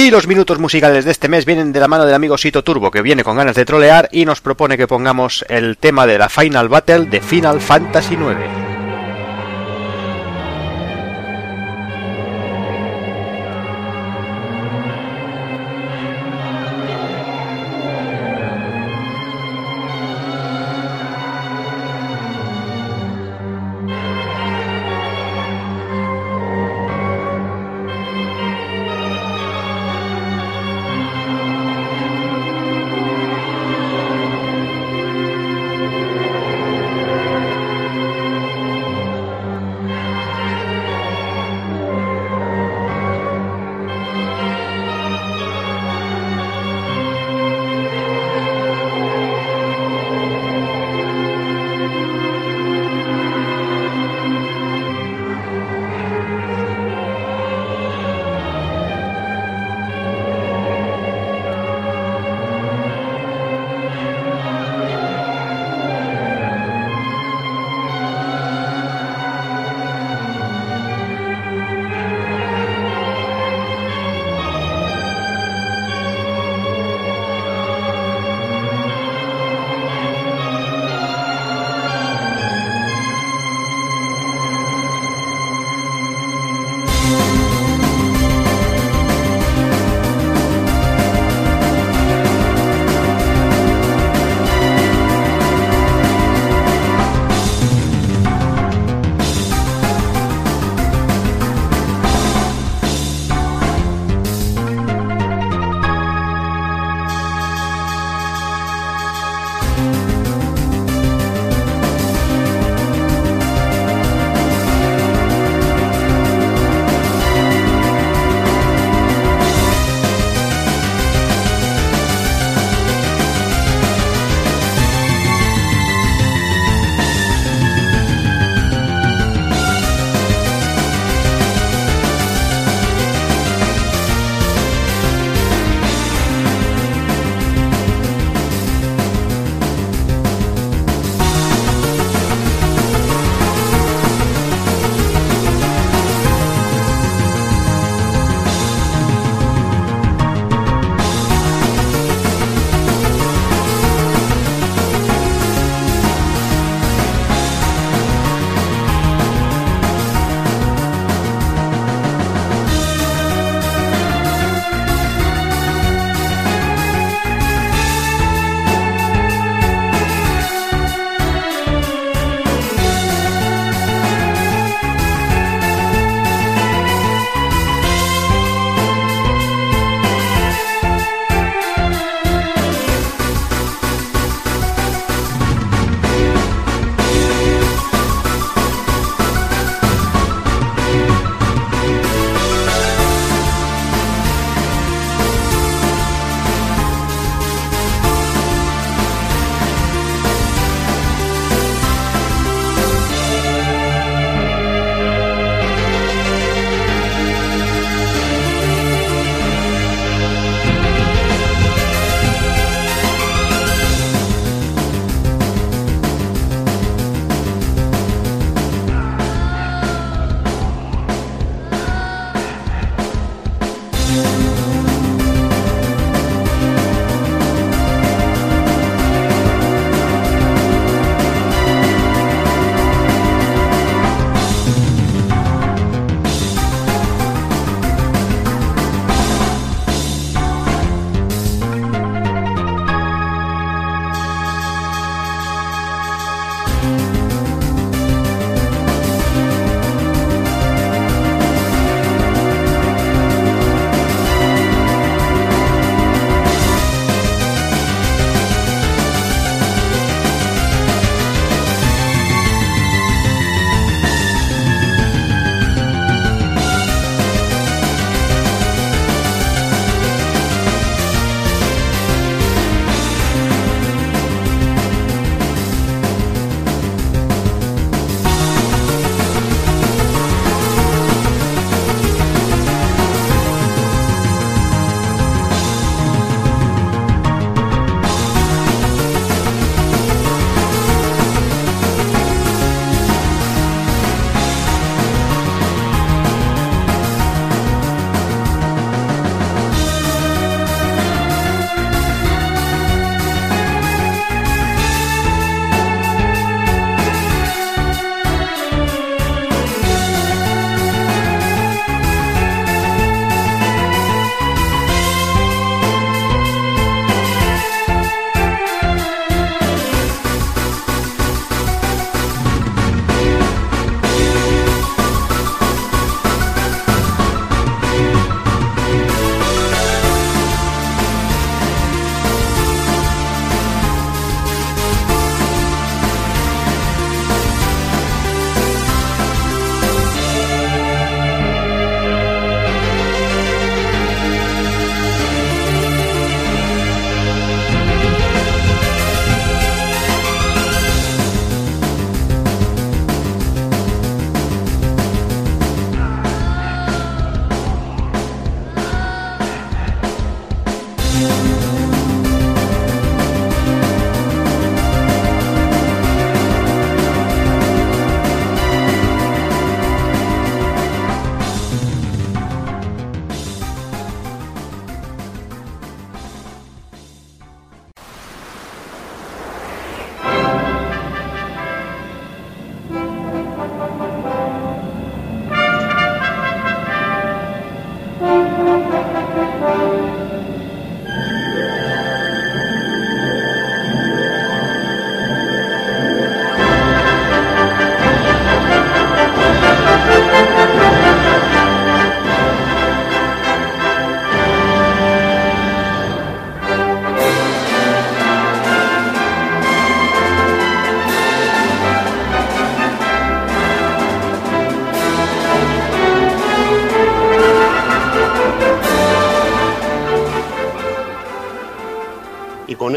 Y los minutos musicales de este mes vienen de la mano del amigo Sito Turbo, que viene con ganas de trolear y nos propone que pongamos el tema de la Final Battle de Final Fantasy IX.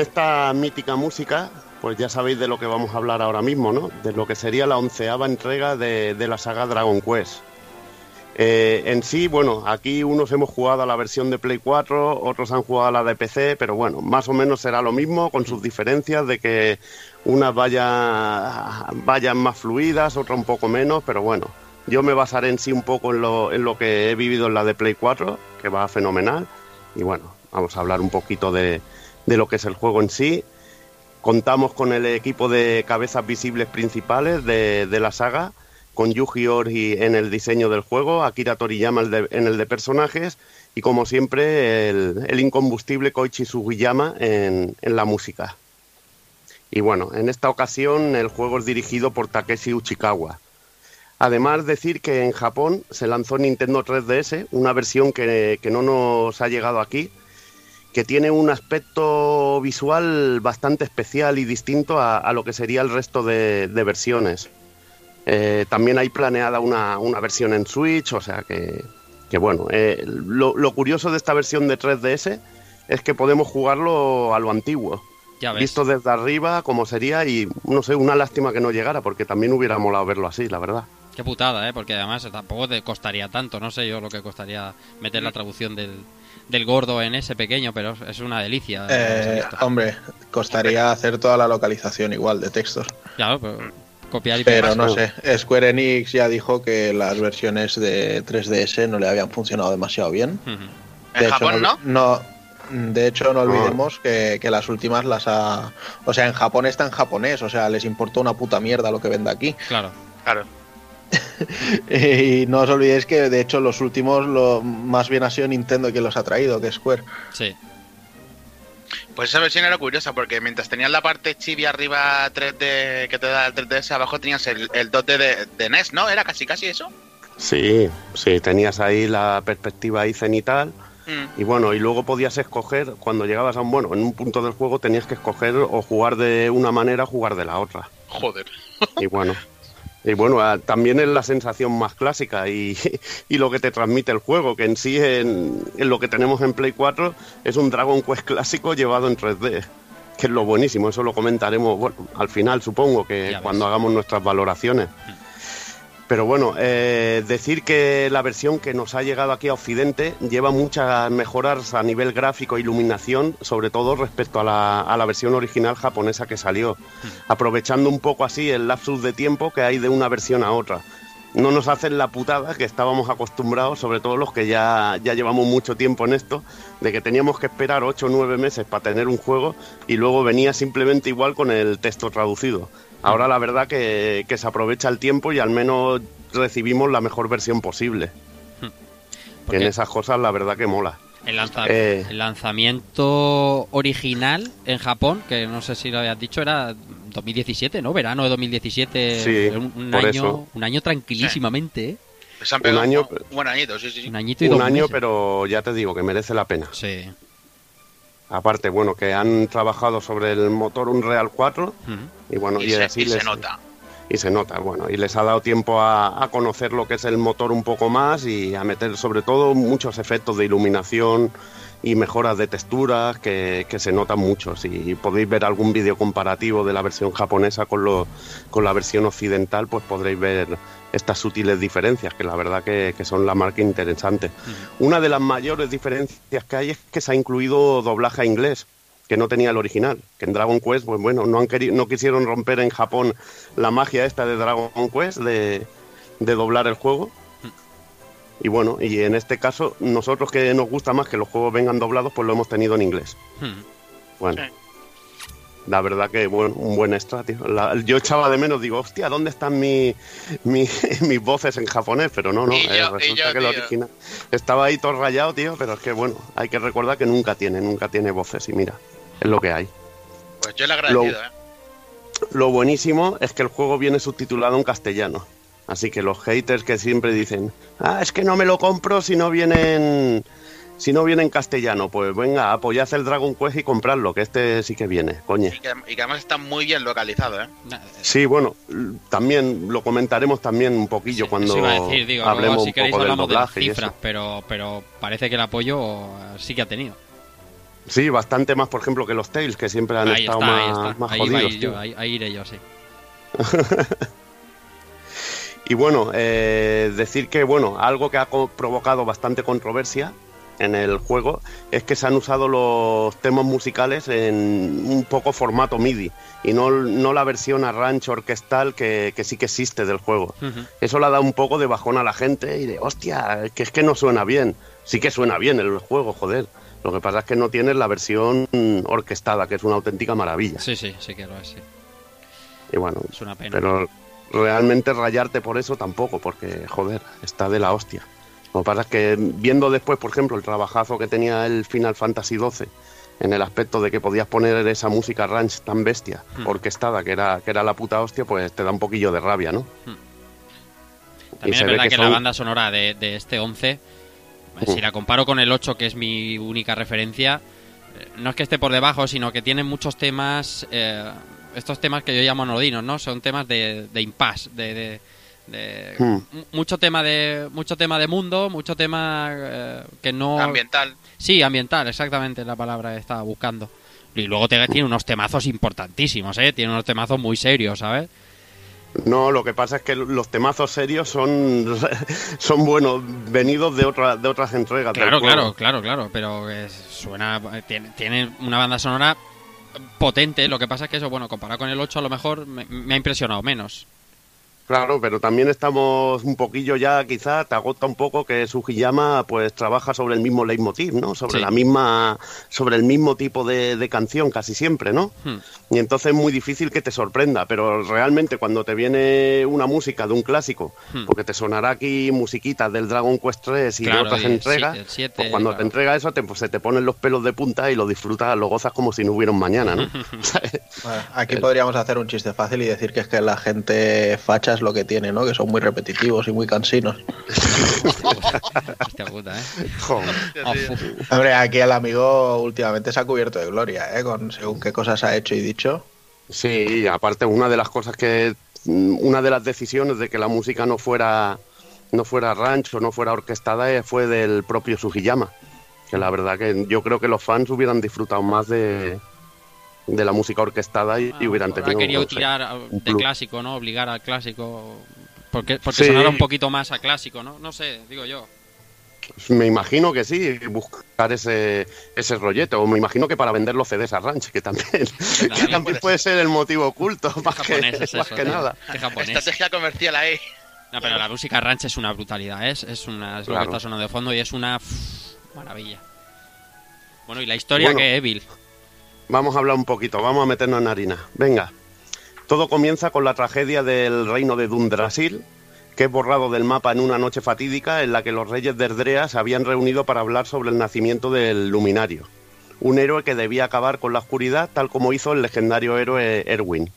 Esta mítica música, pues ya sabéis de lo que vamos a hablar ahora mismo, ¿no? De lo que sería la onceava entrega de, la saga Dragon Quest. Eh, en sí, bueno, aquí unos hemos jugado a la versión de Play 4, otros han jugado a la de PC, pero bueno, más o menos será lo mismo, con sus diferencias de que unas vaya, vayan más fluidas, otras un poco menos, pero bueno, yo me basaré en sí un poco en lo, en lo que he vivido en la de Play 4, que va fenomenal, y bueno, vamos a hablar un poquito de, de lo que es el juego en sí. Contamos con el equipo de cabezas visibles principales de, de la saga, con Yuji Ori en el diseño del juego, Akira Toriyama en el de personajes y como siempre el, el incombustible Koichi Sugiyama en, en, la música. Y bueno, en esta ocasión el juego es dirigido por Takeshi Uchikawa. Además decir que en Japón se lanzó Nintendo 3DS, una versión que, que no nos ha llegado aquí, que tiene un aspecto visual bastante especial y distinto a, a lo que sería el resto de, de versiones. Eh, también hay planeada una, una, versión en Switch, o sea que, que bueno, eh, lo, lo, curioso de esta versión de 3DS es que podemos jugarlo a lo antiguo. Ya ves. Visto desde arriba, como sería, y no sé, una lástima que no llegara, porque también hubiera molado verlo así, la verdad. Qué putada, ¿eh? Porque además tampoco te costaría tanto, no sé yo lo que costaría meter la traducción del, del gordo en ese pequeño, pero es una delicia. Eh, hombre, costaría hacer toda la localización igual de textos. Claro, pero copiar y Pero no sé, Square Enix ya dijo que las versiones de 3DS no le habían funcionado demasiado bien. Uh -huh. ¿En de Japón no? no? De hecho, no olvidemos que, que, las últimas las ha... O sea, en Japón está en japonés, o sea, les importó una puta mierda lo que venda aquí. Claro. Claro. y no os olvidéis que, de hecho, los últimos lo, más bien ha sido Nintendo quien los ha traído, que Square. Sí. Pues esa versión era curiosa porque mientras tenías la parte chibi arriba 3D que te da el 3DS, abajo tenías el, el 2D de, de, NES, ¿no? ¿Era casi casi eso? Sí, sí, tenías ahí la perspectiva ahí cenital. Mm. Y bueno, y luego podías escoger, cuando llegabas a un, bueno, en un punto del juego tenías que escoger o jugar de una manera o jugar de la otra. Joder. Y bueno, y bueno, también es la sensación más clásica y, y, lo que te transmite el juego, que en sí, en, en, lo que tenemos en Play 4, es un Dragon Quest clásico llevado en 3D, que es lo buenísimo, eso lo comentaremos bueno, al final, supongo, que cuando hagamos nuestras valoraciones. Pero bueno, eh, decir que la versión que nos ha llegado aquí a Occidente lleva muchas mejoras a nivel gráfico e iluminación, sobre todo respecto a la, a la versión original japonesa que salió, aprovechando un poco así el lapsus de tiempo que hay de una versión a otra. No nos hacen la putada que estábamos acostumbrados, sobre todo los que ya, ya llevamos mucho tiempo en esto, de que teníamos que esperar 8 o 9 meses para tener un juego y luego venía simplemente igual con el texto traducido. Ahora la verdad que, que, se aprovecha el tiempo y al menos recibimos la mejor versión posible. Que en esas cosas la verdad que mola. El, lanza eh, el, lanzamiento original en Japón, que no sé si lo habías dicho, era 2017, ¿no? Verano de 2017. Sí, un, un año, eso. un año tranquilísimamente, ¿eh? Se han pegado un año, un buen añito, sí, sí, sí. Un añito, y un dos año meses. pero ya te digo que merece la pena. Sí. Aparte, bueno, que han trabajado sobre el motor Unreal 4 uh -huh. y bueno, y, y se, así y les, se nota. Y se nota, bueno, y les ha dado tiempo a, a, conocer lo que es el motor un poco más y a meter sobre todo muchos efectos de iluminación y mejoras de texturas que, que se notan mucho. Si podéis ver algún vídeo comparativo de la versión japonesa con, lo, con la versión occidental, pues podréis ver estas sutiles diferencias, que la verdad que, que son la marca interesante. Uh -huh. Una de las mayores diferencias que hay es que se ha incluido doblaje a inglés que no tenía el original. Que en Dragon Quest, pues bueno, no, han querido, no quisieron romper en Japón la magia esta de Dragon Quest de, de doblar el juego. Y bueno, y en este caso, nosotros que nos gusta más que los juegos vengan doblados, pues lo hemos tenido en inglés. Bueno. Sí. La verdad que bueno, un buen extra, tío. La, yo echaba de menos, digo, hostia, ¿dónde están mi, mi, mis voces en japonés? Pero no, no, yo, eh, resulta yo, que el original estaba ahí todo rayado, tío, pero es que bueno, hay que recordar que nunca tiene, nunca tiene voces y mira, es lo que hay. Pues yo le agradecido, lo, ¿eh? Lo buenísimo es que el juego viene subtitulado en castellano. Así que los haters que siempre dicen, ah, es que no me lo compro si no viene en, si no viene en castellano, pues venga, apoyad el Dragon Quest y comprarlo, que este sí que viene, coño. Y que, y que, además está muy bien localizado, ¿eh? Sí, bueno, también lo comentaremos también un poquillo sí, cuando decir, digo, hablemos si un poco del doblaje de cifras, pero, pero parece que el apoyo sí que ha tenido. Sí, bastante más, por ejemplo, que los Tails, que siempre han Ahí estado está, ahí más, está. más Ahí, iba a jodidos. yo, ahí, ahí iré yo, sí. Y bueno, eh, decir que bueno, algo que ha provocado bastante controversia en el juego es que se han usado los temas musicales en un poco formato MIDI y no, no la versión arrancho orquestal que, que sí que existe del juego. Eso le ha dado un poco de bajón a la gente y de, hostia, que es que no suena bien. Sí que suena bien el juego, joder. Lo que pasa es que no tienes la versión orquestada, que es una auténtica maravilla. Sí, sí, sí que lo es, sí. Y bueno, Es una pena. pero realmente rayarte por eso tampoco, porque joder, está de la hostia. Lo que pasa es que viendo después, por ejemplo, el trabajazo que tenía el Final Fantasy XII en el aspecto de que podías poner esa música ranch tan bestia, Hmm. orquestada, que era, que era la puta hostia, pues te da un poquillo de rabia, ¿no? Y También es ve verdad que, que la banda sonora de, de este 11, eh, Ujú. si la comparo con el 8, que es mi única referencia, eh, no es que esté por debajo, sino que tiene muchos temas, eh, estos temas que yo llamo anodinos, ¿no? Son temas de, de impasse, de... de- de- Hmm. mu- mucho tema de mucho tema de mundo mucho tema eh, que no Ambiental. sí ambiental exactamente la palabra que estaba buscando y luego te- tiene unos temazos importantísimos eh tiene unos temazos muy serios sabes No, lo que pasa es que los temazos serios son, son buenos, venidos de, otra, de otras entregas. Claro, claro, claro, claro, pero que suena, tiene, tiene una banda sonora potente, lo que pasa es que eso, bueno, comparado con el 8 a lo mejor me, me ha impresionado menos. Claro, pero también estamos un poquillo ya, quizá te agota un poco que Sugiyama pues trabaja sobre el mismo leitmotiv, ¿no? Sobre Sí. la misma, sobre el mismo tipo de, de canción casi siempre, ¿no? Hmm. Y entonces es muy difícil que te sorprenda, pero realmente cuando te viene una música de un clásico, Hmm. porque te sonará aquí musiquitas del Dragon Quest 3 y Claro, de otras y el entregas, siete- el siete, pues cuando te entrega eso te, pues, se te ponen los pelos de punta y lo disfrutas, lo gozas como si no hubiera un mañana, ¿no? Bueno, aquí podríamos hacer un chiste fácil y decir que es que la gente facha es lo que tiene, ¿no? Que son muy repetitivos y muy cansinos. Hostia puta, ¿eh? Joder. Hombre, aquí el amigo últimamente se ha cubierto de gloria, ¿eh? Con según qué cosas ha hecho y dicho. Sí, y aparte una de las cosas que mm, una de las decisiones de que la música no fuera no fuera rancho, no fuera orquestada eh, fue del propio Sugiyama, que la verdad que yo creo que los fans hubieran disfrutado más de de la música orquestada y, y hubieran Habrá tenido querido no sé, tirar de clásico, ¿no? Obligar al clásico. Porque, porque Sí. sonara un poquito más a clásico, ¿no? No sé, digo yo. Me imagino que sí, buscar ese ese rollete, o me imagino que para vender los CDs a ranch, que también, que también puede ser el motivo oculto, más que, es más eso, que nada. Estrategia comercial ahí. No, pero la música ranch es una brutalidad, ¿eh? es, es una es lo que está sonando de fondo y es una pff, maravilla. Bueno, y la historia Bueno. que Evil. Vamos a hablar un poquito, vamos a meternos en harina. Venga. Todo comienza con la tragedia del reino de Dundrasil, que es borrado del mapa en una noche fatídica en la que los reyes de Erdrea se habían reunido para hablar sobre el nacimiento del Luminario, un héroe que debía acabar con la oscuridad tal como hizo el legendario héroe Erwin.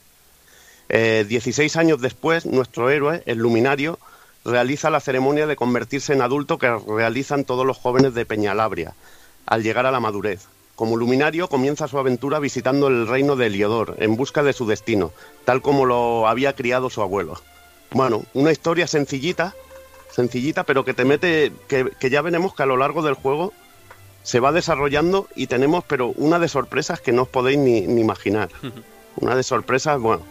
Eh, 16 años después, nuestro héroe, el Luminario, realiza la ceremonia de convertirse en adulto que realizan todos los jóvenes de Peñalabria, al llegar a la madurez. Como luminario comienza su aventura visitando el reino de Heliodor en busca de su destino, tal como lo había criado su abuelo. Bueno, una historia sencillita, sencillita, pero que te mete, que, que ya veremos que a lo largo del juego se va desarrollando y tenemos, pero una de sorpresas que no os podéis ni, ni imaginar. Una de sorpresas, bueno,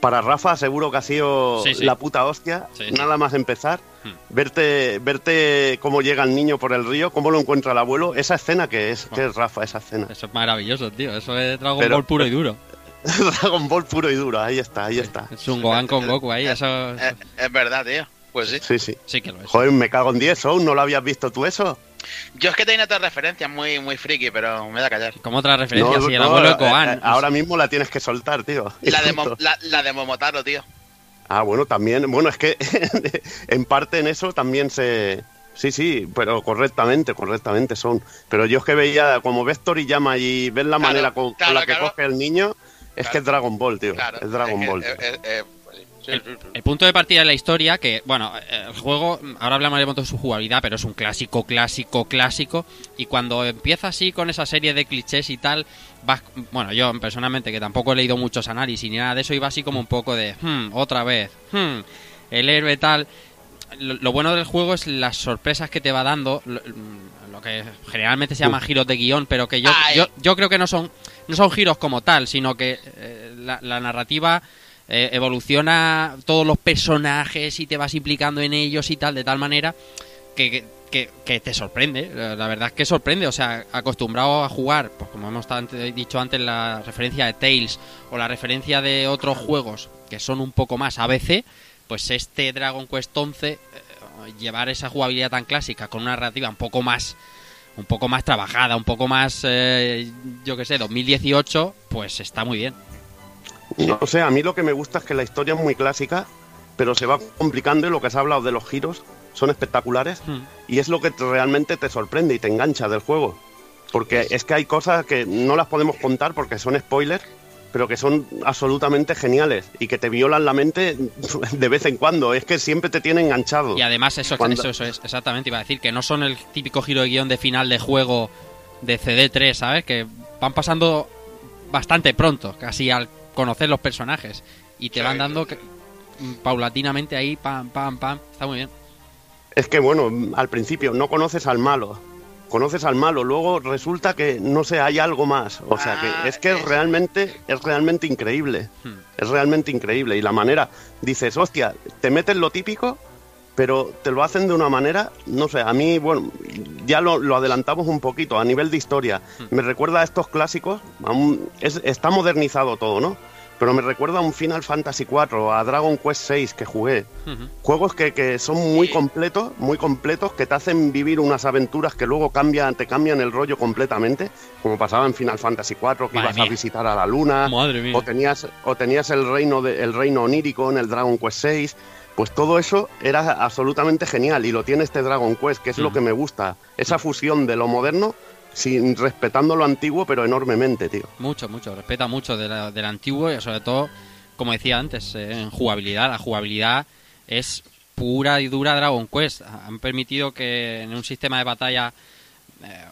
para Rafa seguro que ha sido Sí, sí. la puta hostia, Sí, nada más empezar, Hmm. verte, verte cómo llega el niño por el río, cómo lo encuentra el abuelo, esa escena que es, que es Rafa, esa escena. Eso es maravilloso, tío. Eso es Dragon Pero- Ball puro y duro. Dragon Ball puro y duro, ahí está, ahí está. Es un Gohan con Goku ahí. Eso, Eh, es verdad, tío. Pues sí. Sí, sí. sí que lo es. Joder, me cago en 10, Soul, ¿no lo habías visto tú eso? Yo es que tenía otras referencias muy, muy friki, pero me da a callar. Como otra referencia, No, si el no, abuelo de eh, eh, ahora mismo la tienes que soltar, tío. La de, Mo- la, la de Momotaro, tío. Ah, bueno, también. Bueno, es que en parte en eso también se. Sí, sí, pero correctamente, correctamente son. Pero yo es que veía, como ves Toriyama y ves la Claro, manera con, la que claro. coge el niño, es que es Dragon Ball, tío. Claro. es Dragon que, Ball. tío. eh, sí. Sí, sí, sí. El punto de partida de la historia, que, bueno, eh, el juego, ahora hablaremos de su jugabilidad, pero es un clásico, clásico, clásico. Y cuando empieza así con esa serie de clichés y tal, vas, bueno, yo personalmente, que tampoco he leído muchos análisis ni nada de eso, iba así como un poco de, hmm, otra vez, hmm, el héroe tal. Lo, lo bueno del juego es las sorpresas que te va dando, lo- lo que generalmente se llaman giros de guion, pero que yo, yo, yo, creo que no son, no son giros como tal, sino que eh, la, la, narrativa eh, evoluciona todos los personajes y te vas implicando en ellos y tal, de tal manera que, que, te sorprende. La verdad es que sorprende. O sea, acostumbrado a jugar, pues como hemos dicho antes, la referencia de Tales o la referencia de otros juegos que son un poco más ABC, pues este Dragon Quest 11 llevar esa jugabilidad tan clásica con una narrativa un poco más un poco más trabajada, un poco más eh, yo que sé, 2018, pues está muy bien. No sé, a mí lo que me gusta es que la historia es muy clásica, pero se va complicando y lo que se ha hablado de los giros son espectaculares hmm. y es lo que realmente te sorprende y te engancha del juego. Porque es que hay cosas que no las podemos contar porque son spoilers, pero que son absolutamente geniales y que te violan la mente de vez en cuando. Es que siempre te tienen enganchado. Y además, eso, eso, es exactamente, iba a decir, que no son el típico giro de guion de final de juego de CD3, ¿sabes? Que van pasando bastante pronto, casi al conocer los personajes. Y te van dando paulatinamente ahí, pam, pam, pam. Está muy bien. Es que, bueno, al principio no conoces al malo conoces al malo, luego resulta que no sé, hay algo más. O sea que ah, es que es realmente, es realmente increíble. Hmm. Es realmente increíble. Y la manera, dices, hostia, te metes lo típico, pero te lo hacen de una manera, no sé, a mí, bueno, ya lo, adelantamos un poquito, a nivel de historia. Hmm. Me recuerda a estos clásicos, está modernizado todo, ¿no? pero me recuerda a un Final Fantasy IV, a Dragon Quest VI que jugué. Juegos que, son muy completos, muy completos, que te hacen vivir unas aventuras que luego cambian, te cambian el rollo completamente, como pasaba en Final Fantasy IV, que ibas a visitar a la luna, o tenías, o tenías el reino de, el reino onírico en el Dragon Quest VI. Pues todo eso era absolutamente genial y lo tiene este Dragon Quest, que es lo que me gusta, esa fusión de lo moderno sin respetando lo antiguo, pero enormemente, tío. Mucho, mucho, respeta mucho de del antiguo y sobre todo, como decía antes, eh, en jugabilidad. La jugabilidad es pura y dura Dragon Quest. Han permitido que en un sistema de batalla eh,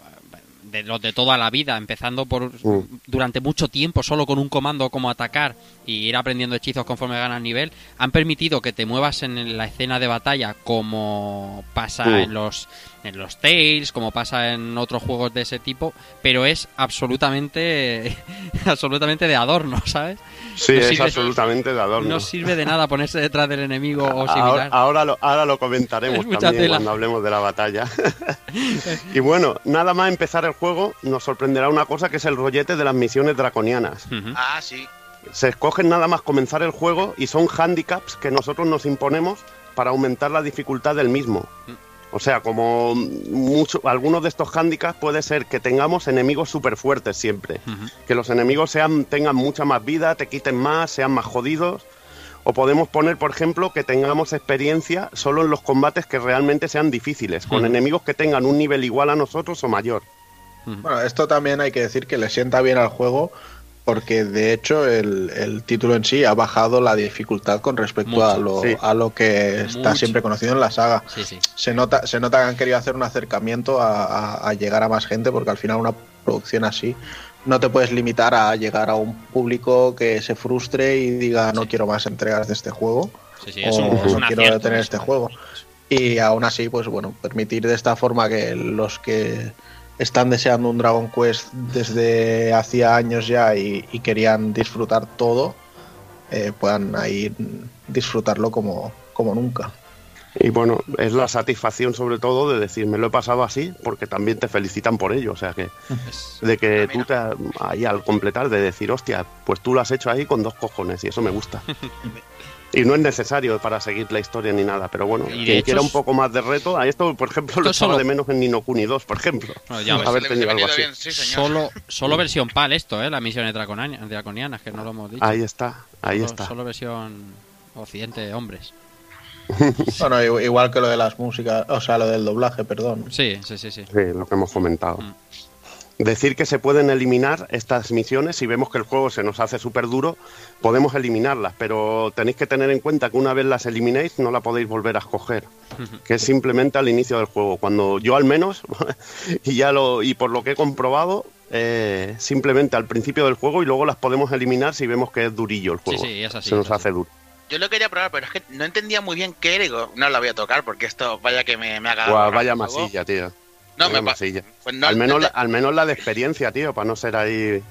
de los de toda la vida, empezando por mm. durante mucho tiempo solo con un comando como atacar y ir aprendiendo hechizos conforme ganas nivel, han permitido que te muevas en la escena de batalla como pasa mm. en los en los Tales, como pasa en otros juegos de ese tipo, pero es absolutamente absolutamente de adorno, ¿sabes? Sí, es absolutamente de adorno. No sirve de nada ponerse detrás del enemigo o similar. Ahora, lo, ahora lo comentaremos también cuando hablemos de la batalla. y bueno, nada más empezar el juego, nos sorprenderá una cosa que es el rollete de las misiones draconianas. Ah, sí. Se escogen nada más comenzar el juego y son handicaps que nosotros nos imponemos para aumentar la dificultad del mismo. Mm. O sea, como mucho, algunos de estos handicaps puede ser que tengamos enemigos súper fuertes siempre. Que los enemigos sean, tengan mucha más vida, te quiten más, sean más jodidos. O podemos poner, por ejemplo, que tengamos experiencia solo en los combates que realmente sean difíciles, con enemigos que tengan un nivel igual a nosotros o mayor. Bueno, esto también hay que decir que le sienta bien al juego porque de hecho el, título en sí ha bajado la dificultad con respecto a, lo, a lo que está siempre conocido en la saga. Se, nota, se nota que han querido hacer un acercamiento a, llegar a más gente porque al final una producción así no te puedes limitar a llegar a un público que se frustre y diga no quiero más entregas de este juego o no quiero tener este juego. Y aún así, pues bueno, permitir de esta forma que los que están deseando un Dragon Quest desde hacía años ya y, querían disfrutar todo, eh, puedan ahí disfrutarlo como, como nunca. Y bueno, es la satisfacción sobre todo de decir, me lo he pasado así, porque también te felicitan por ello. O sea que, de que tú te, ahí al completar, de decir, hostia, pues tú lo has hecho ahí con dos cojones, y eso me gusta. Y no es necesario para seguir la historia ni nada, pero bueno, quien quiera un poco más de reto, a esto, por ejemplo, lo echaba de menos en Nino Kuni 2, por ejemplo. haber tenido algo así. solo, solo versión PAL esto, ¿eh? Las misiones draconianas, que no lo hemos dicho. Ahí está, ahí está. Solo versión occidente hombres. bueno, igual que lo de las músicas, o sea, lo del doblaje, perdón. Sí, sí, sí. Sí, sí lo que hemos comentado. Mm. Decir que se pueden eliminar estas misiones, si vemos que el juego se nos hace súper duro, podemos eliminarlas, pero tenéis que tener en cuenta que una vez las eliminéis no la podéis volver a escoger, que es simplemente al inicio del juego. Cuando yo al menos, y ya lo, y por lo que he comprobado, eh, simplemente al principio del juego y luego las podemos eliminar si vemos que es durillo el juego. Sí, sí, se nos hace duro. Yo lo quería probar, pero es que no entendía muy bien qué era. no la voy a tocar porque esto vaya que me, me ha Vaya masilla, tío. No, me masilla. pues no, al, menos, no, la- al menos la de experiencia, tío, para no ser ahí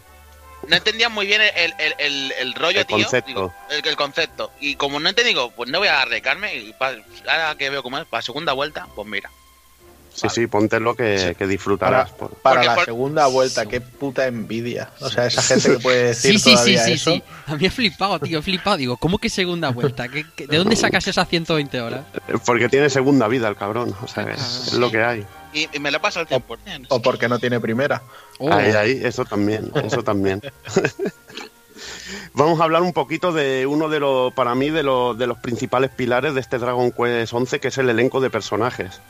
no entendía muy bien el, el, el, el rollo, el tío. concepto. digo, el, el concepto. Y como no entendí, digo, pues no voy a arriesgarme. Y pa- ahora que veo cómo es, para segunda vuelta, pues mira. Sí, sí, ponte lo que, que disfrutarás. por- Para Porque la por- segunda vuelta, qué puta envidia. O sea, esa gente que puede decir Sí, sí, sí, todavía sí, eso. sí. A mí he flipado, tío, he flipado. Digo, ¿cómo que segunda vuelta? ¿Qué- qué- de dónde sacas esas 120 horas? Porque tiene segunda vida el cabrón. O sea, es, es lo que hay. Y, y me lo paso al 100%. O porque no tiene primera. Oh, Ahí, ahí, eso también, eso también. Vamos a hablar un poquito de uno de los, para mí, de los, de los principales pilares de este Dragon Quest 11, que es el elenco de personajes.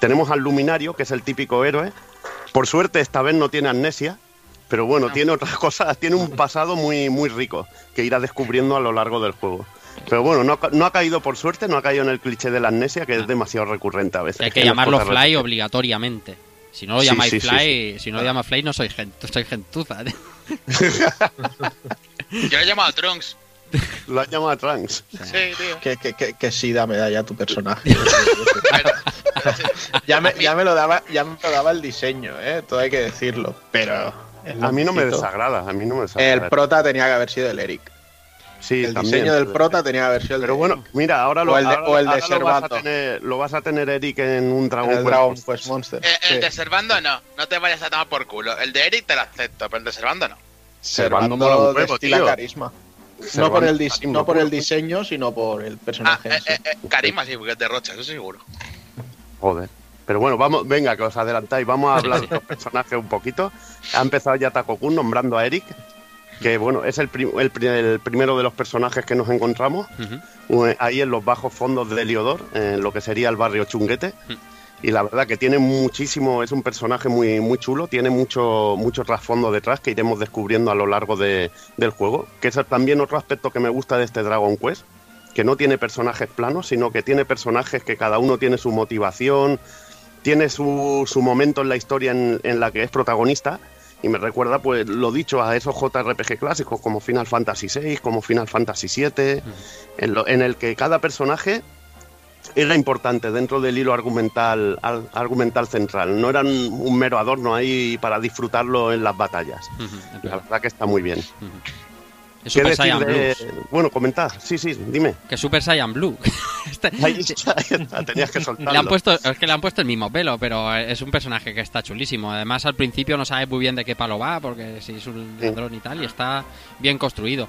Tenemos al Luminario, que es el típico héroe. Por suerte, esta vez no tiene amnesia, pero bueno, tiene otras cosas, tiene un pasado muy, muy rico que irá descubriendo a lo largo del juego. Pero bueno, no, ha ca- no ha caído por suerte, no ha caído en el cliché de la amnesia, que es demasiado recurrente a veces. hay que llamarlo. Fly obligatoriamente. Si no lo Sí, llamáis sí, sí, Fly, si no lo llamas Fly, no soy, gent, soy gentuza. Yo lo he llamado Trunks. Lo han llamado Trunks. Sí, tío. Que, que, que, me da ya tu personaje. Ya, me, ya, me lo daba, ya me lo daba el diseño, ¿eh? Todo hay que decirlo. Pero. A mí no me desagrada, a mí no me desagrada. El prota tenía que haber sido el Eric. Sí, el también. diseño del prota tenía sido el Pero de bueno, mira, ahora lo, O el de- ahora- o el de lo, vas a tener, lo vas a tener Eric en un Dragon el Quest. Dragon Quest Monster. Eh, el Sí. de Servando no, no te vayas a tomar por culo. El de Eric te lo acepto, pero el de Servando no. Servando mola un tío. carisma. No por, el carisma no por el diseño, sino por el Ah, personaje. en eh, eh, carisma sí, porque es de Rocha, eso seguro. Joder. Pero bueno, vamos, venga, que os adelantáis. Vamos a hablar de los personajes un poquito. Ha empezado ya Takokun nombrando a Eric, que bueno, es el, prim- el pri- el primero de los personajes que nos encontramos. Ahí en los bajos fondos de Heliodor, en lo que sería el barrio Chunguete. Y la verdad que tiene muchísimo, es un personaje muy, muy chulo, tiene mucho, mucho trasfondo detrás que iremos descubriendo a lo largo de- del juego. Que es también otro aspecto que me gusta de este Dragon Quest, que no tiene personajes planos, sino que tiene personajes que cada uno tiene su motivación, tiene su, su momento en la historia en, en la que es protagonista. Y me recuerda, pues, lo dicho, a esos JRPG clásicos como Final Fantasy VI, como Final Fantasy VII, en, lo- en el que cada personaje era importante dentro del hilo argumental, al- argumental central. No eran un mero adorno ahí para disfrutarlo en las batallas. La verdad. que está muy bien. ¿Qué Super Saiyan de- Blue. Bueno, comentad. Sí, sí, dime. Que Super Saiyan Blue. Este- Ahí está, ahí está, tenías que soltarlo. Le han puesto, es que le han puesto el mismo pelo, pero es un personaje que está chulísimo. Además, al principio no sabes muy bien de qué palo va, porque si es un Sí. ladrón y tal, y está bien construido.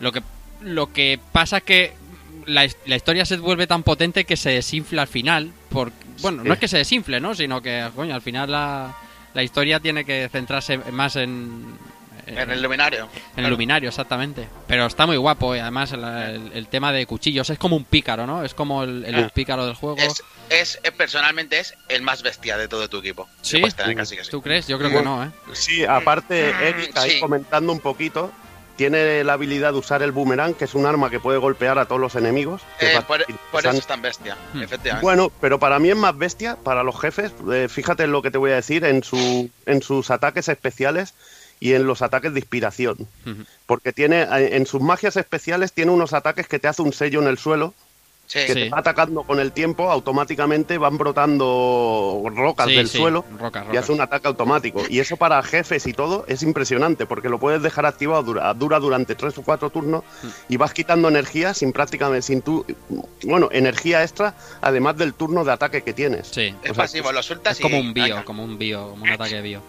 Lo que, lo que pasa es que la, la historia se vuelve tan potente que se desinfla al final. Por, bueno, Sí. no es que se desinfle, ¿no? Sino que, coño, al final la, la historia tiene que centrarse más en... En el luminario. En el luminario, exactamente. Pero está muy guapo y además la- el, el tema de cuchillos es como un pícaro, ¿no? Es como el, el Ah. pícaro del juego. Es, es, es- personalmente es el más bestia de todo tu equipo. ¿Sí? Tener casi que sí. ¿Tú crees? Yo creo que no, ¿eh? Sí, aparte, Mm, Eric, ahí sí. comentando un poquito, tiene la habilidad de usar el boomerang, que es un arma que puede golpear a todos los enemigos. Eh, es por, eso es tan bestia, Hmm. efectivamente. Bueno, pero para mí es más bestia, para los jefes, eh, fíjate en lo que te voy a decir, en, su, en sus ataques especiales y en los ataques de inspiración. Porque tiene, eh, en sus magias especiales tiene unos ataques que te hace un sello en el suelo, sí, que Sí. te va atacando con el tiempo, automáticamente van brotando rocas Sí, del sí, suelo y hace un ataque automático. Y eso para jefes y todo es impresionante, porque lo puedes dejar activado, dura, dura durante tres o cuatro turnos Mm. y vas quitando energía sin prácticamente, sin tu, bueno, energía extra, además del turno de ataque que tienes. Sí. es sea, pasivo, lo sueltas Es como un bio, como un bio, como un ataque bio.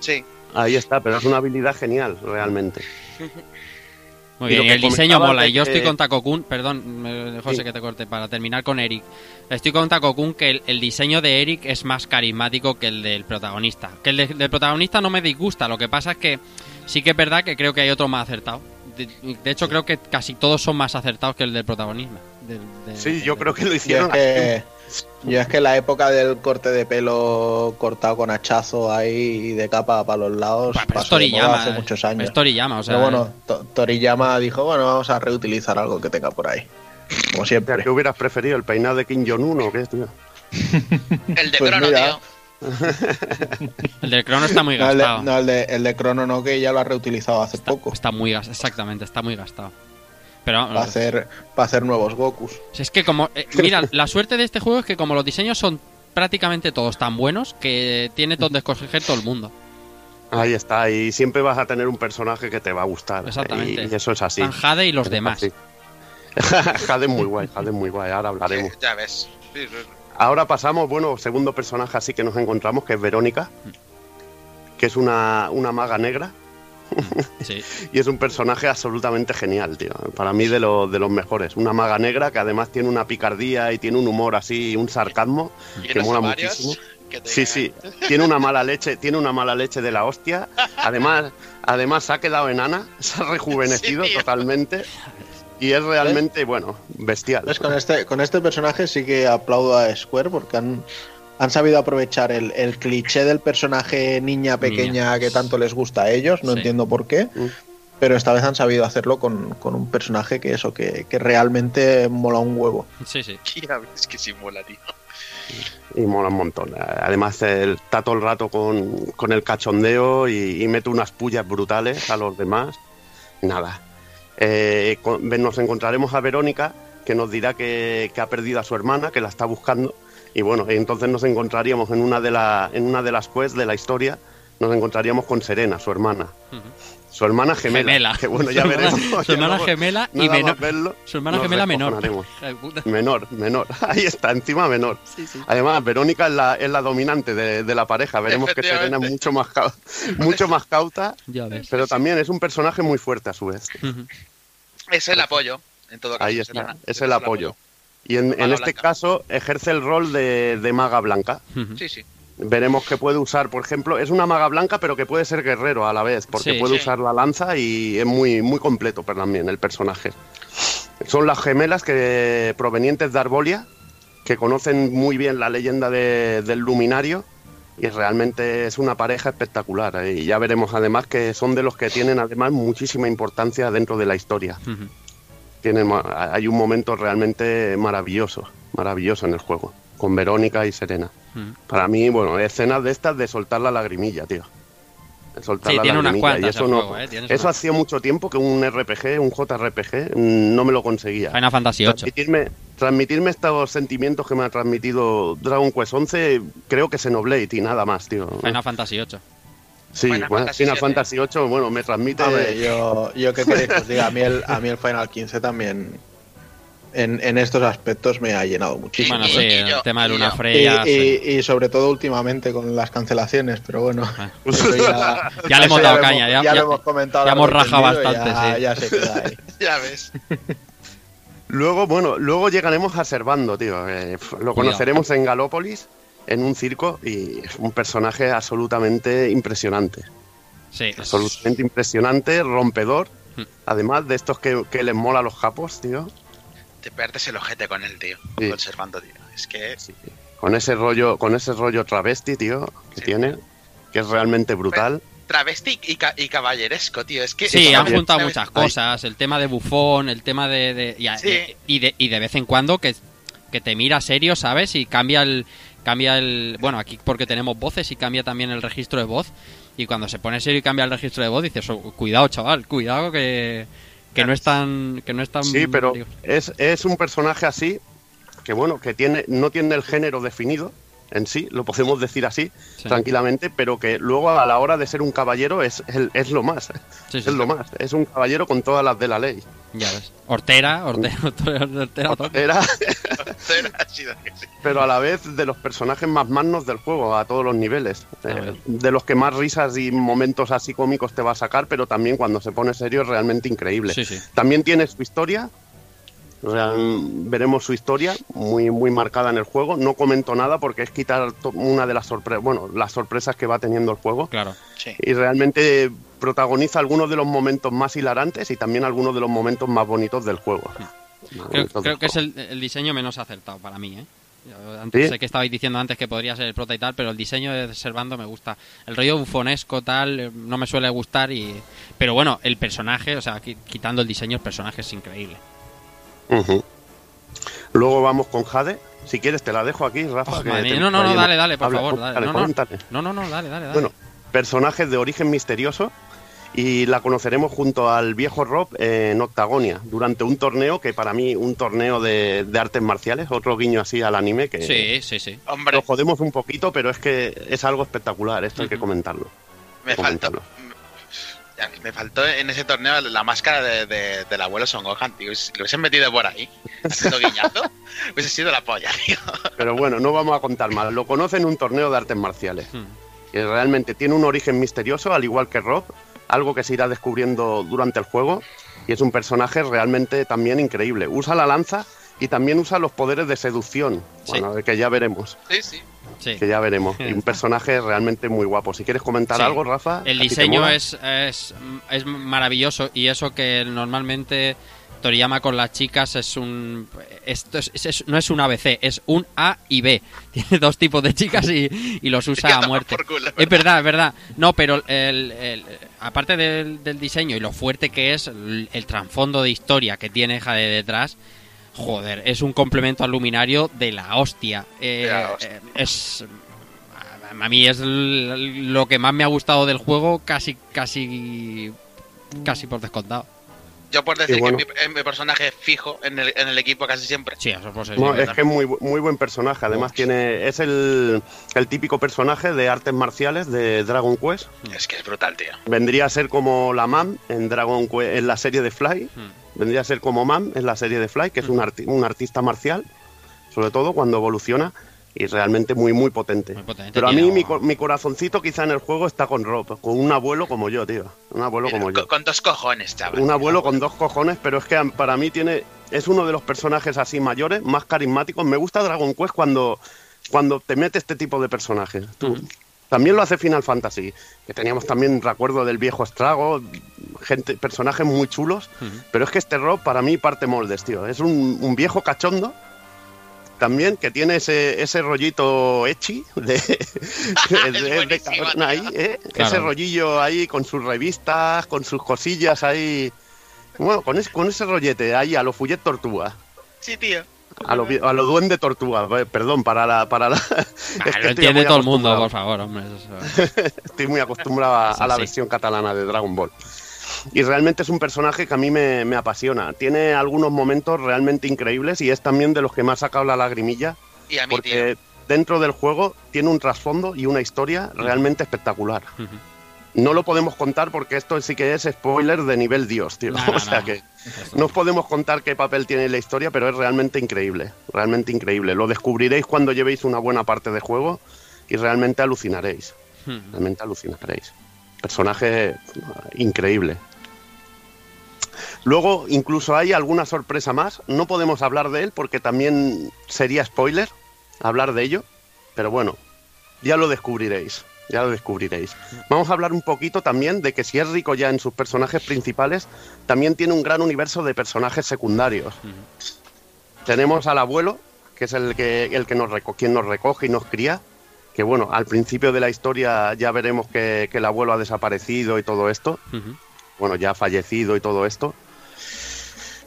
Sí. Ahí está, pero es una habilidad genial, realmente. Muy bien, y que el diseño mola. de Y yo estoy con Takokun, perdón, me- José, Sí. que te corte, para terminar con Eric. Estoy con Takokun que el, el diseño de Eric es más carismático que el del protagonista. Que el de- del protagonista no me disgusta, lo que pasa es que sí que es verdad que creo que hay otro más acertado. De, de hecho, creo que casi todos son más acertados que el del protagonista. Del- del- Sí, yo creo que lo hicieron. que, yo es que la época del corte de pelo cortado con hachazo ahí y de capa para los lados pero es pasó de Toriyama, hace eh. muchos años. Es Toriyama, o sea, Pero bueno, To- Toriyama dijo, bueno, vamos a reutilizar algo que tenga por ahí. Como O sea, siempre. ¿Qué hubieras preferido? ¿El peinado de Kim Jong-un o qué, tío? El de Pues Crono, mira. tío. el del Crono está muy No, el, de, gastado. no, el de- el de Chrono no, que ya lo ha reutilizado hace poco. Está muy gastado, exactamente, está muy gastado. Pero Para hacer, para hacer nuevos Gokus. Es que como... eh, mira, la suerte de este juego es que como los diseños son prácticamente todos tan buenos que tiene donde escoger todo el mundo. Ahí está, y siempre vas a tener un personaje que te va a gustar. Exactamente. Y, eso es así. Están Jade y los demás. Jade es muy guay, Jade es muy guay, ahora hablaremos. Ya ves. Sí, sí. Ahora pasamos, bueno, segundo personaje así que nos encontramos, que es Verónica, que es una, una maga negra. Sí. y es un personaje absolutamente genial, tío. Para mí de, lo- de los mejores. Una maga negra que además tiene una picardía y tiene un humor así, un sarcasmo que mola muchísimo. Sí, sí. Tiene una mala leche, tiene una mala leche de la hostia. Además, además se ha quedado enana, se ha rejuvenecido Sí, totalmente. Y es realmente, bueno, bestial. ¿Ves? Con este, con este personaje sí que aplaudo a Square porque han, han sabido aprovechar el, el cliché del personaje niña pequeña que tanto les gusta a ellos, no Sí. entiendo por qué, Mm. pero esta vez han sabido hacerlo con, con un personaje que eso, que, que realmente mola un huevo. Sí, sí. Ya ves que sí mola, tío. Y mola un montón. Además, él está todo el rato con, con el cachondeo y, y mete unas pullas brutales a los demás. Nada. Eh, con- nos encontraremos a Verónica, que nos dirá que, que ha perdido a su hermana, que la está buscando. Y bueno, y entonces nos encontraríamos en una de, la, en una de las quests de la historia, nos encontraríamos con Serena, su hermana. Su hermana gemela. Gemela. Que bueno, ya Su hermana- veremos. su hermana gemela y menor- verlo, Su hermana gemela menor. Menor, menor. Ahí está, encima menor. Sí, sí. Además, Verónica es la, es la dominante de, de la pareja. Veremos que Serena es mucho más, cau- mucho más cauta, Ya ves. pero también es un personaje muy fuerte a su vez. Es el apoyo, en todo caso. Ahí es está, el- es el apoyo. Y en, en este blanca. caso ejerce el rol de, de maga blanca. Sí, sí. Veremos que puede usar, por ejemplo, es una maga blanca, pero que puede ser guerrero a la vez, porque Sí, puede sí. usar la lanza y es muy, muy completo también el personaje. Son las gemelas que provenientes de Arbolia, que conocen muy bien la leyenda de- del luminario y realmente es una pareja espectacular. eh, Y ya veremos además que son de los que tienen además muchísima importancia dentro de la historia. Ma- hay un momento realmente maravilloso, maravilloso en el juego, con Verónica y Serena. Ujú. Para mí, bueno, escenas de estas de soltar la lagrimilla, tío. De soltar Sí, la tiene lagrimilla. y eso no, juego, ¿eh? Eso hacía mucho tiempo que un RPG, un JRPG, mm, no me lo conseguía. Final Fantasy VIII. Transmitirme, transmitirme estos sentimientos que me ha transmitido Dragon Quest 11, creo que Xenoblade y nada más, tío. Final Fantasy VIII. Sí, Final bueno, Fantasy Final VII. Fantasy 8, bueno, me transmite... A ver, yo, yo qué queréis que os diga, a mí el, a mí el Final 15 también en, en estos aspectos me ha llenado muchísimo. Bueno, sí, el yo- tema de Luna. Y, Freya. sí. y- y sobre todo últimamente con las cancelaciones, pero bueno. Ah. eso ya, Ya le hemos dado lo caña, ya- ya, ya- lo hemos comentado. ya hemos rajado bastante, ya, sí. ya se queda ahí. Ya ves. Luego, bueno, luego llegaremos a Servando, tío. eh, lo conoceremos en Galópolis, en un circo, y es un personaje absolutamente impresionante. Sí, es- Absolutamente impresionante, rompedor. Hmm. Además de estos que, que les mola a los japos, tío. Te pierdes el ojete con él, tío. Sí. Conservando, tío. Es que. Con ese rollo, con ese rollo travesti, tío, que Sí. tiene, que es realmente brutal. Travesti y, ca- y caballeresco, tío. Es que. Sí, han juntado muchas cosas. El tema de bufón, el tema de. de- y, a- Sí. y de, y de vez en cuando que, que te mira serio, ¿sabes? Y cambia el. Cambia el. Bueno, aquí porque tenemos voces y cambia también el registro de voz. Y cuando se pone serio y cambia el registro de voz, dices, "Oh, cuidado, chaval, cuidado que. Que no es tan. Que no es tan. Sí, pero es, es un personaje así, que bueno, que tiene, no tiene el género definido en sí, lo podemos decir así, Sí. tranquilamente, pero que luego a la hora de ser un caballero es, es lo más. Sí, sí, es lo más. Es un caballero con todas las de la ley. Ya ves. Hortera, Hortera, Hortera, Hortera, pero a la vez de los personajes más magnos del juego, a todos los niveles. Eh, de los que más risas y momentos así cómicos te va a sacar, pero también cuando se pone serio es realmente increíble. Sí, sí. También tiene su historia. Real- veremos su historia muy muy marcada en el juego. No comento nada porque es quitar una de las sorpresas, bueno, las sorpresas que va teniendo el juego Claro. Sí. y realmente protagoniza algunos de los momentos más hilarantes y también algunos de los momentos más bonitos del juego. Más Creo, bonitos creo del que es el, el diseño menos acertado para mí, ¿eh? Antes- ¿Sí? Sé que estabais diciendo antes que podría ser el prota y tal, pero el diseño de Servando me gusta. El rollo bufonesco tal eh, no me suele gustar y... Pero bueno, el personaje, o sea, qui- quitando el diseño, el personaje es increíble. Luego vamos con Jade. Si quieres te la dejo aquí, Rafa. Oh, que te- no, no, no, dale, dale, por habla, favor, dale. cuéntale, No, no, no, dale, dale, dale. Bueno, personajes de origen misterioso y la conoceremos junto al viejo Rob en Octagonia, durante un torneo que para mí, un torneo de, de artes marciales, otro guiño así al anime que Sí, sí, sí. Hombre, lo jodemos un poquito, pero es que es algo espectacular, esto hay que comentarlo. me comentarlo. Me faltó en ese torneo la máscara de, de- del abuelo Son Gohan, tío. Si lo hubiesen metido por ahí, haciendo guiñazo, hubiese sido la polla, tío. Pero bueno, no vamos a contar más. Lo conoce en un torneo de artes marciales. Hmm. que realmente tiene un origen misterioso, al igual que Rob, algo que se irá descubriendo durante el juego, y es un personaje realmente también increíble. Usa la lanza y también usa los poderes de seducción, Sí. bueno, que ya veremos, Sí, sí. Sí. que ya veremos. Y un personaje realmente muy guapo. Si quieres comentar Sí. algo, Rafa. El ¿a ti te diseño es, es, es maravilloso y eso que normalmente Toriyama con las chicas es un... Esto es- es- no es un ABC, es un A y B. Tiene dos tipos de chicas y, y los usa a muerte. Es verdad, es verdad. No, pero el, el- aparte del, del diseño y lo fuerte que es, el, el trasfondo de historia que tiene Jade detrás, joder, es un complemento al luminario de la hostia. Eh, De la hostia. eh, es a mí es lo que más me ha gustado del juego, casi, casi, casi por descontado. Yo por decir bueno. que es mi, es mi personaje fijo en el, en el equipo casi siempre. Sí, eso por ser. No, es que es muy, muy buen personaje. Además, tiene es el, el típico personaje de artes marciales de Dragon Quest. Es que es brutal, tío. Vendría a ser como la Mam en Dragon Quest, en la serie de Fly. Hmm. Vendría a ser como Mam en la serie de Fly, que es un, arti- un artista marcial, sobre todo cuando evoluciona, y realmente muy, muy potente. Muy potente, Pero a mí mi, co- mi corazoncito quizá en el juego está con Rob, con un abuelo como yo, tío. Un abuelo como con, yo. con dos cojones, chaval. Un abuelo con dos cojones, pero es que para mí tiene es uno de los personajes así mayores, más carismáticos. Me gusta Dragon Quest cuando, cuando te mete este tipo de personajes. Tú- También lo hace Final Fantasy, que teníamos también recuerdo del viejo Estrago, gente, personajes muy chulos, pero es que este Rob para mí parte moldes, tío. Es un, un viejo cachondo también que tiene ese, ese rollito echi de, de, de- de buenísimo, cabrón ahí, ¿eh? Claro. ese rollillo ahí con sus revistas, con sus cosillas ahí. Bueno, con ese, con ese rollete ahí a lo Fullet Tortuga. Sí, tío. A lo, vi- a lo duende tortuga, eh, perdón, para la... Para la es Ah, que lo entiende todo el mundo, por favor, hombre. eso- Estoy muy acostumbrado a, Es a la versión catalana de Dragon Ball. Y realmente es un personaje que a mí me, me apasiona. Tiene algunos momentos realmente increíbles y es también de los que me ha sacado la lagrimilla Y a mí, porque dentro del juego tiene un trasfondo y una historia realmente espectacular. Ujú. No lo podemos contar porque esto sí que es spoiler de nivel Dios, tío. No, no, o sea que no os podemos contar qué papel tiene en la historia, pero es realmente increíble. Realmente increíble. Lo descubriréis cuando llevéis una buena parte de juego y realmente alucinaréis. Hmm. Realmente alucinaréis. Personaje eh, increíble. Luego, incluso hay alguna sorpresa más. No podemos hablar de él porque también sería spoiler hablar de ello. Pero bueno, ya lo descubriréis. Ya lo descubriréis. Vamos a hablar un poquito también de que si es rico ya en sus personajes principales, también tiene un gran universo de personajes secundarios. Tenemos al abuelo, que es el que, el que nos reco- quien nos recoge y nos cría. Que bueno, al principio de la historia ya veremos que, que el abuelo ha desaparecido y todo esto. Bueno, ya ha fallecido y todo esto.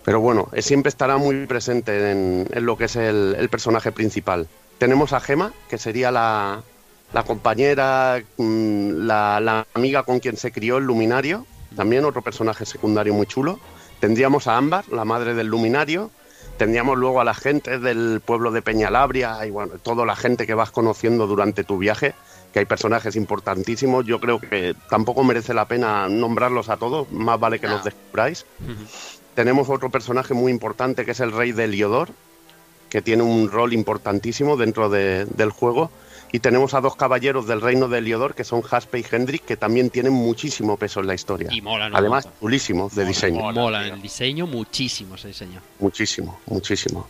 Pero bueno, eh, siempre estará muy presente en, en lo que es el, el personaje principal. Tenemos a Gema, que sería la, la compañera, mm, la, la amiga con quien se crió el luminario, también otro personaje secundario muy chulo. Tendríamos a Ámbar, la madre del luminario. Tendríamos luego a la gente del pueblo de Peñalabria y bueno, toda la gente que vas conociendo durante tu viaje, que hay personajes importantísimos. Yo creo que tampoco merece la pena nombrarlos a todos, más vale que No. los descubráis. Tenemos otro personaje muy importante que es el rey de Eliodor, que tiene un rol importantísimo dentro de- del juego. Y tenemos a dos caballeros del reino de Eliodor, que son Jaspe y Hendrik, que también tienen muchísimo peso en la historia. Y mola, ¿no? Además, chulísimos de diseño. Mola, el diseño muchísimo ese diseño. Muchísimo, muchísimo.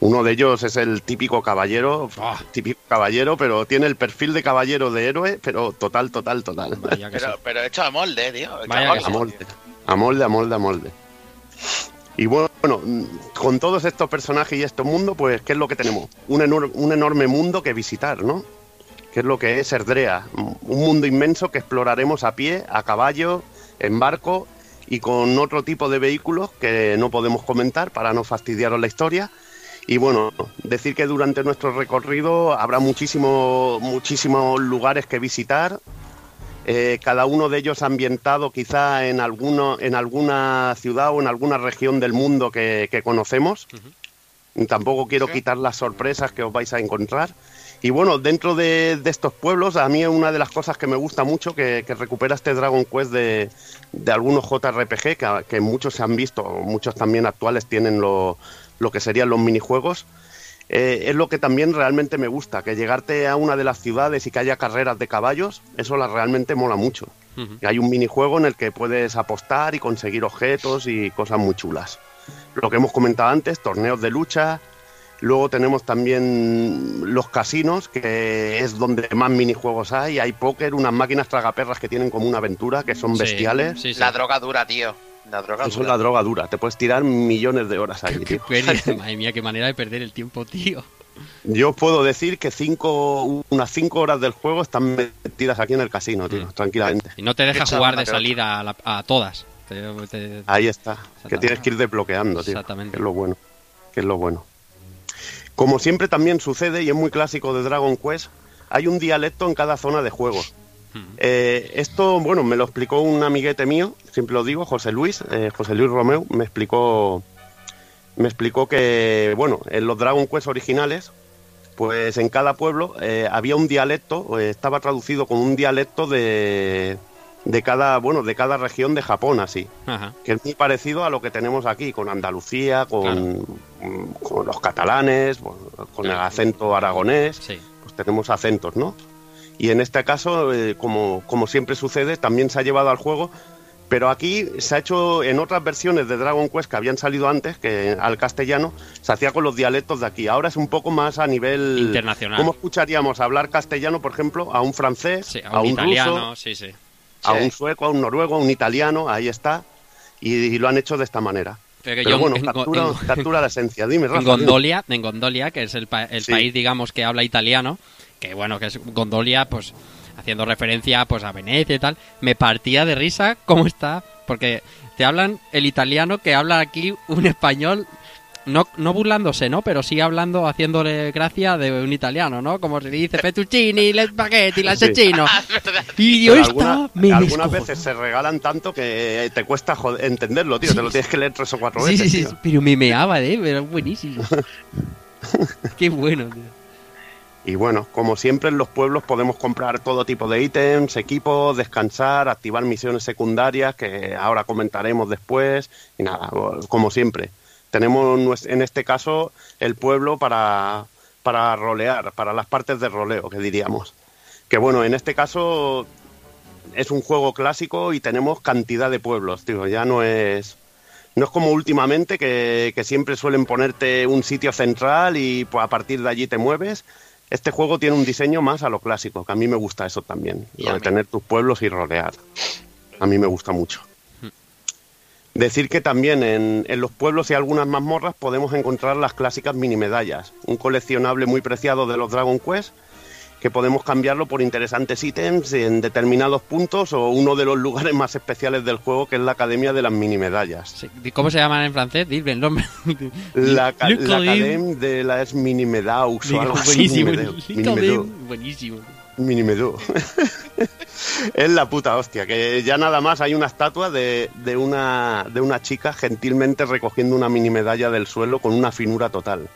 Uno de ellos es el típico caballero, típico caballero, pero tiene el perfil de caballero de héroe, pero total, total, total. Vaya que sí. Pero, pero hecho a molde, tío. Vaya a sí. molde. a molde, a molde, a molde. Y bueno, con todos estos personajes y este mundo, pues, ¿qué es lo que tenemos? Un, enor- un enorme mundo que visitar, ¿no? Que es lo que es Erdrea, un mundo inmenso que exploraremos a pie, a caballo, en barco y con otro tipo de vehículos que no podemos comentar para no fastidiaros la historia. Y bueno, decir que durante nuestro recorrido habrá muchísimo, muchísimos lugares que visitar eh, cada uno de ellos ambientado quizá en, alguno, en alguna ciudad o en alguna región del mundo que, conocemos. Tampoco quiero quitar las sorpresas que os vais a encontrar. Y bueno, dentro de, estos pueblos, a mí una de las cosas que me gusta mucho que, recupera este Dragon Quest de, algunos JRPG, que, muchos se han visto, muchos también actuales tienen lo, que serían los minijuegos, eh, es lo que también realmente me gusta, que llegarte a una de las ciudades y que haya carreras de caballos, eso la realmente mola mucho. Hay un minijuego en el que puedes apostar y conseguir objetos y cosas muy chulas. Lo que hemos comentado antes, torneos de lucha, Luego tenemos también los casinos, que es donde más minijuegos hay. Hay póker, unas máquinas tragaperras que tienen como una aventura, que son bestiales. La droga dura, tío. La droga Eso es la droga dura. Te puedes tirar millones de horas ahí, tío. Madre mía, qué manera de perder el tiempo, tío. Yo puedo decir que cinco, unas cinco horas del juego están metidas aquí en el casino, tío, mm. tranquilamente. Y no te deja jugar de salida a, todas. Ahí está, que tienes que ir desbloqueando, tío. Exactamente. Que es lo bueno. Que es lo bueno. Como siempre también sucede, y es muy clásico de Dragon Quest, hay un dialecto en cada zona de juego. Eh, esto, bueno, me lo explicó un amiguete mío, siempre lo digo, José Luis, eh, José Luis Romeo, me explicó, me explicó que, bueno, en los Dragon Quest originales, pues en cada pueblo eh, había un dialecto, estaba traducido con un dialecto de, de cada bueno de cada región de Japón así. Que es muy parecido a lo que tenemos aquí con Andalucía con, con los catalanes con el acento aragonés. Pues tenemos acentos no y en este caso eh, como, como siempre sucede también se ha llevado al juego pero aquí se ha hecho en otras versiones de Dragon Quest que habían salido antes, que al castellano, se hacía con los dialectos de aquí. Ahora es un poco más a nivel internacional. ¿Cómo escucharíamos hablar castellano, por ejemplo, a un francés, a un, italiano, sí, sí a un sueco, a un noruego, a un italiano, ahí está, y, lo han hecho de esta manera. Pero, bueno, captura, la esencia. Dime, En Gondolia, en Gondolia, que es el, el país, digamos, que habla italiano, que bueno, que es Gondolia, pues haciendo referencia pues a Venecia y tal, me partía de risa cómo está, porque te hablan el italiano que habla aquí un español no, no burlándose, ¿no? Pero sí hablando, haciéndole gracia de un italiano, ¿no? Como se dice fettuccini, le spaghetti, la asesino. y yo alguna, Algunas veces se regalan tanto que te cuesta entenderlo, tío. Te lo tienes que leer tres o cuatro veces. Sí, sí, sí. Pero me meaba, ¿eh? Pero buenísimo. Qué bueno, tío. Y bueno, como siempre en los pueblos podemos comprar todo tipo de ítems, equipos, descansar, activar misiones secundarias que ahora comentaremos después. Y nada, como siempre, tenemos en este caso el pueblo para, para rolear, para las partes de roleo, que diríamos. Que bueno, en este caso es un juego clásico y tenemos cantidad de pueblos, tío. Ya no es. No es como últimamente que, siempre suelen ponerte un sitio central y pues, a partir de allí te mueves. Este juego tiene un diseño más a lo clásico, que a mí me gusta eso también, lo de tener tus pueblos y rolear. A mí me gusta mucho. Decir que también en, los pueblos y algunas mazmorras podemos encontrar las clásicas mini medallas, un coleccionable muy preciado de los Dragon Quest que podemos cambiarlo por interesantes ítems en determinados puntos o uno de los lugares más especiales del juego que es la Academia de las mini medallas. ¿Cómo se llaman en francés? Dime el nombre. La, Academia de las mini medallas o algo así. Buenísimo. Buenísimo. Minimedú. es la puta hostia, que ya nada más hay una estatua de, de, una, de una chica gentilmente recogiendo una mini medalla del suelo con una finura total.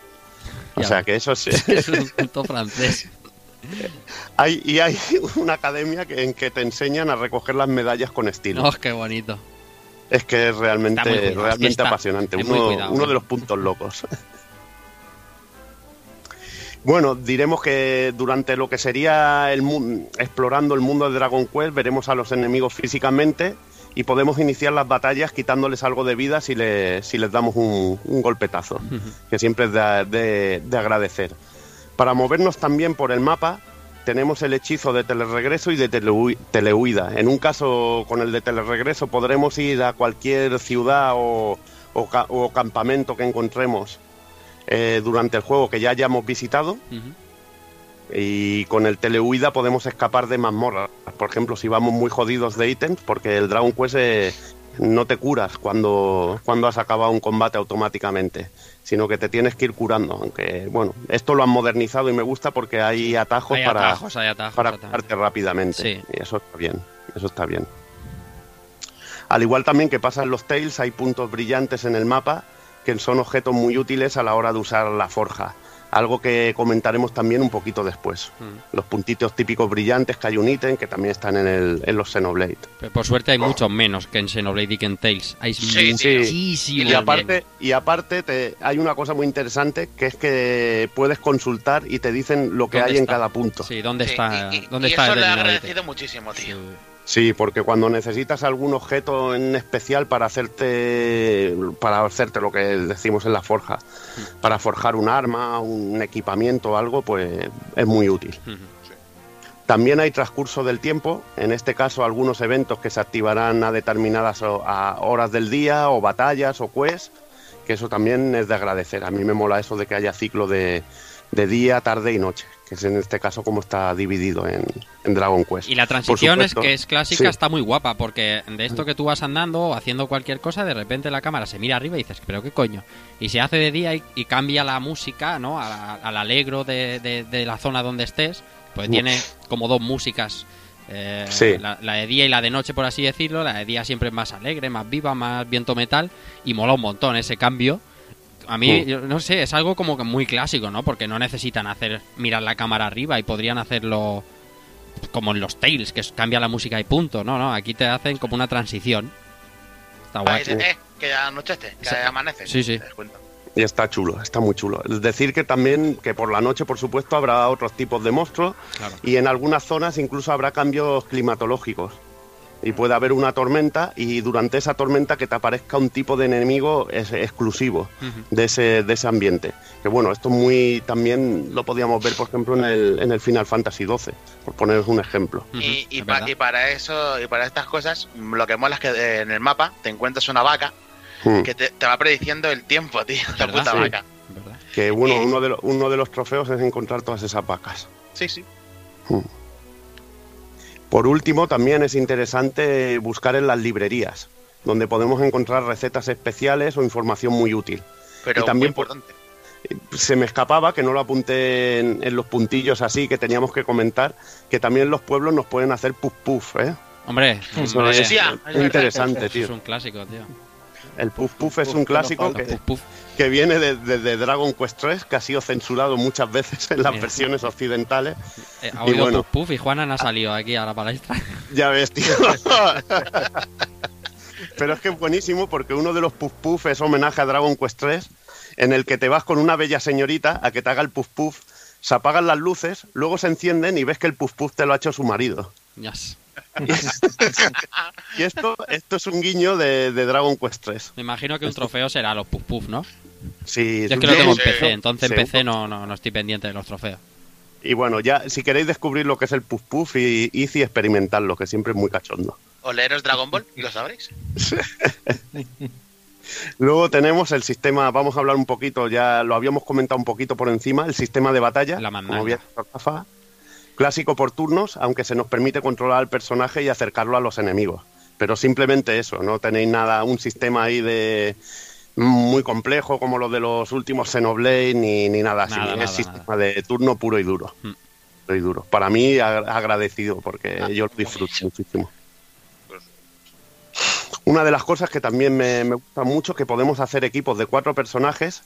O sea que eso es... es un punto francés. Hay, y hay una academia que, en que te enseñan a recoger las medallas con estilo. ¡Oh, qué bonito! Es que es realmente, realmente apasionante. Uno, uno de los puntos locos. Bueno, diremos que durante lo que sería el explorando el mundo de Dragon Quest veremos a los enemigos físicamente y podemos iniciar las batallas quitándoles algo de vida si, si les damos un, golpetazo, que siempre es de, agradecer. Para movernos también por el mapa tenemos el hechizo de teleregreso y de telehuida. En un caso con el de teleregreso podremos ir a cualquier ciudad o, o campamento que encontremos eh, durante el juego que ya hayamos visitado. Y con el telehuida podemos escapar de mazmorras. Por ejemplo, si vamos muy jodidos de ítems, porque el Dragon Quest eh, no te curas cuando, cuando has acabado un combate automáticamente, sino que te tienes que ir curando. Aunque, bueno, esto lo han modernizado y me gusta porque hay atajos para, para curarte rápidamente. Y eso está bien. eso está bien. Al igual también que pasa en los Tails, hay puntos brillantes en el mapa que son objetos muy útiles a la hora de usar la forja. Algo que comentaremos también un poquito después. Mm. Los puntitos típicos brillantes que hay un ítem que también están en, el, en los Xenoblade. Pero por suerte hay muchos menos que en Xenoblade y que en Tails. Hay Sí, muchísimos Y aparte, y aparte te, hay una cosa muy interesante que es que puedes consultar y te dicen lo que ¿Dónde hay en cada punto. Sí, ¿dónde Sí, está? y, y- ¿Dónde y está eso le he Xenoblade? agradecido muchísimo, tío. Sí, porque cuando necesitas algún objeto en especial para hacerte para hacerte lo que decimos en la forja, para forjar un arma, un equipamiento o algo, pues es muy útil. También hay transcurso del tiempo, en este caso algunos eventos que se activarán a determinadas horas del día o batallas o quests, que eso también es de agradecer. A mí me mola eso de que haya ciclo de, de día, tarde y noche, que es en este caso como está dividido en, en Dragon Quest. Y la transición es que es clásica, Sí. está muy guapa, porque de esto que tú vas andando o haciendo cualquier cosa, de repente la cámara se mira arriba y dices, pero qué coño. Y se hace de día y, y cambia la música, ¿no? Al alegro de, de- de la zona donde estés. Pues tiene como dos músicas. eh, Sí. la, la de día y la de noche, por así decirlo. La de día siempre es más alegre, más viva, más viento metal. Y mola un montón ese cambio. A mí, Mm. yo no sé, es algo como que muy clásico, ¿no? Porque no necesitan hacer mirar la cámara arriba y podrían hacerlo como en los Tales, que cambia la música y punto, no, no, aquí te hacen como una transición. Está guay. eh, que ya anochece, que Sí. amanece. Sí, sí. Te das cuenta. Y está chulo, está muy chulo. Es decir, que también, que por la noche, por supuesto, habrá otros tipos de monstruos Claro. y en algunas zonas incluso habrá cambios climatológicos. Y puede haber una tormenta y durante esa tormenta que te aparezca un tipo de enemigo es- exclusivo de ese, de ese ambiente. Que bueno, esto muy también lo podíamos ver, por ejemplo, en el, en el Final Fantasy XII, por poneros un ejemplo. Y, y es pa- verdad. y para eso, y para estas cosas, lo que mola es que eh, en el mapa te encuentras una vaca Hmm. que te, te va prediciendo el tiempo, tío. La puta Sí. vaca. ¿Verdad? Que bueno, uno de, los- uno de los trofeos es encontrar todas esas vacas. Sí, sí. Por último, también es interesante buscar en las librerías, donde podemos encontrar recetas especiales o información muy útil. Pero Y también muy importante. Se me escapaba, que no lo apunté en, en los puntillos así que teníamos que comentar, que también los pueblos nos pueden hacer puff puff, ¿eh? Hombre, Eso hombre, es, es interesante, eso es tío. un clásico, tío. El puff puff es un clásico que. Que viene de, de- de Dragon Quest 3, que ha sido censurado muchas veces en las Mira. versiones occidentales. Eh, ha Y oído bueno. puf, puf y Juana no ha salido aquí a la palestra. Ya ves, tío. Pero es que es buenísimo porque uno de los puff puff es homenaje a Dragon Quest 3, en el que te vas con una bella señorita a que te haga el puff puff, se apagan las luces, luego se encienden y ves que el puff puff te lo ha hecho su marido. Yes. Y esto, esto es un guiño de, de Dragon Quest 3. Me imagino que un trofeo será los puf puf, ¿no? Sí, Yo es que lo tengo en PC, entonces en. PC no, no, no estoy pendiente de los trofeos. Y bueno, ya si queréis descubrir lo que es el puff puff y Easy experimentarlo, que siempre es muy cachondo. O leeros Dragon Ball y lo sabréis. Luego tenemos el sistema, vamos a hablar un poquito, ya lo habíamos comentado un poquito por encima, el sistema de batalla, La como bien Rafa, clásico por turnos, aunque se nos permite controlar al personaje y acercarlo a los enemigos. Pero simplemente eso, no tenéis nada, un sistema ahí de muy complejo como lo de los últimos Xenoblade ni, ni nada así. Nada, es nada, sistema de turno puro y duro. Mm. Puro y duro. Para mí ag- agradecido porque Ah, yo lo disfruto muchísimo. Una de las cosas que también me, me gusta mucho que podemos hacer equipos de cuatro personajes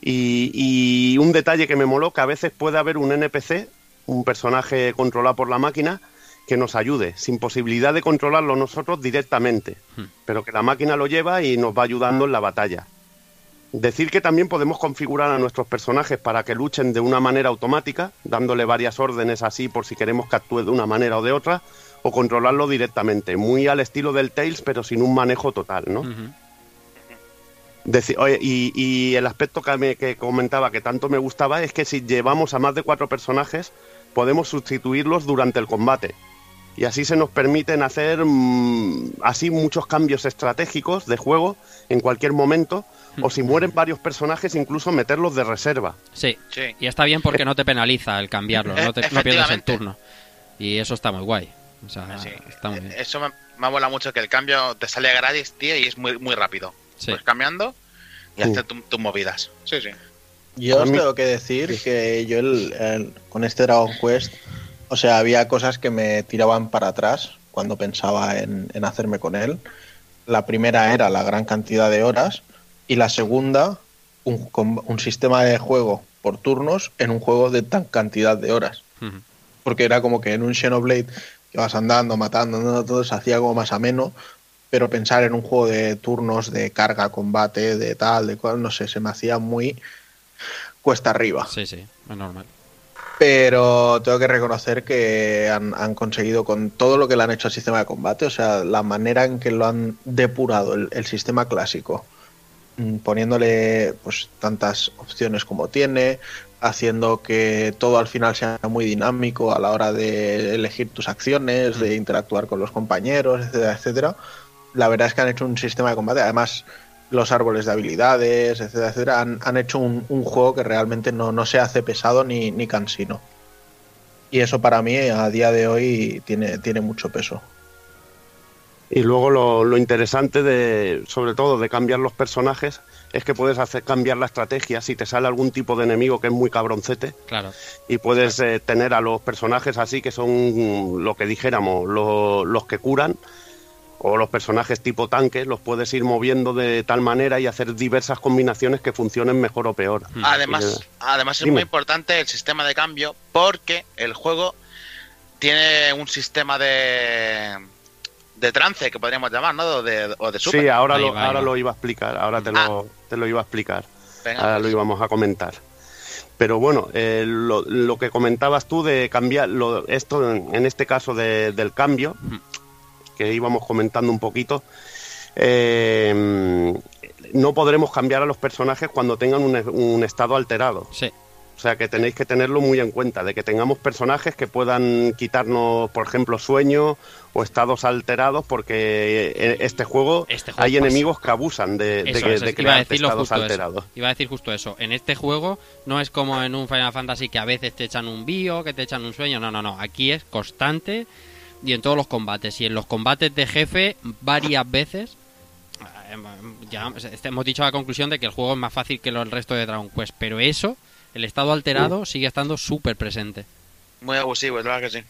y, y un detalle que me moló que a veces puede haber un NPC, un personaje controlado por la máquina, que nos ayude, sin posibilidad de controlarlo nosotros directamente, Hmm. pero que la máquina lo lleva y nos va ayudando en la batalla. Decir que también podemos configurar a nuestros personajes para que luchen de una manera automática, dándole varias órdenes así por si queremos que actúe de una manera o de otra, o controlarlo directamente, muy al estilo del Tails, pero sin un manejo total, ¿no? Deci- oye, y, y el aspecto que, me, que comentaba que tanto me gustaba es que si llevamos a más de cuatro personajes, podemos sustituirlos durante el combate. Y así se nos permiten hacer mm, así muchos cambios estratégicos de juego en cualquier momento, o si mueren varios personajes, incluso meterlos de reserva. Sí, Sí. y está bien porque no te penaliza el cambiarlo, no, te, no pierdes el turno. Y eso está muy guay. O sea, Sí. está muy bien. Eso me, me mola mucho que el cambio te sale gratis, tío, y es muy, muy rápido. Sí. Pues cambiando y Sí. hacer tu- tus movidas. Sí, sí. Yo os mí- tengo que decir que yo el- el- con este Dragon Quest, o sea, había cosas que me tiraban para atrás cuando pensaba en, en hacerme con él. La primera era la gran cantidad de horas y la segunda un, un sistema de juego por turnos en un juego de tan cantidad de horas. Porque era como que en un Xenoblade que vas andando, matando, andando, todo se hacía como más ameno, pero pensar en un juego de turnos, de carga, combate, de tal, de cual, no sé, se me hacía muy cuesta arriba. Sí, sí, es normal. Pero tengo que reconocer que han, han, conseguido con todo lo que le han hecho al sistema de combate, o sea, la manera en que lo han depurado el, el sistema clásico, mm, poniéndole pues tantas opciones como tiene, haciendo que todo al final sea muy dinámico a la hora de elegir tus acciones, de interactuar con los compañeros, etcétera, etcétera. La verdad es que han hecho un sistema de combate, además los árboles de habilidades, etcétera, etcétera, han, han hecho un, un, juego que realmente no, no, se hace pesado ni, ni cansino. Y eso para mí a día de hoy tiene, tiene mucho peso. Y luego lo, lo, interesante de, sobre todo, de cambiar los personajes es que puedes hacer cambiar la estrategia si te sale algún tipo de enemigo que es muy cabroncete. Claro. Y puedes eh, tener a los personajes así que son lo que dijéramos, lo, los que curan o los personajes tipo tanques los puedes ir moviendo de tal manera y hacer diversas combinaciones que funcionen mejor o peor. Además, y, además es Dime. muy importante el sistema de cambio porque el juego tiene un sistema de de trance que podríamos llamar, ¿no? O de, o de super. Sí, ahora, ahí lo, va, ahora lo iba a explicar, ahora te, ah. lo, te lo iba a explicar. Venga, ahora pues. lo íbamos a comentar. Pero bueno, eh, lo, lo, que comentabas tú de cambiar, lo, esto en, en este caso de, del cambio, que íbamos comentando un poquito, eh, no podremos cambiar a los personajes cuando tengan un, un estado alterado. Sí. O sea que tenéis que tenerlo muy en cuenta, de que tengamos personajes que puedan quitarnos, por ejemplo, sueño o estados alterados, porque en este juego, este juego hay enemigos que abusan de, de, es, de crear estados alterados. Eso. Iba a decir justo eso. En este juego no es como en un Final Fantasy que a veces te echan un bio, que te echan un sueño. No, no, no. Aquí es constante y en todos los combates. Y en los combates de jefe, varias veces ya hemos dicho la conclusión de que el juego es más fácil que el resto de Dragon Quest, pero eso el estado alterado sigue estando súper presente. Muy abusivo, es verdad que sí.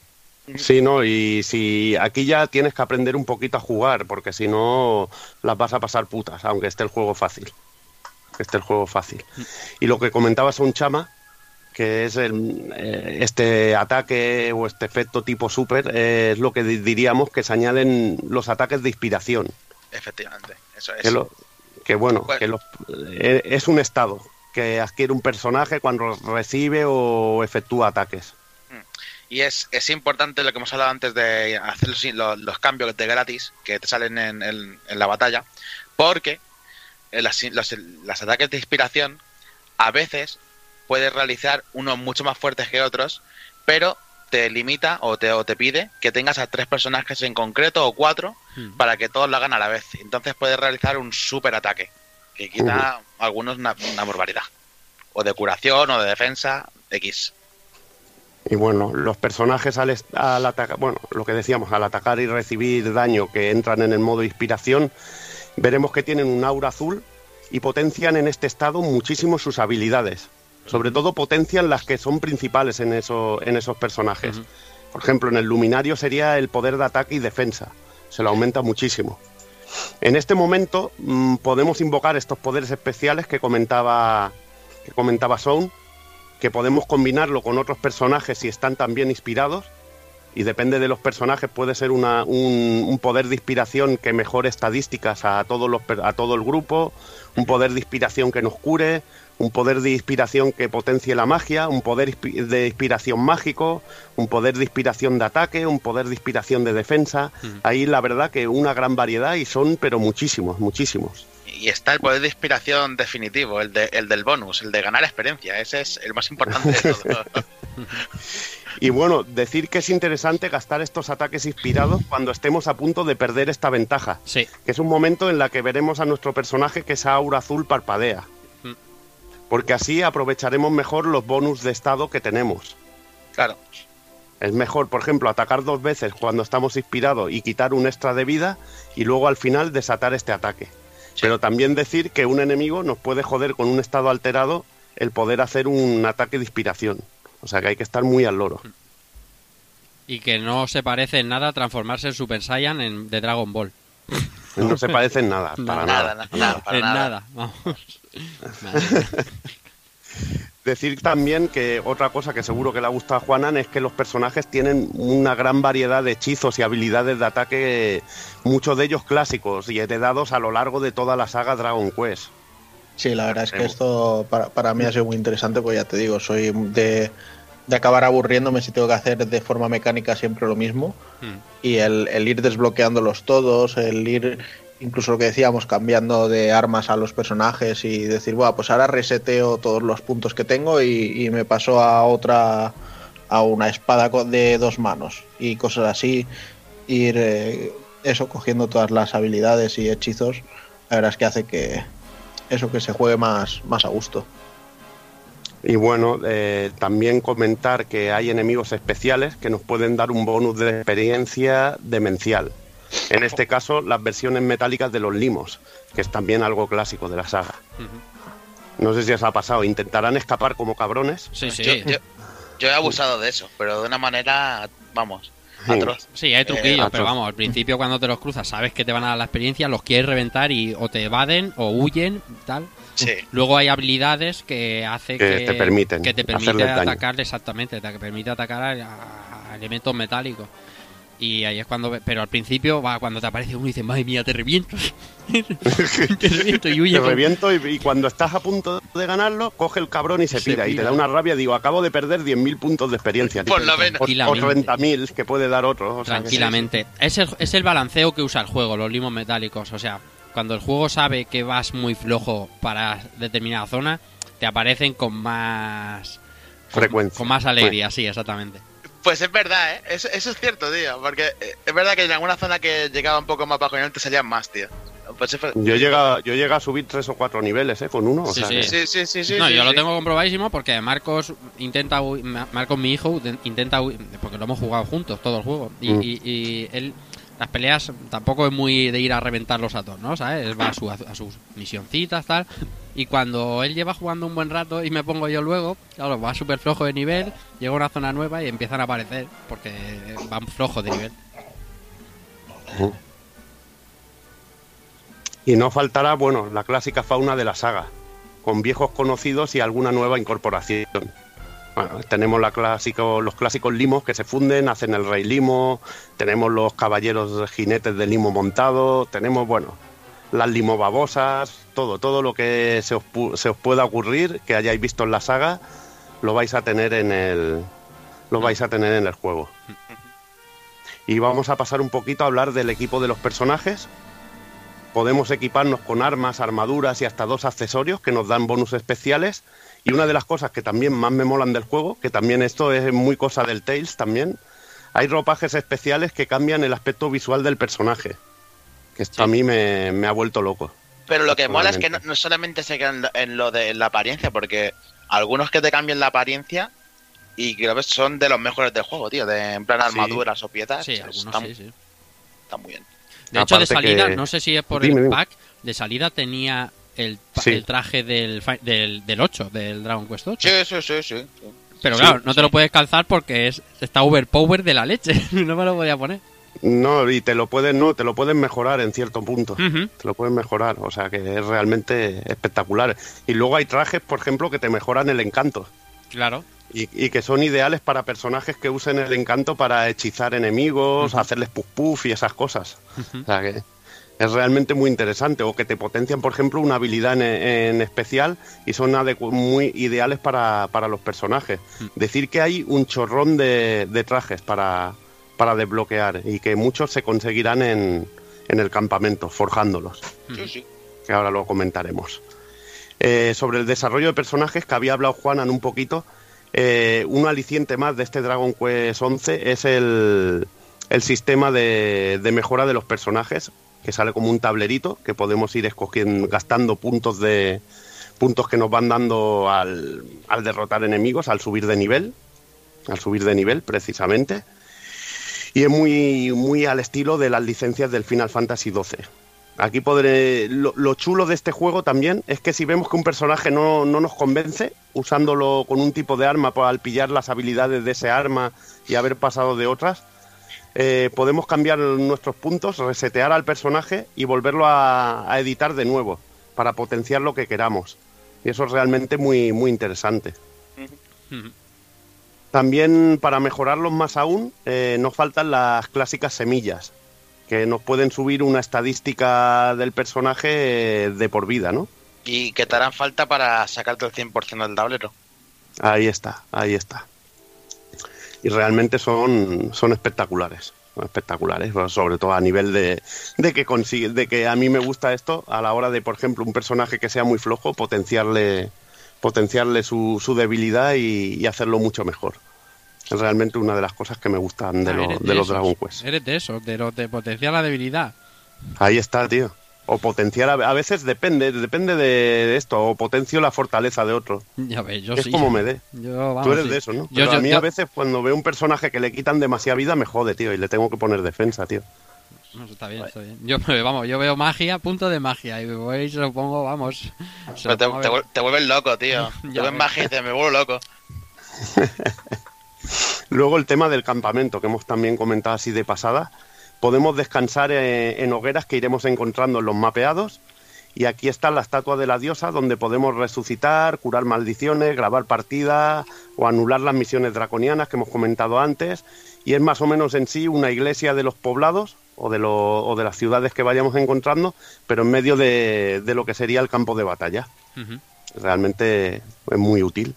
Sí, no, y si aquí ya tienes que aprender un poquito a jugar, porque si no las vas a pasar putas, aunque esté el juego fácil. Que esté el juego fácil. Y lo que comentabas a un chama, que es el, eh, este ataque o este efecto tipo super, eh, es lo que diríamos que se añaden los ataques de inspiración. Efectivamente, eso es. Que, lo, que bueno, bueno. que lo, eh, es un estado que adquiere un personaje cuando recibe o efectúa ataques. Y es, es importante lo que hemos hablado antes de hacer los, los, los cambios de gratis que te salen en, en, en la batalla, porque las, los, los ataques de inspiración a veces puedes realizar unos mucho más fuertes que otros, pero te limita o te, o te pide que tengas a tres personajes en concreto o cuatro hmm. para que todos lo hagan a la vez. Entonces puedes realizar un super ataque que quita uh. algunos una, una, barbaridad. O de curación o de defensa, X. Y bueno, los personajes al, al atacar, bueno, lo que decíamos, al atacar y recibir daño que entran en el modo inspiración, veremos que tienen un aura azul y potencian en este estado muchísimo sus habilidades. Sobre todo potencian las que son principales en, eso, en esos personajes. Uh -huh. Por ejemplo, en el luminario sería el poder de ataque y defensa. Se lo aumenta muchísimo. En este momento mmm, podemos invocar estos poderes especiales que comentaba, que comentaba Sound, que podemos combinarlo con otros personajes si están también inspirados, y depende de los personajes puede ser una, un, un, poder de inspiración que mejore estadísticas a, todos los, a todo el grupo, un poder de inspiración que nos cure, un poder de inspiración que potencie la magia, un poder de inspiración mágico, un poder de inspiración de ataque, un poder de inspiración de defensa. Ahí la verdad que una gran variedad y son pero muchísimos, muchísimos. Y está el poder de inspiración definitivo, el, de, el del bonus, el de ganar experiencia. Ese es el más importante de todo. Y bueno, decir que es interesante gastar estos ataques inspirados cuando estemos a punto de perder esta ventaja. Sí. Que es un momento en la que veremos a nuestro personaje que esa aura azul parpadea. Porque así aprovecharemos mejor los bonus de estado que tenemos. Claro. Es mejor, por ejemplo, atacar dos veces cuando estamos inspirados y quitar un extra de vida y luego al final desatar este ataque. Sí. Pero también decir que un enemigo nos puede joder con un estado alterado el poder hacer un ataque de inspiración. O sea que hay que estar muy al loro. Y que no se parece en nada a transformarse en Super Saiyan en, de Dragon Ball. No se parece en nada, para nada. Nada, nada, para en nada. nada, vamos. Decir también que otra cosa que seguro que le ha gustado a Juanan es que los personajes tienen una gran variedad de hechizos y habilidades de ataque, muchos de ellos clásicos y heredados a lo largo de toda la saga Dragon Quest. Sí, la verdad es que Hacemos. esto para, para mí ha sido muy interesante, pues ya te digo, soy de, de acabar aburriéndome si tengo que hacer de forma mecánica siempre lo mismo. Hmm. Y el, el ir desbloqueándolos todos, el ir, incluso lo que decíamos, cambiando de armas a los personajes y decir, bueno, pues ahora reseteo todos los puntos que tengo y, y me paso a otra, a una espada de dos manos y cosas así. Ir, eh, eso, cogiendo todas las habilidades y hechizos, la verdad es que hace que, eso que se juegue más, más a gusto. Y bueno, eh, también comentar que hay enemigos especiales que nos pueden dar un bonus de experiencia demencial. En este caso, las versiones metálicas de los limos, que es también algo clásico de la saga. No sé si os ha pasado, intentarán escapar como cabrones. Sí, sí. Yo, yo- yo he abusado de eso, pero de una manera, vamos, Sí. atroz. Sí, hay truquillos, Eh, pero atroz. vamos, al principio cuando te los cruzas sabes que te van a dar la experiencia, los quieres reventar y o te evaden o huyen, tal. Sí. Luego hay habilidades que hace Que que, te permiten que te permite hacerles daño. atacar exactamente, te permite atacar a, a elementos metálicos. Y ahí es cuando, ve- pero al principio va cuando te aparece uno y dices, madre mía, te reviento, te reviento y huye. Te con- reviento y, y cuando estás a punto de ganarlo, coge el cabrón y se, Se pira. Y te da una rabia. Digo, acabo de perder 10.000 puntos de experiencia. tío. Por lo menos. O, o Tranquilamente. 30.000 que puede dar otro. o sea que sí, Tranquilamente. Es, el, es el balanceo que usa el juego, los limos metálicos. O sea, cuando el juego sabe que vas muy flojo para determinada zona, te aparecen con más. con- Frecuencia. Con más alegría, sí, exactamente. Pues es verdad, ¿eh? Eso, eso es cierto, tío. Porque eh, es verdad que en alguna zona que llegaba un poco más bajo nivel te salían más, tío. Pues es Yo llega, yo llega a subir tres o cuatro niveles, ¿eh? Con uno. o Sí, sea sí. que- Sí, sí, sí, sí. no, sí, yo lo tengo comprobadísimo porque Marcos intenta. Marcos, mi hijo, intenta. Porque lo hemos jugado juntos todo el juego. Y, Mm. y- y él. Las peleas tampoco es muy de ir a reventarlos a todos, ¿no? ¿Sabes? Él va a, su- a sus misioncitas, tal. Y cuando él lleva jugando un buen rato y me pongo yo luego, claro, va súper flojo de nivel, llega a una zona nueva y empiezan a aparecer porque van flojos de nivel. Y no faltará, bueno, la clásica fauna de la saga, con viejos conocidos y alguna nueva incorporación. Bueno, tenemos la clásico, los clásicos limos que se funden, hacen el rey limo, tenemos los caballeros jinetes de limo montado, tenemos, bueno, las limo babosas, todo, todo lo que se os, se os pueda ocurrir, que hayáis visto en la saga, lo vais a tener en el, lo vais a tener en el juego. Y vamos a pasar un poquito a hablar del equipo de los personajes, podemos equiparnos con armas, armaduras y hasta dos accesorios que nos dan bonus especiales. Y una de las cosas que también más me molan del juego, que también esto es muy cosa del Tales también, hay ropajes especiales que cambian el aspecto visual del personaje. Que esto a mí me, me ha vuelto loco. Pero lo que mola es que no, no solamente se quedan en lo- en de la apariencia, porque algunos que te cambian la apariencia y creo que son de los mejores del juego, tío. De, en plan Sí. armaduras o piezas. Sí, algunos sí, sí. está muy bien. De hecho, de salida, que- no sé si es por Dime, el dime. pack, de salida tenía el, pa- Sí. el traje del, del, del 8, del Dragon Quest 8. Sí, sí, sí, sí. sí. Pero Sí, claro, no te sí. lo puedes calzar porque es está overpower de la leche. no me lo podía poner. No, y te lo pueden, no, te lo pueden mejorar en cierto punto. Te lo pueden mejorar, o sea que es realmente espectacular. Y luego hay trajes, por ejemplo, que te mejoran el encanto. Claro. Y, y que son ideales para personajes que usen el encanto para hechizar enemigos, hacerles puff puff y esas cosas. O sea que es realmente muy interesante. O que te potencian, por ejemplo, una habilidad en, en especial y son muy ideales para, para los personajes. Decir que hay un chorrón de, de trajes para, para desbloquear y que muchos se conseguirán en, en el campamento, forjándolos Sí, sí. que ahora lo comentaremos. Eh, sobre el desarrollo de personajes, que había hablado Juanan un poquito, eh, un aliciente más de este Dragon Quest 11 es el, el sistema de, de mejora de los personajes, que sale como un tablerito que podemos ir escogiendo, gastando puntos de puntos que nos van dando al, al derrotar enemigos, al subir de nivel, al subir de nivel precisamente. Y es muy, muy al estilo de las licencias del Final Fantasy XII. Aquí podré. Lo, lo chulo de este juego también es que si vemos que un personaje no, no nos convence, usándolo con un tipo de arma, pues, al pillar las habilidades de ese arma y haber pasado de otras, eh, podemos cambiar nuestros puntos, resetear al personaje y volverlo a, a editar de nuevo para potenciar lo que queramos. Y eso es realmente muy, muy interesante. También para mejorarlos más aún, eh, nos faltan las clásicas semillas, que nos pueden subir una estadística del personaje eh, de por vida, ¿no? Y que te harán falta para sacarte el 100% del tablero. Ahí está, ahí está. Y realmente son, son espectaculares. Espectaculares, sobre todo a nivel de, de que consigue, de que a mí me gusta esto a la hora de, por ejemplo, un personaje que sea muy flojo, potenciarle, potenciarle su, su debilidad y, y hacerlo mucho mejor. Es realmente una de las cosas que me gustan de, Ah, lo- de los Dragon Quest. Eres de esos, de los de potenciar la debilidad. Ahí está, tío. O potenciar, a, a veces depende, depende de, de esto, o potencio la fortaleza de otro. Ya ves, yo es sí. como me dé. Yo, Tú eres sí. de eso, ¿no? Yo- Pero yo- a mí yo- a veces cuando veo un personaje que le quitan demasiada vida me jode, tío, y le tengo que poner defensa, tío. No, está bien, está bien. Yo, vamos, yo veo magia, punto de magia, y me voy y se lo pongo, vamos. se lo Pero te, pongo te te vuelves loco, tío. Te Ya ves magia y dices, me vuelvo loco. Luego el tema del campamento, que hemos también comentado así de pasada. Podemos descansar eh, en hogueras que iremos encontrando en los mapeados. Y aquí está la estatua de la diosa, donde podemos resucitar, curar maldiciones, grabar partidas o anular las misiones draconianas que hemos comentado antes. Y es más o menos en sí una iglesia de los poblados o de, lo- o de las ciudades que vayamos encontrando, pero en medio de, de lo que sería el campo de batalla realmente es muy útil.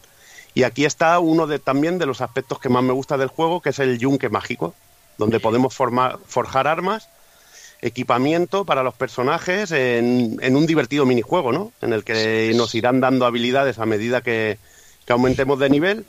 Y aquí está uno de, también de los aspectos que más me gusta del juego, que es el yunque mágico, donde podemos formar, forjar armas, equipamiento para los personajes en, en un divertido minijuego, ¿no? En el que nos irán dando habilidades a medida que, que aumentemos de nivel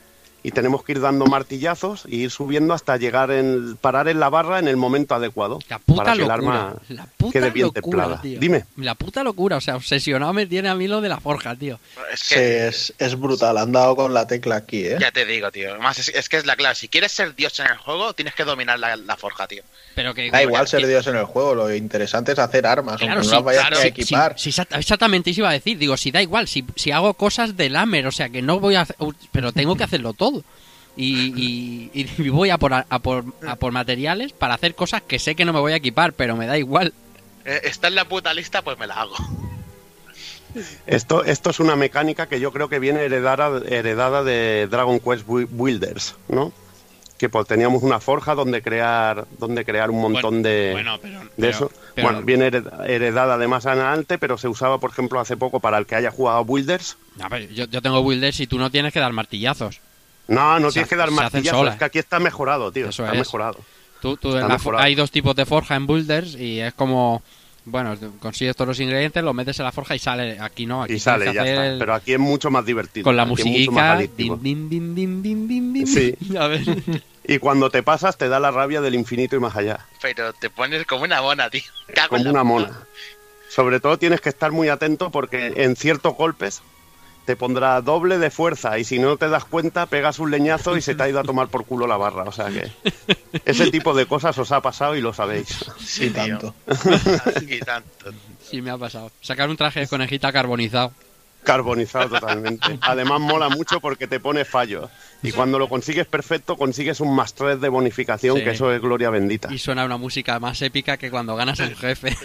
y tenemos que ir dando martillazos y ir subiendo hasta llegar en parar en la barra en el momento adecuado La puta para que el locura. arma la puta quede bien locura, templada. tío. Dime. La puta locura, o sea, obsesionado me tiene a mí lo de la forja, tío. Es Sí, es, es brutal. Han dado con la tecla aquí, ¿eh? ya te digo, tío. Además, es, es que es la clave. Si quieres ser dios en el juego, tienes que dominar la, la forja, tío. Pero que. Da igual ser que- Dios en el juego, lo interesante es hacer armas, Claro, aunque sí, no las vayas claro, a sí, equipar. sí, sí, exact- exactamente eso iba a decir. Digo, si da igual, si, si hago cosas de Lamer, o sea que no voy a hacer, pero tengo que hacerlo todo. Y, y- y voy a por, a, por, a por materiales para hacer cosas que sé que no me voy a equipar, pero me da igual. Eh, está en la puta lista, pues me la hago. Esto, esto es una mecánica que yo creo que viene heredada, heredada de Dragon Quest Bui- Builders, ¿no? Que pues teníamos una forja donde crear, donde crear un montón de, Bueno, pero. de pero- eso. pero- bueno, viene hered- heredada de más adelante, pero se usaba, por ejemplo, hace poco para el que haya jugado Builders. A ver, yo, yo tengo builders y tú no tienes que dar martillazos. No, no Se tienes que dar martillazos, es que aquí está mejorado, tío. Eso está es. mejorado. Tú, tú Está mejorado. hay dos tipos de forja en builders y es como. Bueno, consigues todos los ingredientes, los metes en la forja y sale. Aquí no, aquí Y tienes sale, que ya hacer está. el- Pero aquí es mucho más divertido. con la aquí es mucho más musiquita. Din, din, din. Sí. A ver. Y cuando te pasas te da la rabia del infinito y más allá. Pero te pones como una mona, tío. Como una mona. Sobre todo tienes que estar muy atento porque en ciertos golpes te pondrá doble de fuerza y si no te das cuenta pegas un leñazo y se te ha ido a tomar por culo la barra. O sea que ese tipo de cosas os ha pasado y lo sabéis. Sí, tanto. Y tanto. Sí, me ha pasado. Sacar un traje de conejita carbonizado. Carbonizado totalmente. Además mola mucho porque te pone fallos. Y cuando lo consigues perfecto consigues un más 3 de bonificación, Sí. que eso es gloria bendita. Y suena una música más épica que cuando ganas un jefe.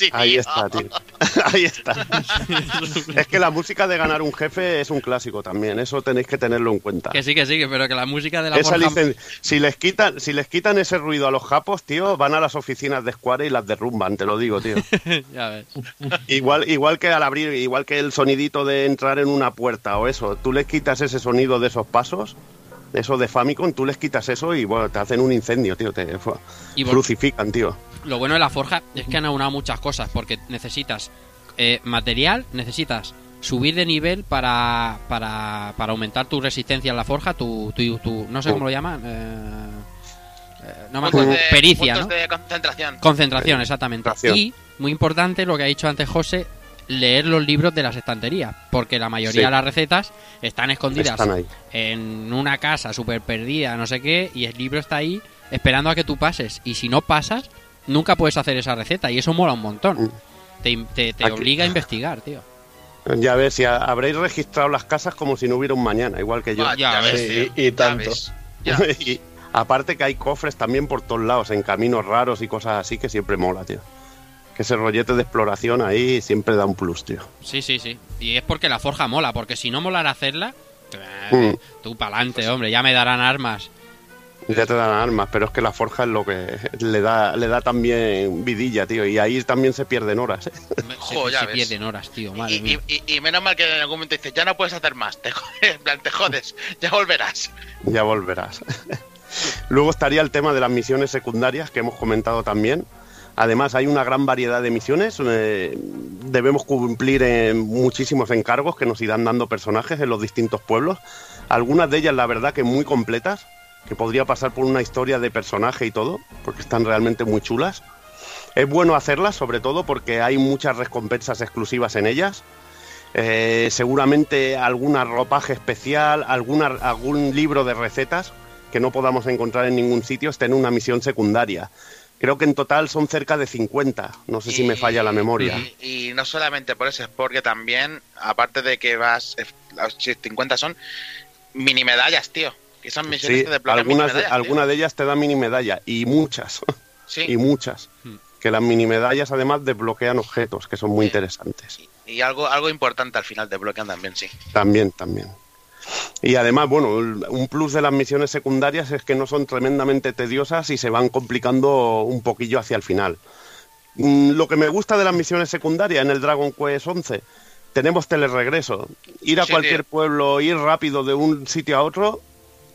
Sí, Ahí tío. está, tío. Ahí está. es que la música de ganar un jefe es un clásico también. Eso tenéis que tenerlo en cuenta. que sí, que sí, que- pero que la música de la Esa licen- si les quitan si les quitan ese ruido a los japos tío van a las oficinas de Square y las derrumban te lo digo tío ya ves. igual igual que al abrir igual que el sonidito de entrar en una puerta o eso tú les quitas ese sonido de esos pasos eso de Famicom tú les quitas eso y bueno te hacen un incendio tío te Y crucifican tío Lo bueno de la forja es que han aunado muchas cosas, porque necesitas eh, material, necesitas subir de nivel para, para, para aumentar tu resistencia en la forja, tu, tu, tu- no sé cómo lo llaman, eh, eh, no me acuerdo, de- pericia, ¿no? de concentración. Concentración, exactamente. Concentración. Y, muy importante, lo que ha dicho antes José, leer los libros de las estanterías, porque la mayoría Sí. de las recetas están escondidas están ahí en una casa súper perdida, no sé qué, y el libro está ahí esperando a que tú pases. Y si no pasas, nunca puedes hacer esa receta, y eso mola un montón. Mm. Te, te- te obliga a investigar, tío. ya ves si ha- habréis registrado las casas como si no hubiera un mañana igual que yo Ah, Ya ves, Sí, tío, y- y ya tanto. ves. Ya. y Aparte que hay cofres también por todos lados, en caminos raros y cosas así que siempre mola, tío. Que ese rollete de exploración ahí siempre da un plus, tío. Sí, sí, sí. Y es porque la forja mola, porque si no molara hacerla, Mm. tú pa'lante, hombre, ya me darán armas. Ya te dan armas, pero es que la forja es lo que le da, le da también vidilla, tío. Y ahí también se pierden horas. ¿eh? Se, ya se ves. pierden horas, tío, madre Y, mía. y- y- y menos mal que en algún momento dices, ya no puedes hacer más, te jodes, en plan, te jodes, ya volverás. ya volverás. Luego estaría el tema de las misiones secundarias que hemos comentado también. Además, hay una gran variedad de misiones. eh, debemos cumplir eh, muchísimos encargos que nos irán dando personajes en los distintos pueblos. Algunas de ellas, la verdad, que muy completas, que podría pasar por una historia de personaje y todo, porque están realmente muy chulas. Es bueno hacerlas, sobre todo porque hay muchas recompensas exclusivas en ellas. Eh, seguramente alguna ropaje especial, alguna, algún libro de recetas que no podamos encontrar en ningún sitio esté en una misión secundaria. Creo que en total son cerca de 50, no sé si me falla la memoria. Y, y no solamente por eso, es porque también, aparte de que vas, eh, las 50 son mini medallas, tío. Que son misiones Sí, que desbloquean mini algunas de, medallas, tío. alguna de ellas te dan mini medalla y muchas, Sí. y muchas. Hmm. Que las mini medallas además desbloquean objetos que son muy Sí. interesantes. Y algo, algo importante al final desbloquean también, sí. También, también. Y además, bueno, un plus de las misiones secundarias es que no son tremendamente tediosas y se van complicando un poquillo hacia el final. Mm, Lo que me gusta de las misiones secundarias en el Dragon Quest 11, tenemos teleregreso. Ir a Sí, cualquier tío. pueblo, ir rápido de un sitio a otro,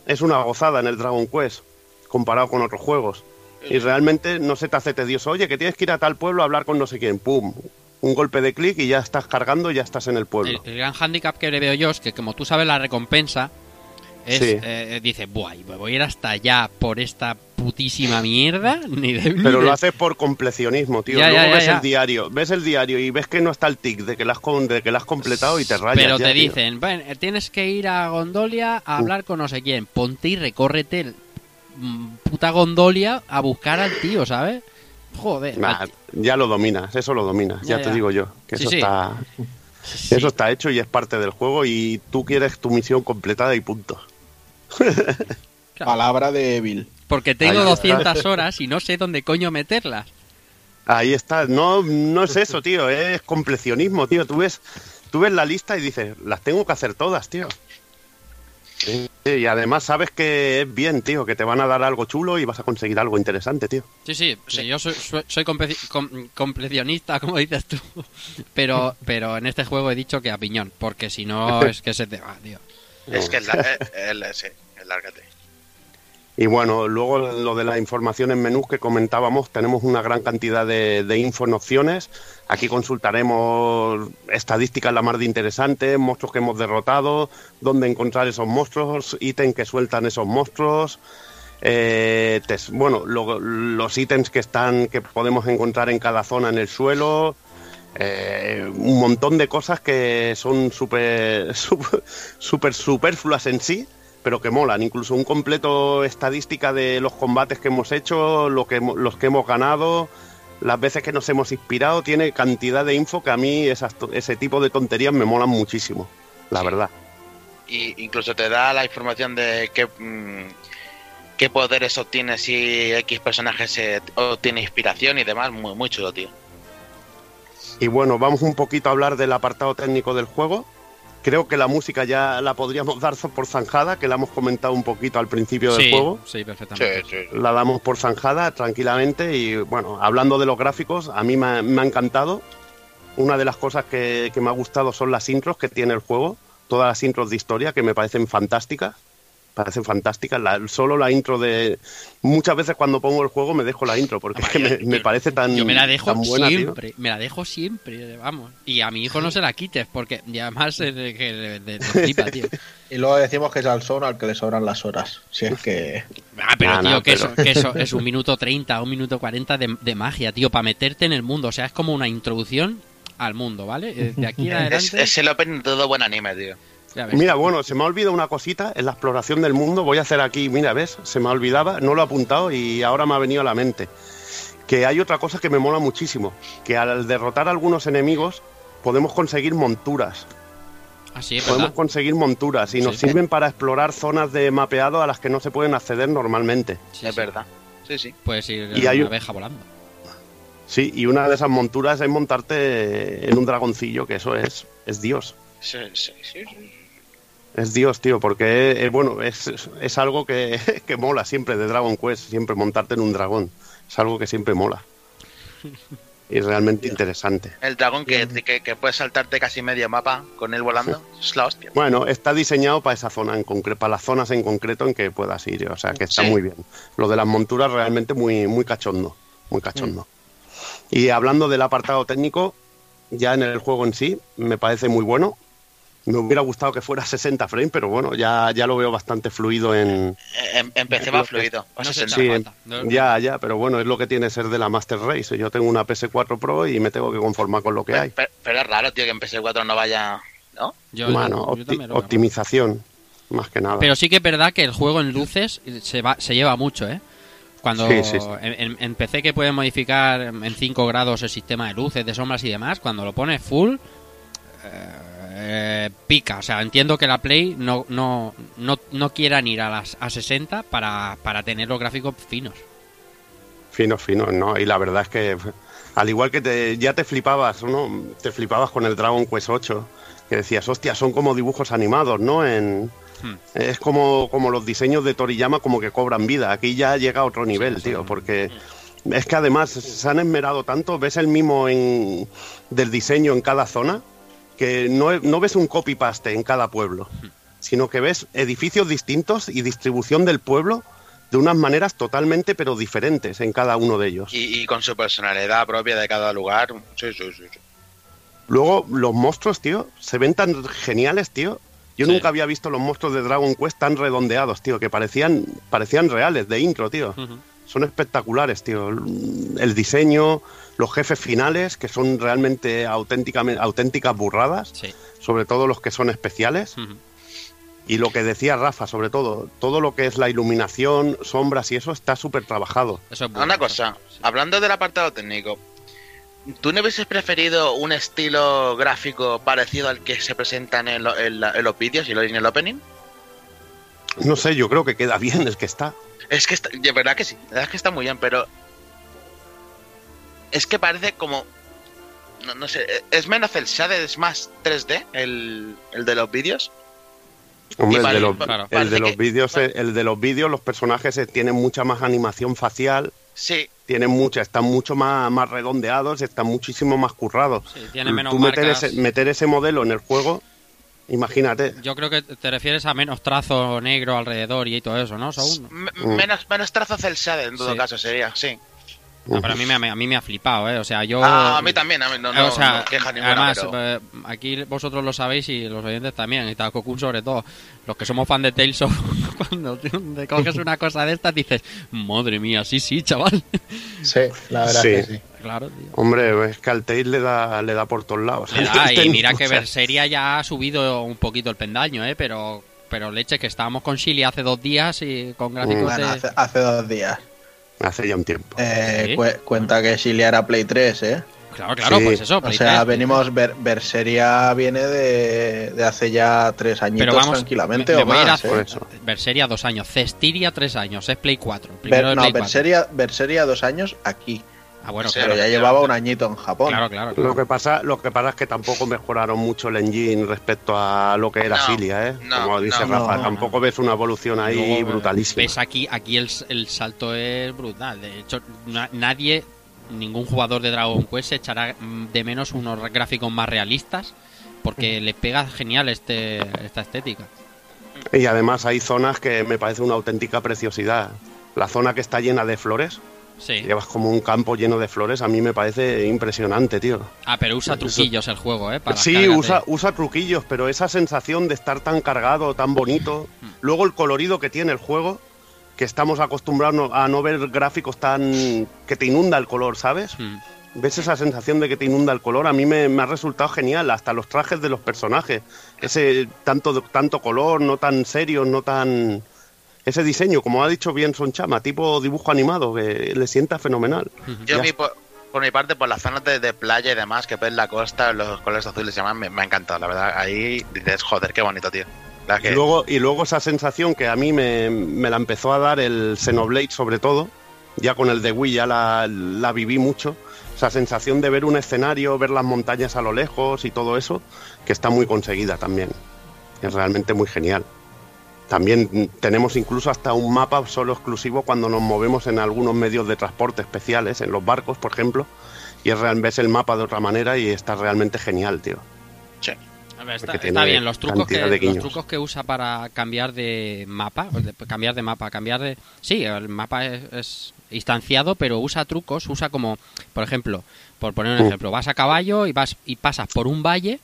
es una gozada en el Dragon Quest, comparado con otros juegos. Y realmente no se te hace tedioso. Oye, que tienes que ir a tal pueblo a hablar con no sé quién. ¡Pum! Un golpe de clic y ya estás cargando ya estás en el pueblo. El, el gran handicap que le veo yo es que como tú sabes la recompensa es Sí. eh, dice, "Buah, voy a ir hasta allá por esta putísima mierda", ni de ni Pero de- lo haces por complecionismo, tío. Ya, Luego ya, ves ya. el diario, ves el diario y ves que no está el tic de que lo has, con- de que lo has completado y te rayas. Pero te dicen, "Ven, eh, tienes que ir a Gondolia a hablar con no sé quién. Ponte y recórrete el mm, puta Gondolia a buscar al tío, ¿sabes? Joder. Nah, ya lo dominas, eso lo dominas, ya, Ya, te ya. digo yo. Que Sí, eso sí. está. sí. Eso está hecho y es parte del juego y tú quieres tu misión completada y punto. Palabra de Bill. Porque tengo Ahí está. 200 horas y no sé dónde coño meterlas. Ahí está. No, no es eso, tío. Es completionismo, tío. Tú ves, tú ves la lista y dices, las tengo que hacer todas, tío. Sí, y además sabes que es bien, tío, que te van a dar algo chulo y vas a conseguir algo interesante, tío. Sí, sí, sí, yo soy, soy, soy comple- com- completionista, como dices tú. Pero, pero en este juego he dicho que a piñón, porque si no es que se te va, tío. Es que el, el, sí, el lárgate. Y bueno, luego lo de la información en menús que comentábamos, tenemos una gran cantidad de, de info en opciones. Aquí consultaremos estadísticas la más de interesantes, monstruos que hemos derrotado, dónde encontrar esos monstruos, ítems que sueltan esos monstruos. eh, bueno, lo- los ítems que están que podemos encontrar en cada zona en el suelo, eh, un montón de cosas que son súper súper súper superfluas en sí, pero que molan. Incluso un completo estadística de los combates que hemos hecho, lo que, los que hemos ganado, las veces que nos hemos inspirado, tiene cantidad de info que a mí esas ese tipo de tonterías me molan muchísimo, la Sí. verdad. Y incluso te da la información de qué, mm, qué poderes obtienes si X personajes eh, obtiene inspiración y demás. Muy, muy chulo, tío. Y bueno, vamos un poquito a hablar del apartado técnico del juego. Creo que la música ya la podríamos dar por zanjada, que la hemos comentado un poquito al principio del Sí, juego. sí, perfectamente. la damos por zanjada tranquilamente y bueno, hablando de los gráficos, a mí me ha, me ha encantado. Una de las cosas que, que me ha gustado son las intros que tiene el juego, todas las intros de historia que me parecen fantásticas, parecen fantásticas. La- solo la intro de... Muchas veces cuando pongo el juego me dejo la intro porque es que me, me parece tan, Yo me la dejo tío. siempre, me la dejo siempre, vamos. Y a mi hijo no se la quites, porque y además es de, que flipa, tío. Y luego decimos que es al son al que le sobran las horas. Si es que. Ah, pero Nah, tío, nah, que, pero- Eso, que eso es un minuto 30, un minuto 40 de, de magia, tío, para meterte en el mundo. O sea, es como una introducción al mundo, ¿vale? Eh, De aquí en Es, adelante. es el opening de todo buen anime, tío. Mira, bueno, se me ha olvidado una cosita en la exploración del mundo. Voy a hacer aquí, mira, ves, se me olvidaba, no lo he apuntado y ahora me ha venido a la mente. Que hay otra cosa que me mola muchísimo, que al derrotar a algunos enemigos podemos conseguir monturas. Ah, sí, es Podemos verdad. conseguir monturas y nos sirven para explorar zonas de mapeado a las que no se pueden acceder normalmente. Sí, es sí. verdad. Sí, sí. Puedes ir Y hay una un- abeja volando. Sí, y una de esas monturas es montarte en un dragoncillo, que eso es, es Dios. Sí, sí, sí, sí. Es Dios, tío, porque eh, bueno, es, es algo que, que mola siempre de Dragon Quest, siempre montarte en un dragón. Es algo que siempre mola. Y es realmente interesante. El dragón que, que, que puedes saltarte casi medio mapa con él volando. Es la hostia. Bueno, está diseñado para esa zona en concreto, para las zonas en concreto en que puedas ir, o sea que está Sí. muy bien. Lo de las monturas realmente muy, muy cachondo, muy cachondo. Y hablando del apartado técnico, ya en el juego en sí, me parece muy bueno. Me hubiera gustado que fuera 60 frames, pero bueno, ya, ya lo veo bastante fluido en... Eh, em- Empecé va fluido. Va No se 60. echa Sí, Ya, ya, pero bueno, es lo que tiene ser de la Master Race. Yo tengo una PS4 Pro y me tengo que conformar con lo que hay. Pero, pero es raro, tío, que en PS4 no vaya. ¿No? yo- Bueno, yo opti- también lo veo. optimización, más que nada. Pero sí que es verdad que el juego en luces se va se lleva mucho, ¿eh? Cuando Sí, sí, sí. En, en- en PC que pueden modificar en 5 grados el sistema de luces, de sombras y demás, cuando lo pones full, eh, pica. O sea, entiendo que la Play no, no, no, no quieran ir a las a 60 para, para tener los gráficos finos. Finos, finos, ¿no? Y la verdad es que, al igual que te, ya te flipabas, ¿no? Te flipabas con el Dragon Quest 8, que decías, hostia, son como dibujos animados, ¿no? En, Hmm. Es como, como los diseños de Toriyama como que cobran vida. Aquí ya llega a otro nivel, tío, porque es que además se han esmerado tanto, ves el mimo en, del diseño en cada zona, que no, no ves un copy-paste en cada pueblo, sino que ves edificios distintos y distribución del pueblo de unas maneras totalmente pero diferentes en cada uno de ellos. Y, y con su personalidad propia de cada lugar. Sí, sí, sí. sí. Luego, los monstruos, tío, se ven tan geniales, tío. Yo Sí. nunca había visto los monstruos de Dragon Quest tan redondeados, tío, que parecían, parecían reales, de intro, tío. Son espectaculares, tío. El diseño, los jefes finales, que son realmente auténticamente, auténticas burradas, Sí. sobre todo los que son especiales. Y lo que decía Rafa, sobre todo, todo lo que es la iluminación, sombras y eso está súper trabajado. Eso es bueno. Una cosa, hablando del apartado técnico, ¿tú no hubieses preferido un estilo gráfico parecido al que se presenta en, el- en la- en los vídeos y lo- en el opening? No sé, yo creo que queda bien el que está. Es que está, de verdad que sí, de verdad es que está muy bien, pero es que parece como no, no sé, es menos el shaded, es más 3D el, el de los vídeos. Hombre, el de los, pa- el de los vídeos, eh, el de los vídeos, los personajes eh, tienen mucha más animación facial, Sí, tienen mucha, están mucho más, más redondeados, están muchísimo más currados. Sí, tiene menos Tú meter ese, meter ese modelo en el juego, imagínate. Yo creo que te refieres a menos trazo negro alrededor y todo eso, ¿no? Menos, menos trazos del shaded en todo Sí. caso sería, sí. No, pero a mí, me, a mí me ha flipado, ¿eh? O sea, yo... Ah, a mí también, a mí no, no, o sea, no queja ninguna, además, pero- eh, aquí vosotros lo sabéis y los oyentes también, y Takokun sobre todo. Los que somos fan de Tales of, cuando te coges una cosa de estas dices, madre mía, sí, sí, chaval. Sí, la verdad Sí. que sí. claro, tío. Hombre, es que al Tail le da, le da por todos lados. Le da, y mira que Berseria ya ha subido un poquito el pendaño, ¿eh? Pero, pero leche, que estábamos con Chile hace dos días y con gráficos Bueno, de... hace, hace dos días. Hace ya un tiempo. Eh, Sí. cuenta que Chilia era Play 3, ¿eh? Claro, claro, Sí. pues eso. O sea, 3, venimos, Ver- Berseria viene de, de hace ya tres añitos Pero vamos, tranquilamente me- me o voy a ir más. a- ¿eh? Por eso. Berseria dos años, Cestiria tres años, es Play 4. Primero Ver- de no, Play 4. Berseria, Berseria dos años aquí, Ah, bueno, Sí, pero claro, ya llevaba un añito en Japón. claro, claro. claro. Lo que pasa, lo que pasa es que tampoco mejoraron mucho el engine respecto a lo que era No, Cilia, ¿eh? no, Como dice no, Rafa, no, tampoco ves una evolución ahí brutalísima. Ves aquí, aquí el, el salto es brutal. De hecho, na- nadie, ningún jugador de Dragon Quest se echará de menos unos gráficos más realistas porque le pega genial este esta estética. Y además hay zonas que me parece una auténtica preciosidad. La zona que está llena de flores, Sí. llevas como un campo lleno de flores, a mí me parece impresionante, tío. Ah, pero usa truquillos el juego, ¿eh? Para Sí, usa, usa truquillos, pero esa sensación de estar tan cargado, tan bonito. Luego el colorido que tiene el juego, que estamos acostumbrados a no ver gráficos tan... que te inunda el color, ¿sabes? Mm. ¿Ves esa sensación de que te inunda el color? A mí me, me ha resultado genial, hasta los trajes de los personajes. Ese tanto, tanto color, no tan serio, no tan... Ese diseño, como ha dicho bien Sonchama, tipo dibujo animado, que le sienta fenomenal. Yo vi por, por mi parte, por las zonas de, playa y demás, que ves la costa, los colores azules y demás, me, me ha encantado, la verdad. Ahí dices, joder, qué bonito, tío. Y, luego, y luego esa sensación que a mí me, la empezó a dar el Xenoblade sobre todo, ya con el de Wii ya la, la viví mucho, esa sensación de ver un escenario, ver las montañas a lo lejos y todo eso, que está muy conseguida también. Es realmente muy genial. También tenemos incluso hasta un mapa solo exclusivo cuando nos movemos en algunos medios de transporte especiales, en los barcos, por ejemplo, y es real, ves el mapa de otra manera y está realmente genial, tío. Sí está, bien, los trucos, que, los trucos que usa para cambiar de mapa, cambiar de mapa, cambiar de... Sí, el mapa es, instanciado, pero usa trucos, usa como, por ejemplo, por poner un uh. ejemplo, vas a caballo y vas y pasas por un valle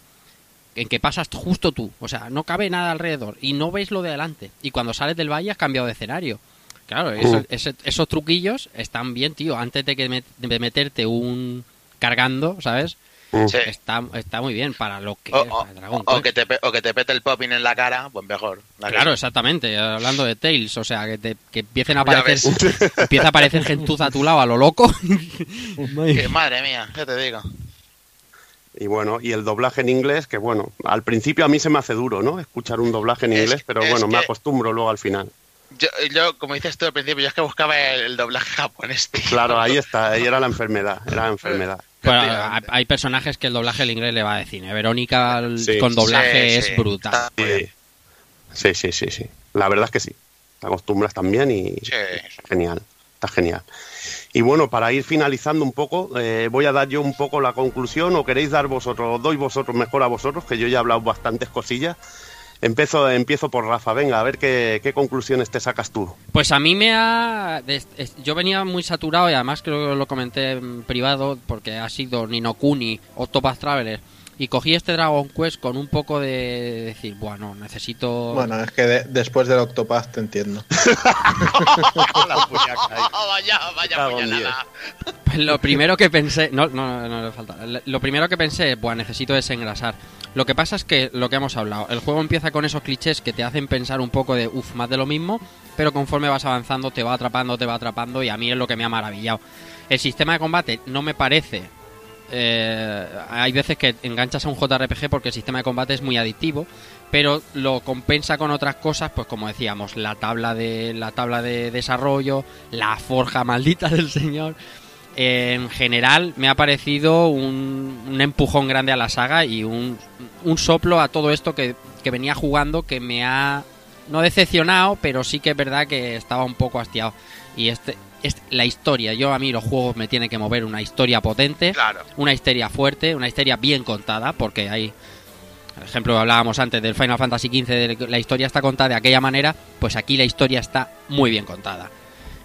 en que pasas justo tú, o sea, no cabe nada alrededor y no ves lo de adelante. Y cuando sales del valle has cambiado de escenario. Claro, uh. esos truquillos están bien, tío. Antes de que de meterte un cargando, ¿sabes? Está, está muy bien para lo que o, o, que te, o que te pete el popping en la cara, pues mejor. Claro, exactamente. Hablando de Tails, o sea, que, te, que empiecen a aparecer empieza a aparecer gentuza a tu lado a lo loco. que madre mía, ya te digo. Y bueno, y el doblaje en inglés, que bueno, al principio a mí se me hace duro, ¿no? Escuchar un doblaje en inglés, pero bueno, me acostumbro luego al final. Yo, yo, como dices tú al principio, yo es que buscaba el, doblaje japonés, Claro, ahí está, ahí era la enfermedad, era la enfermedad. hay personajes que el doblaje al inglés le va a decir. ¿eh? Verónica con doblaje es brutal. Sí. sí, sí, sí, La verdad es que sí. Te acostumbras también y genial. Está genial. Y bueno, para ir finalizando un poco, eh, voy a dar yo un poco la conclusión, o queréis dar vosotros, doy vosotros mejor a vosotros, que yo ya he hablado bastantes cosillas. Empiezo, empiezo por Rafa, venga, a ver qué, conclusiones te sacas tú. Pues a mí me ha... Yo venía muy saturado y además creo que lo comenté en privado porque ha sido Ninokuni, Octopath Traveler y cogí este Dragon Quest con un poco de decir, bueno, necesito... Bueno, es que después del Octopath te entiendo. vaya, vaya pues lo primero que pensé... No, no, no le falta. Lo primero que pensé, bueno, necesito desengrasar. Lo que pasa es que, lo que hemos hablado, el juego empieza con esos clichés que te hacen pensar un poco de, uff, más de lo mismo, pero conforme vas avanzando te va atrapando, te va atrapando y a mí es lo que me ha maravillado. El sistema de combate no me parece eh, hay veces que enganchas a un JRPG porque el sistema de combate es muy adictivo, pero lo compensa con otras cosas, pues como decíamos, la tabla de la tabla de desarrollo, la forja maldita del señor. en general me ha parecido un, empujón grande a la saga y un, soplo a todo esto que, que venía jugando que me ha no decepcionado, pero sí que es verdad que estaba un poco hastiado. Y este, es la historia. Yo a mí los juegos me tienen que mover una historia potente, una historia fuerte, una historia bien contada, porque hay, por ejemplo, hablábamos antes del Final Fantasy XV, de la historia está contada de aquella manera, pues aquí la historia está muy bien contada.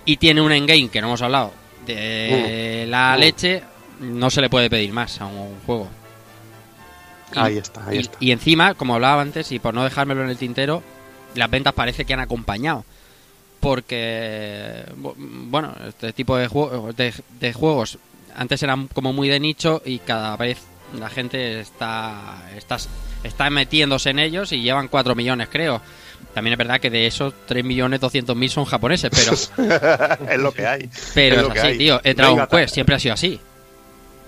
Y tiene un endgame que no hemos hablado de uh. la uh. leche, no se le puede pedir más a un juego. ahí está, ahí está. Y encima, como hablaba antes, y por no dejármelo en el tintero, las ventas parece que han acompañado porque bueno este tipo de, juegos de, juegos antes eran como muy de nicho y cada vez la gente está, está está metiéndose en ellos y llevan 4 millones creo. También es verdad que de esos 3 millones 200 mil son japoneses pero es lo que hay pero es, así tío. El Dragon Quest siempre ha sido así.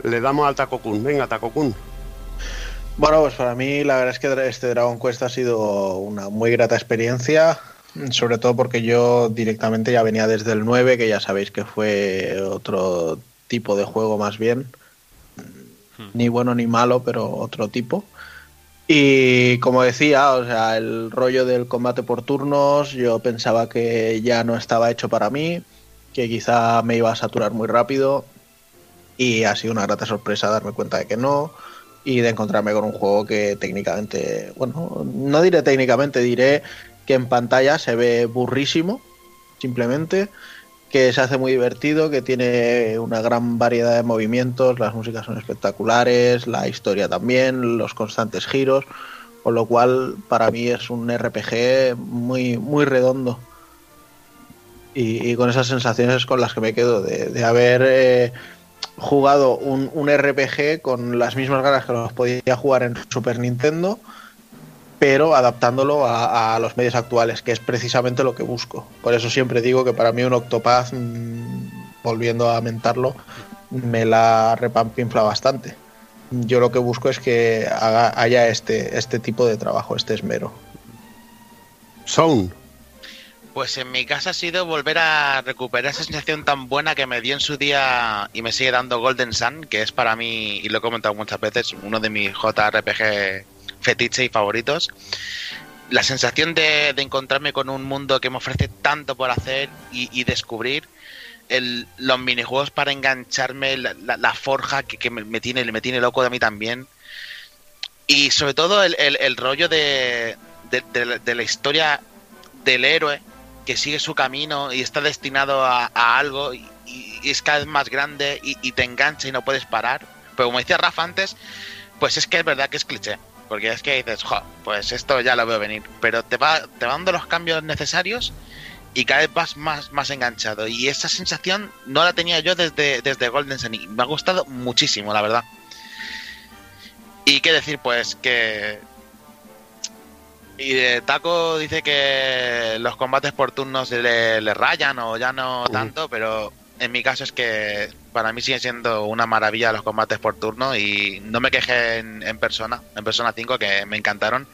Le damos al Takokun venga Takokun bueno, pues para mí la verdad es que este Dragon Quest ha sido una muy grata experiencia sobre todo porque yo directamente ya venía desde el 9, que ya sabéis que fue otro tipo de juego más bien. Hmm. Ni bueno ni malo, pero otro tipo. Y como decía, o sea, el rollo del combate por turnos, yo pensaba que ya no estaba hecho para mí, que quizá me iba a saturar muy rápido. Y ha sido una grata sorpresa darme cuenta de que no. Y de encontrarme con un juego que técnicamente, bueno, no diré técnicamente, diré que en pantalla se ve burrísimo, simplemente, que se hace muy divertido, que tiene una gran variedad de movimientos, las músicas son espectaculares, la historia también, los constantes giros, con lo cual para mí es un RPG muy, muy redondo. Y, con esas sensaciones con las que me quedo de, haber eh, jugado un, un, RPG con las mismas ganas que los podía jugar en Super Nintendo pero adaptándolo a, los medios actuales, que es precisamente lo que busco. Por eso siempre digo que para mí un Octopath, mm, volviendo a mentarlo, me la repampinfla bastante. Yo lo que busco es que haga, haya este, este tipo de trabajo, este esmero. Sound. Pues en mi caso ha sido volver a recuperar esa sensación tan buena que me dio en su día y me sigue dando Golden Sun, que es para mí, y lo he comentado muchas veces, uno de mis JRPG fetiche y favoritos. La sensación de, encontrarme con un mundo que me ofrece tanto por hacer y, descubrir los minijuegos para engancharme, la, forja que, me, tiene, me tiene loco de mí también. Y sobre todo el, rollo de, la historia del héroe que sigue su camino y está destinado a, a algo y, y, es cada vez más grande y, y, te engancha y no puedes parar. Pero como decía Rafa antes, pues es que es verdad que es cliché. Porque es que dices, jo, pues esto ya lo veo venir. Pero te va, te va dando los cambios necesarios y cada vez vas más, más enganchado. Y esa sensación no la tenía yo desde, desde Golden Sun me ha gustado muchísimo, la verdad. Y qué decir, pues que. Y de Taco dice que los combates por turnos le, le rayan o ya no tanto, uh. pero en mi caso es que para mí siguen siendo una maravilla los combates por turno y no me quejé en, persona, en persona 5, que me encantaron.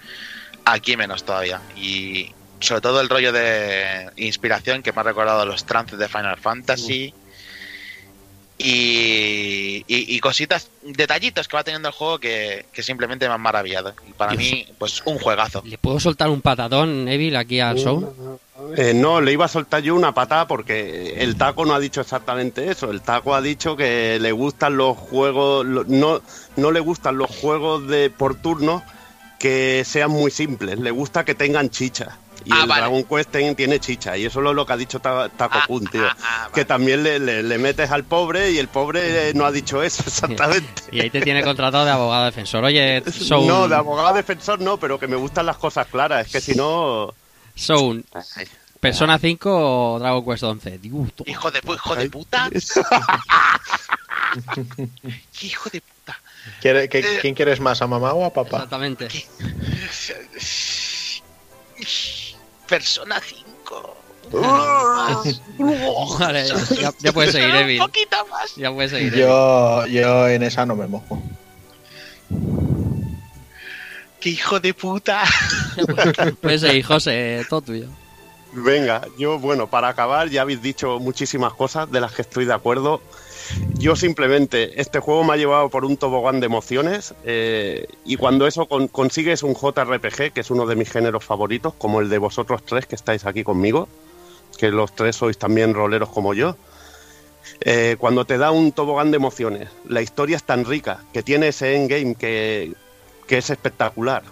Aquí menos todavía. Y, sobre todo el rollo de inspiración que me ha recordado los trances de Final Fantasy. Y, y, y, cositas, detallitos que va teniendo el juego que, que simplemente me han maravillado. Y para Dios. mí, pues un juegazo. ¿Le puedo soltar un patadón, Evil, aquí al show? Eh, no, le iba a soltar yo una patada porque el taco no ha dicho exactamente eso. El taco ha dicho que le gustan los juegos, no, no le gustan los juegos de por turno que sean muy simples. Le gusta que tengan chicha. Y ah, el vale. Dragon Quest tiene chicha, y eso es lo que ha dicho Taco Kun, tío. Ah, ah, que vale. también le, le, le, metes al pobre y el pobre no ha dicho eso exactamente. Y ahí te tiene contratado de abogado defensor. Oye, Soun... No, de abogado defensor no, pero que me gustan las cosas claras. Es que si no. Soun. ¿Persona 5 o Dragon Quest 11? Hijo de, hijo de puta. hijo de puta. ¿Quiere, que, eh, ¿Quién quieres más, a mamá o a papá? Exactamente. Persona 5. Uh, vale, ya, ya, puedes seguir, Evil. Un poquito más. Ya puedes seguir. Yo, yo en esa no me mojo. ¡Qué hijo de puta! puedes seguir, José, todo tuyo. Venga, yo, bueno, para acabar, ya habéis dicho muchísimas cosas de las que estoy de acuerdo. Yo simplemente, este juego me ha llevado por un tobogán de emociones eh, y cuando eso con, consigues un JRPG, que es uno de mis géneros favoritos, como el de vosotros tres que estáis aquí conmigo, que los tres sois también roleros como yo, eh, cuando te da un tobogán de emociones, la historia es tan rica, que tiene ese endgame que, que es espectacular,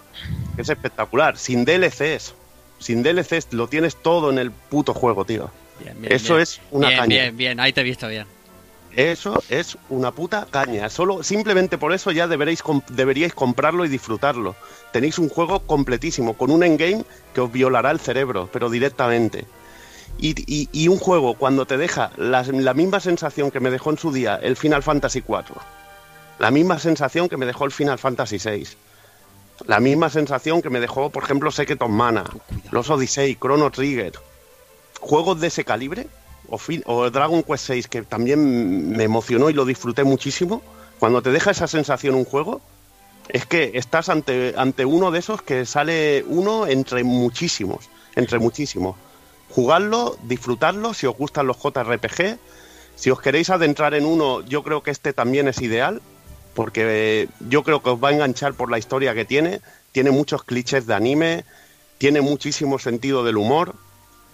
que es espectacular, sin DLCs, sin DLCs lo tienes todo en el puto juego, tío. Bien, bien, Eso bien. es una caña. Bien, bien, ahí te he visto bien. Eso es una puta caña. Solo, simplemente por eso ya deberéis, deberíais comprarlo y disfrutarlo. Tenéis un juego completísimo, con un endgame que os violará el cerebro, pero directamente. Y, y, y un juego cuando te deja la, la, misma sensación que me dejó en su día el Final Fantasy IV, la misma sensación que me dejó el Final Fantasy VI, la misma sensación que me dejó, por ejemplo, Secret of Mana, Los Odyssey, Chrono Trigger, juegos de ese calibre, o, Dragon Quest 6, que también me emocionó y lo disfruté muchísimo, cuando te deja esa sensación un juego, es que estás ante, ante uno de esos que sale uno entre muchísimos, entre muchísimos. Jugarlo, disfrutarlo, si os gustan los JRPG, si os queréis adentrar en uno, yo creo que este también es ideal, porque yo creo que os va a enganchar por la historia que tiene, tiene muchos clichés de anime, tiene muchísimo sentido del humor,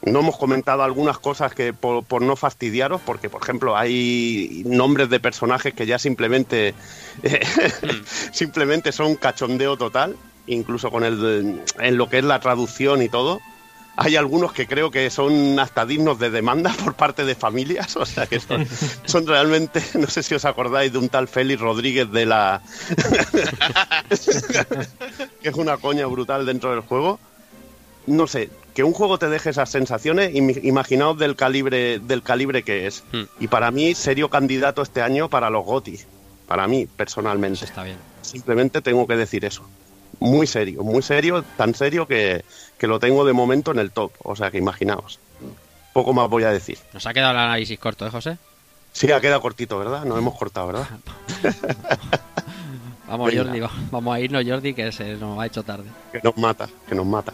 no hemos comentado algunas cosas que por, no fastidiaros, porque por ejemplo hay nombres de personajes que ya simplemente simplemente son cachondeo total, incluso con el en lo que es la traducción y todo. Hay algunos que creo que son hasta dignos de demanda por parte de familias, o sea que son, son realmente, no sé si os acordáis de un tal Félix Rodríguez de la... que es una coña brutal dentro del juego. No sé, que un juego te deje esas sensaciones, imaginaos del calibre, del calibre que es. Hmm. Y para mí, serio candidato este año para los GOTI. Para mí, personalmente. Está bien. Simplemente tengo que decir eso. Muy serio, muy serio, tan serio que, que lo tengo de momento en el top. O sea que imaginaos. Poco más voy a decir. Nos ha quedado el análisis corto, ¿eh, José? Sí, ha quedado cortito, ¿verdad? Nos hemos cortado, ¿verdad? Vamos, Venga. Jordi, va- vamos a irnos, Jordi, que se nos ha hecho tarde. Que nos mata, que nos mata.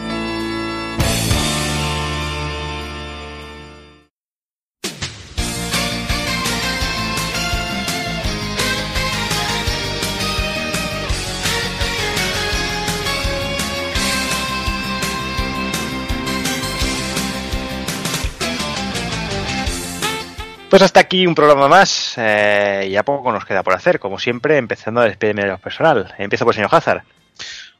Pues hasta aquí un programa más. eh, ya poco nos queda por hacer. Como siempre, empezando a despedirme de los personal. Empiezo por el señor Hazard.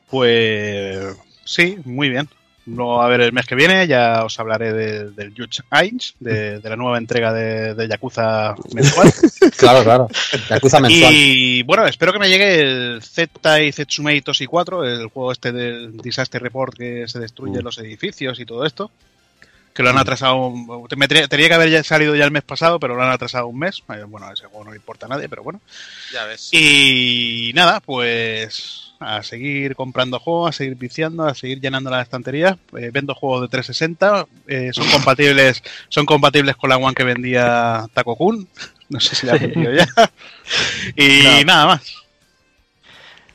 Pues sí, muy bien. Luego, a ver, el mes que viene ya os hablaré de- del Judge Ainz, de, de la nueva entrega de, de Yakuza mensual. Claro, claro. Yakuza mensual. Y bueno, espero que me llegue el Z y Zetsumei Toshi 4, el juego este del Disaster Report que se destruye Mm. los edificios y todo esto. Que lo han atrasado. un- me tenía, que haber ya salido ya el mes pasado, pero lo han atrasado un mes. Eh, Bueno, ese juego no le importa a nadie, pero bueno. Ya ves. Y nada, pues a seguir comprando juegos, a seguir viciando, a seguir llenando las estanterías. Eh, vendo juegos de 360, eh, son compatibles son compatibles con la One que vendía Taco Kun. No sé si la has vendido ya. Y nada más.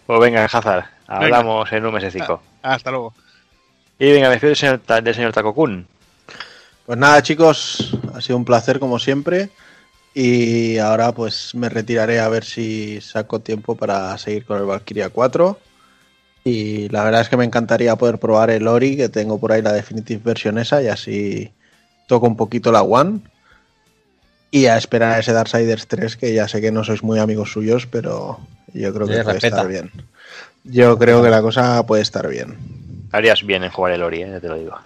Pues venga, Hazard. Hablamos en un mesecico. Hasta luego. Y venga, me despido del señor, del señor Takokun. Pues nada, chicos, ha sido un placer como siempre. Y ahora pues me retiraré a ver si saco tiempo para seguir con el Valkyria 4. Y la verdad es que me encantaría poder probar el Ori, que tengo por ahí la Definitive Version esa, y así toco un poquito la One. Y a esperar a ese Darksiders 3, que ya sé que no sois muy amigos suyos, pero yo creo que puede respeta. estar bien. Yo creo que la cosa puede estar bien. Harías bien en jugar el Ori, eh, ya te lo digo.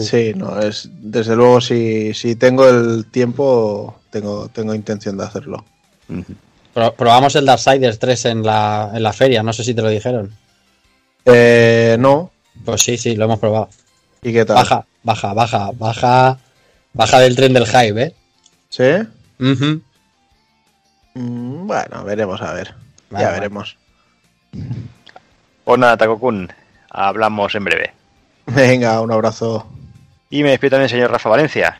Sí, no, es desde luego si, si tengo el tiempo, tengo, tengo intención de hacerlo. Pro- probamos el Darksiders 3 en la, en la feria, no sé si te lo dijeron. Eh, no, Pues sí, sí, lo hemos probado. ¿y qué tal? Baja, baja, baja, baja. Baja del tren del hype, ¿eh? ¿Sí? Mm, bueno, veremos a ver. Vale, ya vale. veremos. Pues nada, Takokun. Hablamos en breve. Venga, un abrazo. Y me despido también señor Rafa Valencia.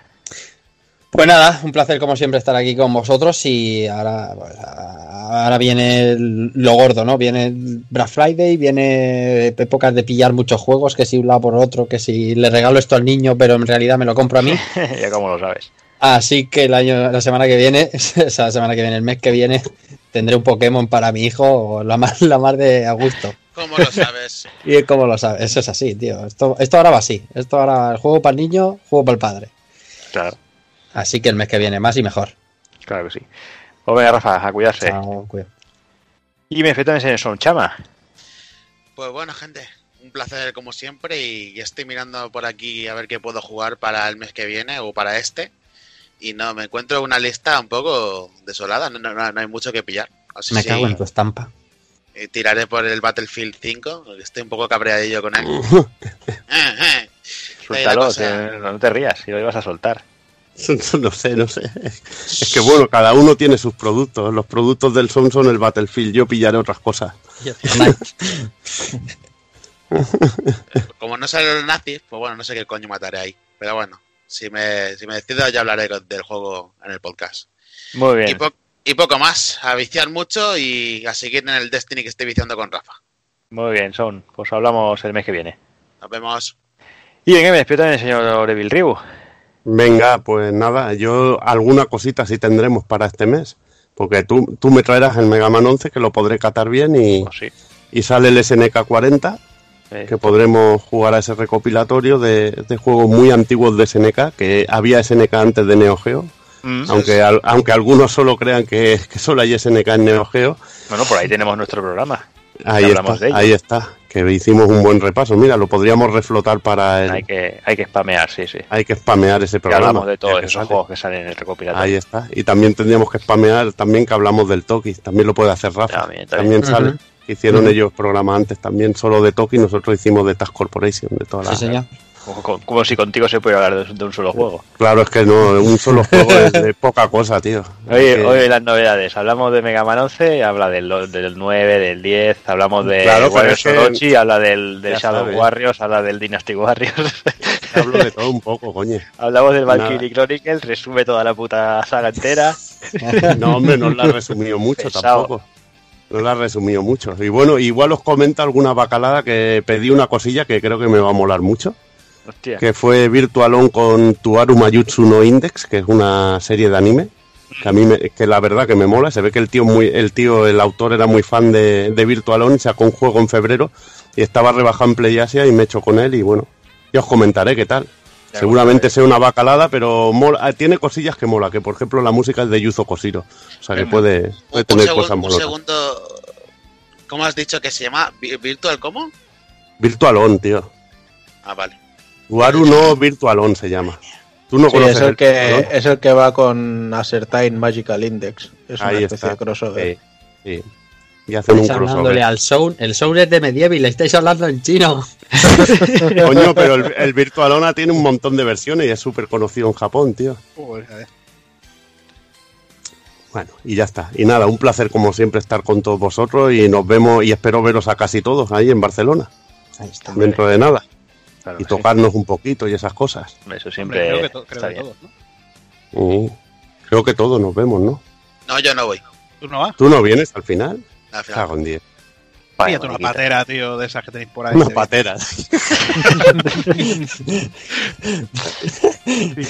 Pues nada, un placer como siempre estar aquí con vosotros y ahora, pues, ahora viene el- lo gordo, ¿no? Viene el Black Friday, viene épocas de pillar muchos juegos, que si un lado por otro, que si le regalo esto al niño, pero en realidad me lo compro a mí. ya como lo sabes. Así que el año, la semana que viene, esa semana que viene, el mes que viene, tendré un Pokémon para mi hijo, la más, la más de a gusto. ¿Cómo lo sabes? Y como lo sabes, eso es así, tío. Esto, esto ahora va así. Esto ahora, el juego para el niño, juego para el padre. Claro, Así que el mes que viene, más y mejor. claro que sí. Pues venga, Rafa, a cuidarse. Chao, cuidado. Y me también señor Son Chama. Pues bueno, gente, un placer como siempre y estoy mirando por aquí a ver qué puedo jugar para el mes que viene o para este. Y no, me encuentro una lista un poco desolada, no, no, no hay mucho que pillar. Así Me sí, cago en tu estampa. Eh, tiraré por el Battlefield 5, porque estoy un poco cabreadillo con él. Eh, eh. Suéltalo, cosa- no te rías, si lo ibas a soltar. No sé, no sé. Es que bueno, cada uno tiene sus productos. Los productos del Son son el Battlefield. Yo pillaré otras cosas. Como no salen los nazis, pues bueno, no sé qué coño mataré ahí. Pero bueno, si me, si me decido ya hablaré del juego en el podcast. Muy Y, bien. po- y poco más, a viciar mucho y a seguir en el Destiny que estoy viciando con Rafa. Muy bien, Son. Pues hablamos el mes que viene. Nos vemos. Y venga, me despido también del señor Evil Ryu. Venga, pues nada, yo alguna cosita sí tendremos para este mes. Porque tú, tú me traerás el Mega Man 11, que lo podré catar bien, y, Pues sí. y sale el SNK 40, Eh, que podremos jugar a ese recopilatorio de, de juegos muy antiguos de SNK, que había SNK antes de Neo Geo, mm. aunque, al- aunque algunos solo crean que, que solo hay SNK en Neo Geo. Bueno, por ahí tenemos nuestro programa. Ahí está, ahí está, que hicimos un buen repaso. Mira, lo podríamos reflotar para el... Hay que, hay que spamear, sí, sí. Hay que spamear ese programa. Que hablamos de todos esos juegos que salen en el recopilatorio. Ahí está. Y también tendríamos que spamear también que hablamos del Toki. También lo puede hacer Rafa. También, sale. Hicieron ellos programa antes también solo de Toki. Nosotros hicimos de Task Corporation, de toda la... Sí, señor. Como, si contigo se pudiera hablar de, un solo juego. Claro, es que no, un solo juego es de poca cosa, tío. Oye, oye, las novedades. Hablamos de Mega Man 11, habla del, del 9, del 10, hablamos de claro, Warriors Orochi, habla del, Shadow Warriors, habla del Dynasty Warriors. Hablo de todo un poco, coño. Hablamos del Valkyrie Chronicles, resume toda la puta saga entera. no, hombre, no la ha resumido mucho tampoco. No la ha resumido mucho. Y bueno, igual os comenta alguna bacalada que pedí una cosilla que creo que me va a molar mucho que fue Virtualon con Tuaru Mayutsu no Index, que es una serie de anime, que a mí me, que la verdad que me mola, se ve que el tío muy el tío el autor era muy fan de, de Virtualon, sacó un juego en febrero y estaba rebajado en PlayAsia y me echo con él y bueno, ya os comentaré qué tal. Seguramente sea una bacalada, pero ah, tiene cosillas que mola, que por ejemplo la música es de Yuzo Koshiro, o sea que puede, tener cosas molas. Un segundo, ¿cómo has dicho que se llama? ¿Virtual cómo? Virtualon, tío. Ah, vale. Waru no Virtualon se llama. Tú no conoces es el, que es el que va con Acertine Magical Index. Es una especie está. de crossover. Sí, sí. Y hacen un crossover. al Soul. El Soul es de Medieval, le estáis hablando en chino. Coño, pero el, el Virtualona tiene un montón de versiones y es súper conocido en Japón, tío. Bueno, y ya está. Y nada, un placer como siempre estar con todos vosotros y nos vemos y espero veros a casi todos ahí en Barcelona. Ahí está. Dentro de nada y tocarnos un poquito y esas cosas. Eso siempre creo que, está bien. Todos, ¿no? creo que todos nos vemos, ¿no? No, yo no voy. ¿Tú no vas? ¿Tú no vienes al final? Al final. Cago en 10. una patera, tío, de esas que tenéis por ahí. Una patera. si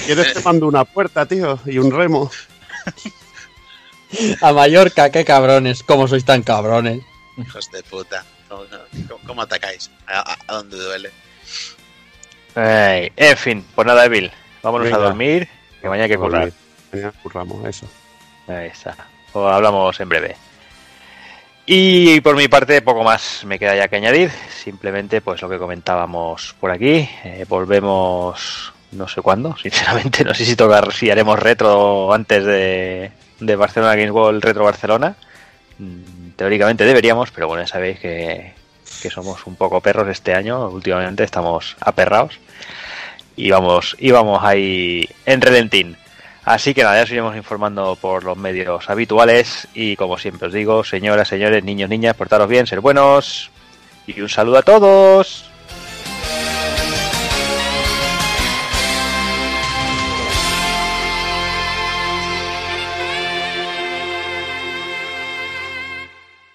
quieres te mando una puerta, tío, y un remo. A Mallorca, qué cabrones. ¿Cómo sois tan cabrones? Hijos de puta. ¿Cómo, atacáis? ¿A, a dónde duele? En fin, pues nada, Evil. Vámonos a dormir, que mañana hay que currar. Mañana curramos, eso. Ahí está. O hablamos en breve. Y por mi parte, poco más me queda ya que añadir. Simplemente, pues lo que comentábamos por aquí. Eh, volvemos, no sé cuándo, sinceramente. No sé si tocar, si haremos retro antes de, de Barcelona Games World Retro Barcelona. Mm, teóricamente deberíamos, pero bueno, ya sabéis que, que somos un poco perros este año, últimamente estamos aperrados y vamos, y vamos ahí en redentín. Así que nada, ya os iremos informando por los medios habituales y como siempre os digo, señoras, señores, niños, niñas, portaros bien, ser buenos y un saludo a todos.